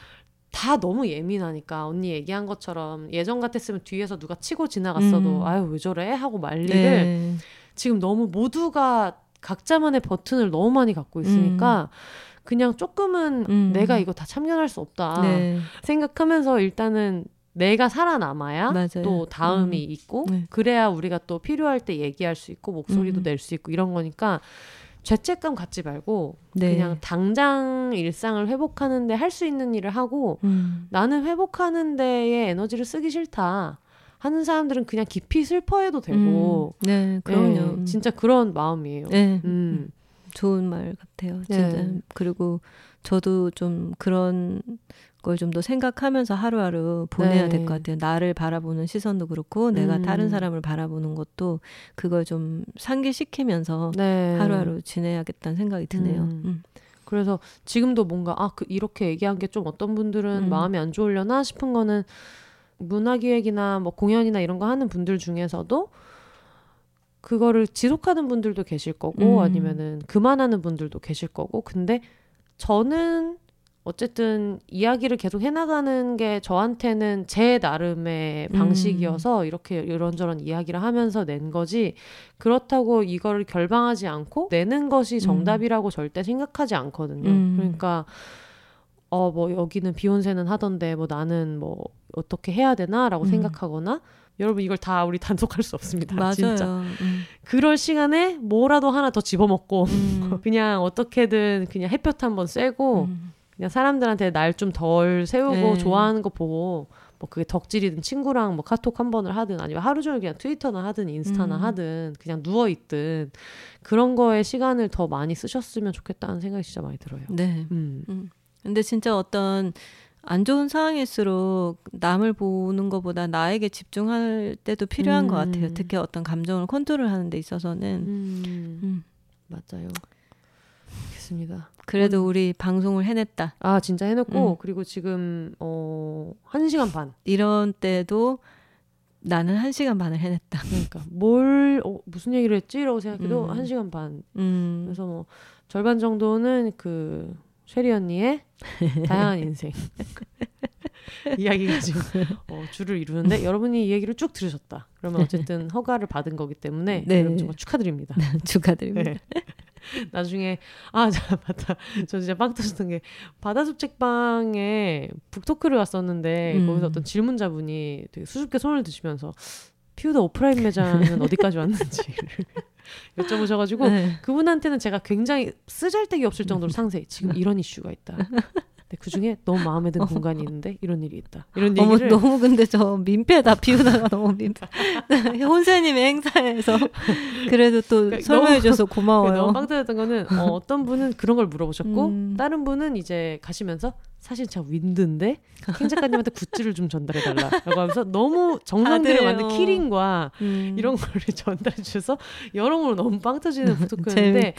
다 너무 예민하니까 언니 얘기한 것처럼 예전 같았으면 뒤에서 누가 치고 지나갔어도 음. 아유 왜 저래 하고 말 일을 네. 지금 너무 모두가 각자만의 버튼을 너무 많이 갖고 있으니까 음. 그냥 조금은 음. 내가 이거 다 참견할 수 없다 네. 생각하면서 일단은 내가 살아남아야 맞아요. 또 다음이 음. 있고 네. 그래야 우리가 또 필요할 때 얘기할 수 있고 목소리도 음. 낼수 있고 이런 거니까 죄책감 갖지 말고 네. 그냥 당장 일상을 회복하는데 할 수 있는 일을 하고 음. 나는 회복하는 데에 에너지를 쓰기 싫다. 하는 사람들은 그냥 깊이 슬퍼해도 되고. 음. 네, 그럼요. 네, 진짜 그런 마음이에요. 네. 음. 좋은 말 같아요. 진짜. 네. 그리고 저도 좀 그런 걸 좀 더 생각하면서 하루하루 보내야 네. 될것 같아요. 나를 바라보는 시선도 그렇고 내가 음. 다른 사람을 바라보는 것도 그걸 좀 상기시키면서 네. 하루하루 지내야겠다는 생각이 드네요. 음. 음. 그래서 지금도 뭔가 아 그 이렇게 얘기한 게 좀 어떤 분들은 음. 마음이 안 좋으려나 싶은 거는 문화기획이나 뭐 공연이나 이런 거 하는 분들 중에서도 그거를 지속하는 분들도 계실 거고 음. 아니면은 그만하는 분들도 계실 거고 근데 저는 어쨌든 이야기를 계속 해나가는 게 저한테는 제 나름의 방식이어서 음. 이렇게 이런저런 이야기를 하면서 낸 거지 그렇다고 이거를 결방하지 않고 내는 것이 음. 정답이라고 음. 절대 생각하지 않거든요. 음. 그러니까 어 뭐 여기는 비욘세는 하던데 뭐 나는 뭐 어떻게 해야 되나라고 음. 생각하거나 여러분 이걸 다 우리 단속할 수 없습니다. 맞아요. 진짜. 음. 그럴 시간에 뭐라도 하나 더 집어먹고 음. 그냥 어떻게든 그냥 햇볕 한번 쐬고 음. 그냥 사람들한테 날 좀 덜 세우고 네. 좋아하는 거 보고 뭐 그게 덕질이든 친구랑 뭐 카톡 한 번을 하든 아니면 하루 종일 그냥 트위터나 하든 인스타나 음. 하든 그냥 누워 있든 그런 거에 시간을 더 많이 쓰셨으면 좋겠다는 생각이 진짜 많이 들어요. 네. 음. 음. 근데 진짜 어떤 안 좋은 상황일수록 남을 보는 것보다 나에게 집중할 때도 필요한 음. 것 같아요. 특히 어떤 감정을 컨트롤하는 데 있어서는. 음. 음. 맞아요. 알겠습니다. 그래도 음. 우리 방송을 해냈다. 아 진짜 해냈고 음. 그리고 지금 어 1시간 반. 이런 때도 나는 1시간 반을 해냈다. 그러니까 뭘 어, 무슨 얘기를 했지라고 생각해도 음. 1시간 반. 음. 그래서 뭐 절반 정도는 그 쉐리 언니의 다양한 인생 이야기가 지금 어, 줄을 이루는데 여러분이 이 얘기를 쭉 들으셨다. 그러면 어쨌든 허가를 받은 거기 때문에 네. 여러분 정말 축하드립니다. 축하드립니다. 네. 나중에 아, 자, 맞다. 저 진짜 빵 터졌던 게 바다숲 책방에 북토크를 갔었는데 음. 거기서 어떤 질문자분이 되게 수줍게 손을 드시면서 피우다 오프라인 매장은 어디까지 왔는지를 여쭤보셔가지고 네. 그분한테는 제가 굉장히 쓰잘데기 없을 정도로 상세히 지금 이런 이슈가 있다. 근데 그 중에 너무 마음에 든 공간이 있는데 이런 일이 있다. 이런 얘기를 너무 근데 저 민폐다 비우다가 너무 민폐. 혼세님의 행사에서 그래도 또 그러니까 설명해줘서 고마워요. 너무 빵 터졌던 거는 어, 떤 분은 그런 걸 물어보셨고 음. 다른 분은 이제 가시면서 사실 제가 윈드인데 킹 작가님한테 굿즈를 좀 전달해 달라라고 하면서 너무 정성들여 만든 키링과 음. 이런 거를 전달해 주셔서 여러모로 너무 빵 터지는 부토크였는데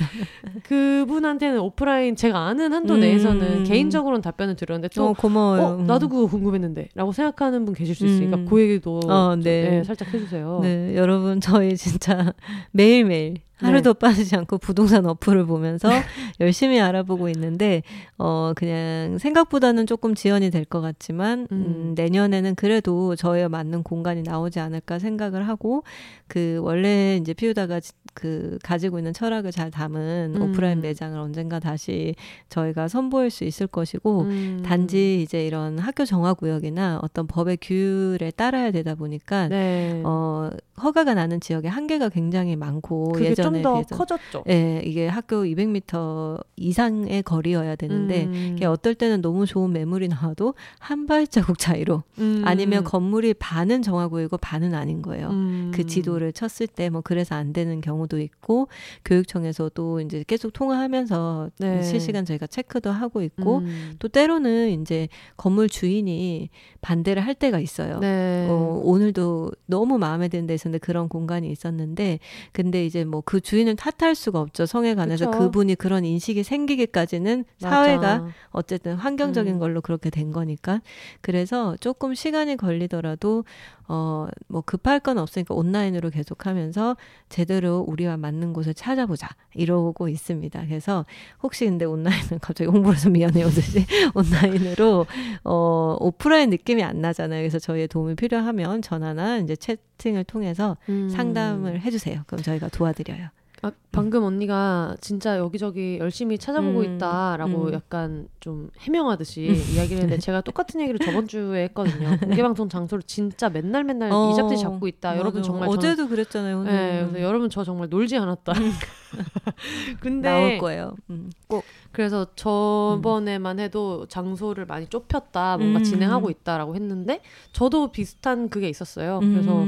그분한테는 오프라인 제가 아는 한도 음. 내에서는 개인적으로는 답변을 드렸는데 또 어, 고마워요. 어, 나도 그거 궁금했는데라고 생각하는 분 계실 수 있으니까 음. 그 얘기도 어, 네. 네, 살짝 해주세요. 네, 여러분 저희 진짜 매일 매일 하루도 네. 빠지지 않고 부동산 어플을 보면서 열심히 알아보고 있는데 어 그냥 생각보다는 조금 지연이 될 것 같지만 음. 음, 내년에는 그래도 저에 맞는 공간이 나오지 않을까 생각을 하고 그 원래 이제 피우다가 그 가지고 있는 철학을 잘 담은 음. 오프라인 매장을 언젠가 다시 저희가 선보일 수 있을 것이고 음. 단지 이제 이런 학교 정화 구역이나 어떤 법의 규율에 따라야 되다 보니까 네. 어 허가가 나는 지역에 한계가 굉장히 많고 예전에 비해서 커졌죠. 예, 이게 학교 200m 이상의 거리여야 되는데 음. 이게 어떨 때는 너무 좋은 매물이 나와도 한 발자국 차이로 음. 아니면 건물이 반은 정화구역이고 반은 아닌 거예요. 음. 그 지도를 쳤을 때 뭐 그래서 안 되는 경우도 있고 교육청에서도 이제 계속 통화하면서 네. 실시간 저희가 체크도 하고 있고 음. 또 때로는 이제 건물 주인이 반대를 할 때가 있어요. 네. 어, 오늘도 너무 마음에 드는 데있 었는데 그런 공간이 있었는데 근데 이제 뭐 그 주인을 탓할 수가 없죠. 성에 관해서 그쵸. 그분이 그런 인식이 생기기까지는 맞아. 사회가 어쨌든 환경적인 음. 걸로 그렇게 된 거니까 그래서 조금 시간이 걸리더라도 어, 뭐 급할 건 없으니까 온라인으로 계속 하면서 제대로 우리와 맞는 곳을 찾아보자 이러고 있습니다. 그래서 혹시 근데 온라인은 갑자기 홍보를 해서 미안해요. 듯이 온라인으로 어, 오프라인 느낌이 안 나잖아요. 그래서 저희의 도움이 필요하면 전화나 이제 채팅을 통해서 음. 상담을 해주세요. 그럼 저희가 도와드려요. 아, 방금 언니가 진짜 여기저기 열심히 찾아보고 음, 있다라고 음. 약간 좀 해명하듯이 음. 이야기를 했는데 제가 똑같은 얘기를 저번 주에 했거든요. 공개방송 장소를 진짜 맨날 맨날 어, 이잡지 잡고 있다. 맞아. 여러분 정말 어제도 저는, 그랬잖아요. 오늘. 네, 그래서 여러분 저 정말 놀지 않았다. 음. 근데 나올 거예요. 음. 꼭 그래서 저번에만 해도 장소를 많이 좁혔다, 뭔가 진행하고 있다라고 했는데 저도 비슷한 그게 있었어요. 그래서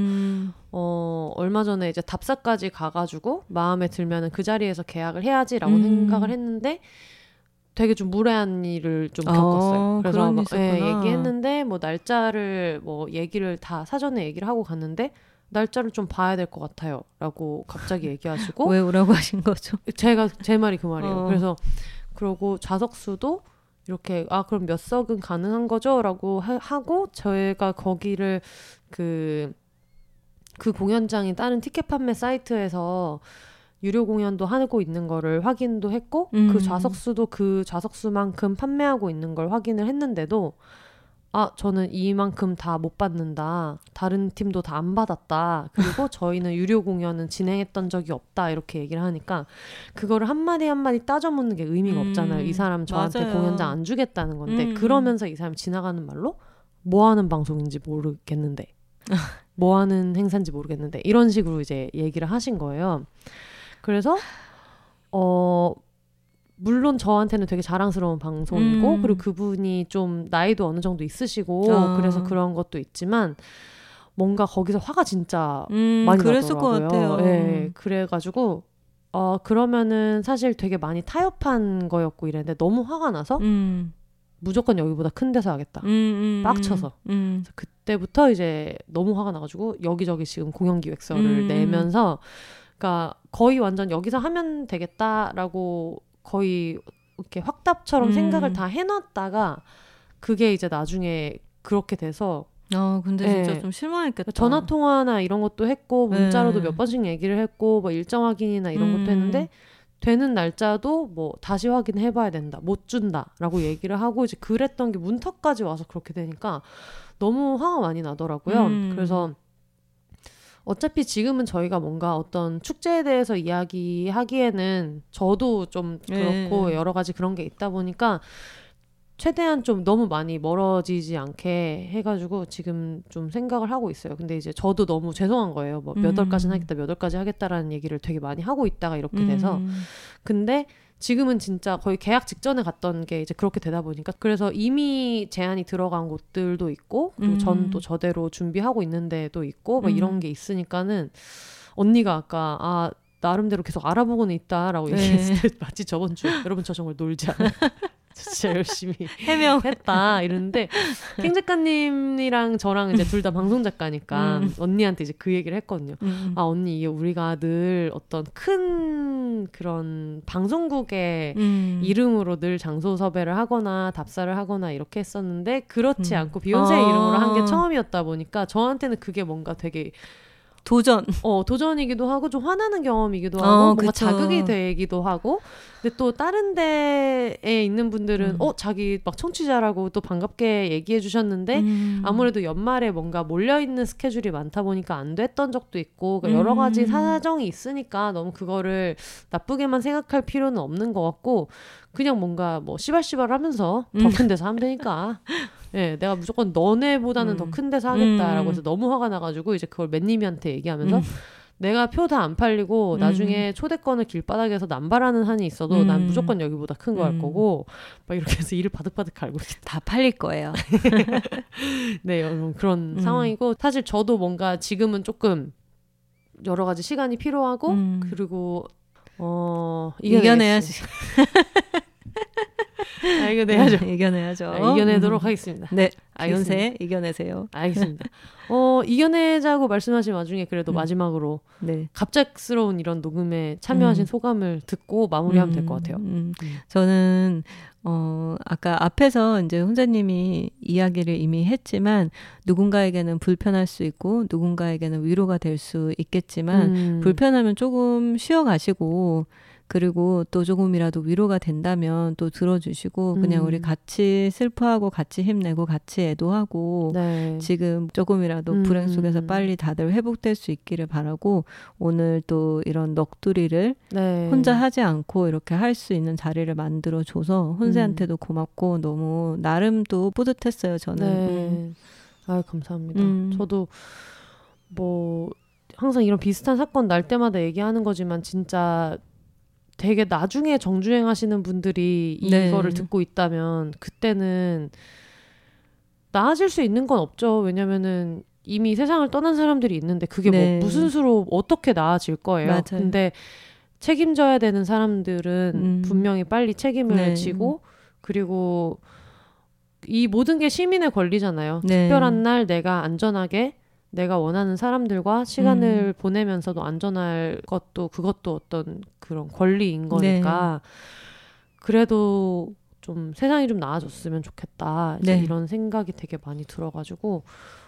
어, 얼마 전에 이제 답사까지 가가지고 마음에 들면은 그 자리에서 계약을 해야지라고 음. 생각을 했는데 되게 좀 무례한 일을 좀 어, 겪었어요. 그래서 막, 예, 얘기했는데 뭐 날짜를 뭐 얘기를 다 사전에 얘기를 하고 갔는데 날짜를 좀 봐야 될 것 같아요라고 갑자기 얘기하시고 왜 오라고 하신 거죠? 제가 제 말이 그 말이에요. 어. 그래서 그러고 좌석 수도 이렇게 아 그럼 몇 석은 가능한 거죠?라고 하, 고 저희가 거기를 그 그 공연장이 다른 티켓 판매 사이트에서 유료 공연도 하고 있는 거를 확인도 했고 그 음. 그 좌석수도 그 좌석수만큼 판매하고 있는 걸 확인을 했는데도 아 저는 이만큼 다 못 받는다 다른 팀도 다 안 받았다 그리고 저희는 유료 공연은 진행했던 적이 없다 이렇게 얘기를 하니까 그거를 한마디 한마디 따져 묻는 게 의미가 음. 없잖아요 이 사람 저한테 맞아요. 공연장 안 주겠다는 건데 음. 그러면서 이 사람 지나가는 말로 뭐 하는 방송인지 모르겠는데 뭐 하는 행사인지 모르겠는데 이런 식으로 이제 얘기를 하신 거예요. 그래서 어 물론 저한테는 되게 자랑스러운 방송이고 음. 그리고 그분이 좀 나이도 어느 정도 있으시고 아. 그래서 그런 것도 있지만 뭔가 거기서 화가 진짜 음, 많이 그랬을 나더라고요. 것 같아요. 네, 그래가지고 어 그러면은 사실 되게 많이 타협한 거였고 이랬는데 너무 화가 나서 음. 무조건 여기보다 큰 데서 하겠다. 음, 음, 음. 빡쳐서. 음. 그 때부터 이제 너무 화가 나가지고 여기저기 지금 공연 기획서를 음. 내면서 그러니까 거의 완전 여기서 하면 되겠다라고 거의 이렇게 확답처럼 음. 생각을 다 해놨다가 그게 이제 나중에 그렇게 돼서 아 근데 진짜 네. 좀 실망했겠다. 전화 통화나 이런 것도 했고 문자로도 네. 몇 번씩 얘기를 했고 뭐 일정 확인이나 이런 것도 했는데 되는 날짜도 뭐 다시 확인해 봐야 된다. 못 준다라고 얘기를 하고 이제 그랬던 게 문턱까지 와서 그렇게 되니까 너무 화가 많이 나더라고요. 음. 그래서 어차피 지금은 저희가 뭔가 어떤 축제에 대해서 이야기하기에는 저도 좀 그렇고 네. 여러 가지 그런 게 있다 보니까 최대한 좀 너무 많이 멀어지지 않게 해가지고 지금 좀 생각을 하고 있어요. 근데 이제 저도 너무 죄송한 거예요. 뭐몇 월까지는 음. 하겠다, 몇 월까지 하겠다라는 얘기를 되게 많이 하고 있다가 이렇게 돼서. 음. 근데 지금은 진짜 거의 계약 직전에 갔던 게 이제 그렇게 되다 보니까 그래서 이미 제한이 들어간 곳들도 있고 그리고 음. 전또 저대로 준비하고 있는 데도 있고 뭐 이런 음. 게 있으니까는 언니가 아까 아 나름대로 계속 알아보고는 있다라고 네. 얘기했을 때 마치 저번 주에 여러분 저 정말 놀지 않아요. 진짜 열심히 해명했다 이러는데 캥 작가님이랑 저랑 이제 둘 다 방송 작가니까 음. 언니한테 이제 그 얘기를 했거든요. 음. 아 언니 이게 우리가 늘 어떤 큰 그런 방송국의 음. 이름으로 늘 장소 섭외를 하거나 답사를 하거나 이렇게 했었는데 그렇지 음. 않고 비욘세 아. 이름으로 한 게 처음이었다 보니까 저한테는 그게 뭔가 되게 도전. 어, 도전이기도 하고 좀 화나는 경험이기도 어, 하고 어, 뭔가 그쵸. 자극이 되기도 하고. 근데 또 다른 데에 있는 분들은 음. 어, 자기 막 청취자라고 또 반갑게 얘기해 주셨는데 음. 아무래도 연말에 뭔가 몰려 있는 스케줄이 많다 보니까 안 됐던 적도 있고 그러니까 여러 가지 음. 사정이 있으니까 너무 그거를 나쁘게만 생각할 필요는 없는 것 같고 그냥 뭔가 뭐 씨발씨발 하면서 더큰 음. 데서 하면 되니까. 예, 내가 무조건 너네보다는 음. 더큰 데서 하겠다라고 음. 해서 너무 화가 나가지고 이제 그걸 맨님이한테 얘기하면서 음. 내가 표 다 안 팔리고 음. 나중에 초대권을 길바닥에서 남발하는 한이 있어도 음. 난 무조건 여기보다 큰 거 할 거고 막 이렇게 해서 이를 바득바득 갈고 다 팔릴 거예요. 네, 여러분 그런 상황이고 사실 저도 뭔가 지금은 조금 여러 가지 시간이 필요하고 그리고 어 이겨내야지. 아, 이겨내야죠. 네, 이겨내야죠. 아, 이겨내도록 음. 하겠습니다. 네. 아연세 이겨내세요. 알겠습니다. 어, 이겨내자고 말씀하신 와중에 그래도 음. 마지막으로 네. 갑작스러운 이런 녹음에 참여하신 음. 소감을 듣고 마무리하면 될 것 같아요. 음. 음. 저는 어, 아까 앞에서 이제 혼자님이 이야기를 이미 했지만 누군가에게는 불편할 수 있고 누군가에게는 위로가 될 수 있겠지만 음. 불편하면 조금 쉬어 가시고 그리고 또 조금이라도 위로가 된다면 또 들어주시고 그냥 음. 우리 같이 슬퍼하고 같이 힘내고 같이 애도하고 네. 지금 조금이라도 음. 불행 속에서 빨리 다들 회복될 수 있기를 바라고 오늘 또 이런 넋두리를 네. 혼자 하지 않고 이렇게 할 수 있는 자리를 만들어 줘서 혼세한테도 음. 고맙고 너무 나름 또 뿌듯했어요 저는. 네. 음. 아 감사합니다. 음. 저도 뭐 항상 이런 비슷한 사건 날 때마다 얘기하는 거지만 진짜 되게 나중에 정주행 하시는 분들이 네. 이거를 듣고 있다면 그때는 나아질 수 있는 건 없죠. 왜냐면은 이미 세상을 떠난 사람들이 있는데 그게 뭐 네. 뭐 무슨 수로 어떻게 나아질 거예요. 맞아요. 근데 책임져야 되는 사람들은 음. 분명히 빨리 책임을 네. 지고 그리고 이 모든 게 시민의 권리잖아요. 네. 특별한 날 내가 안전하게 내가 원하는 사람들과 시간을 음. 보내면서도 안전할 것도 그것도 어떤 그런 권리인 거니까 네. 그래도 좀 세상이 좀 나아졌으면 좋겠다 네. 이런 생각이 되게 많이 들어가지고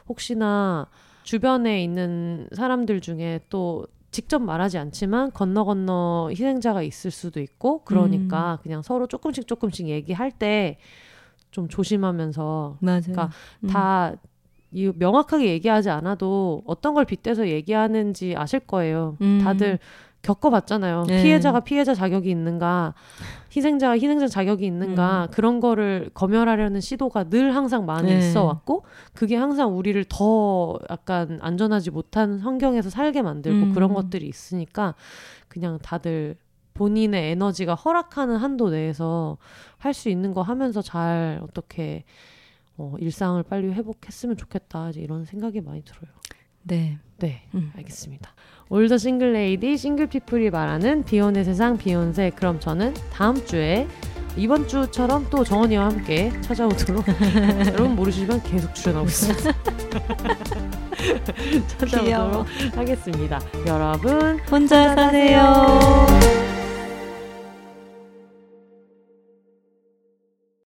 혹시나 주변에 있는 사람들 중에 또 직접 말하지 않지만 건너 건너 희생자가 있을 수도 있고 그러니까 음. 그냥 서로 조금씩 조금씩 얘기할 때 좀 조심하면서 맞아요. 그러니까 음. 다 이 명확하게 얘기하지 않아도 어떤 걸 빗대서 얘기하는지 아실 거예요. 음. 다들 겪어봤잖아요. 네. 피해자가 피해자 자격이 있는가, 희생자가 희생자 자격이 있는가, 음. 그런 거를 검열하려는 시도가 늘 항상 많이 네. 있어 왔고, 그게 항상 우리를 더 약간 안전하지 못한 환경에서 살게 만들고 음. 그런 것들이 있으니까, 그냥 다들 본인의 에너지가 허락하는 한도 내에서 할 수 있는 거 하면서 잘 어떻게 어, 일상을 빨리 회복했으면 좋겠다 이제 이런 생각이 많이 들어요. 네. 네, 음. 알겠습니다. All the single lady single people이 말하는 비혼의 세상 비혼세 그럼 저는 다음 주에 이번 주처럼 또 정원이와 함께 찾아오도록 여러분 모르시지만 계속 출연하고 있습니다. 찾아오도록 하겠습니다. 여러분 혼자 사세요.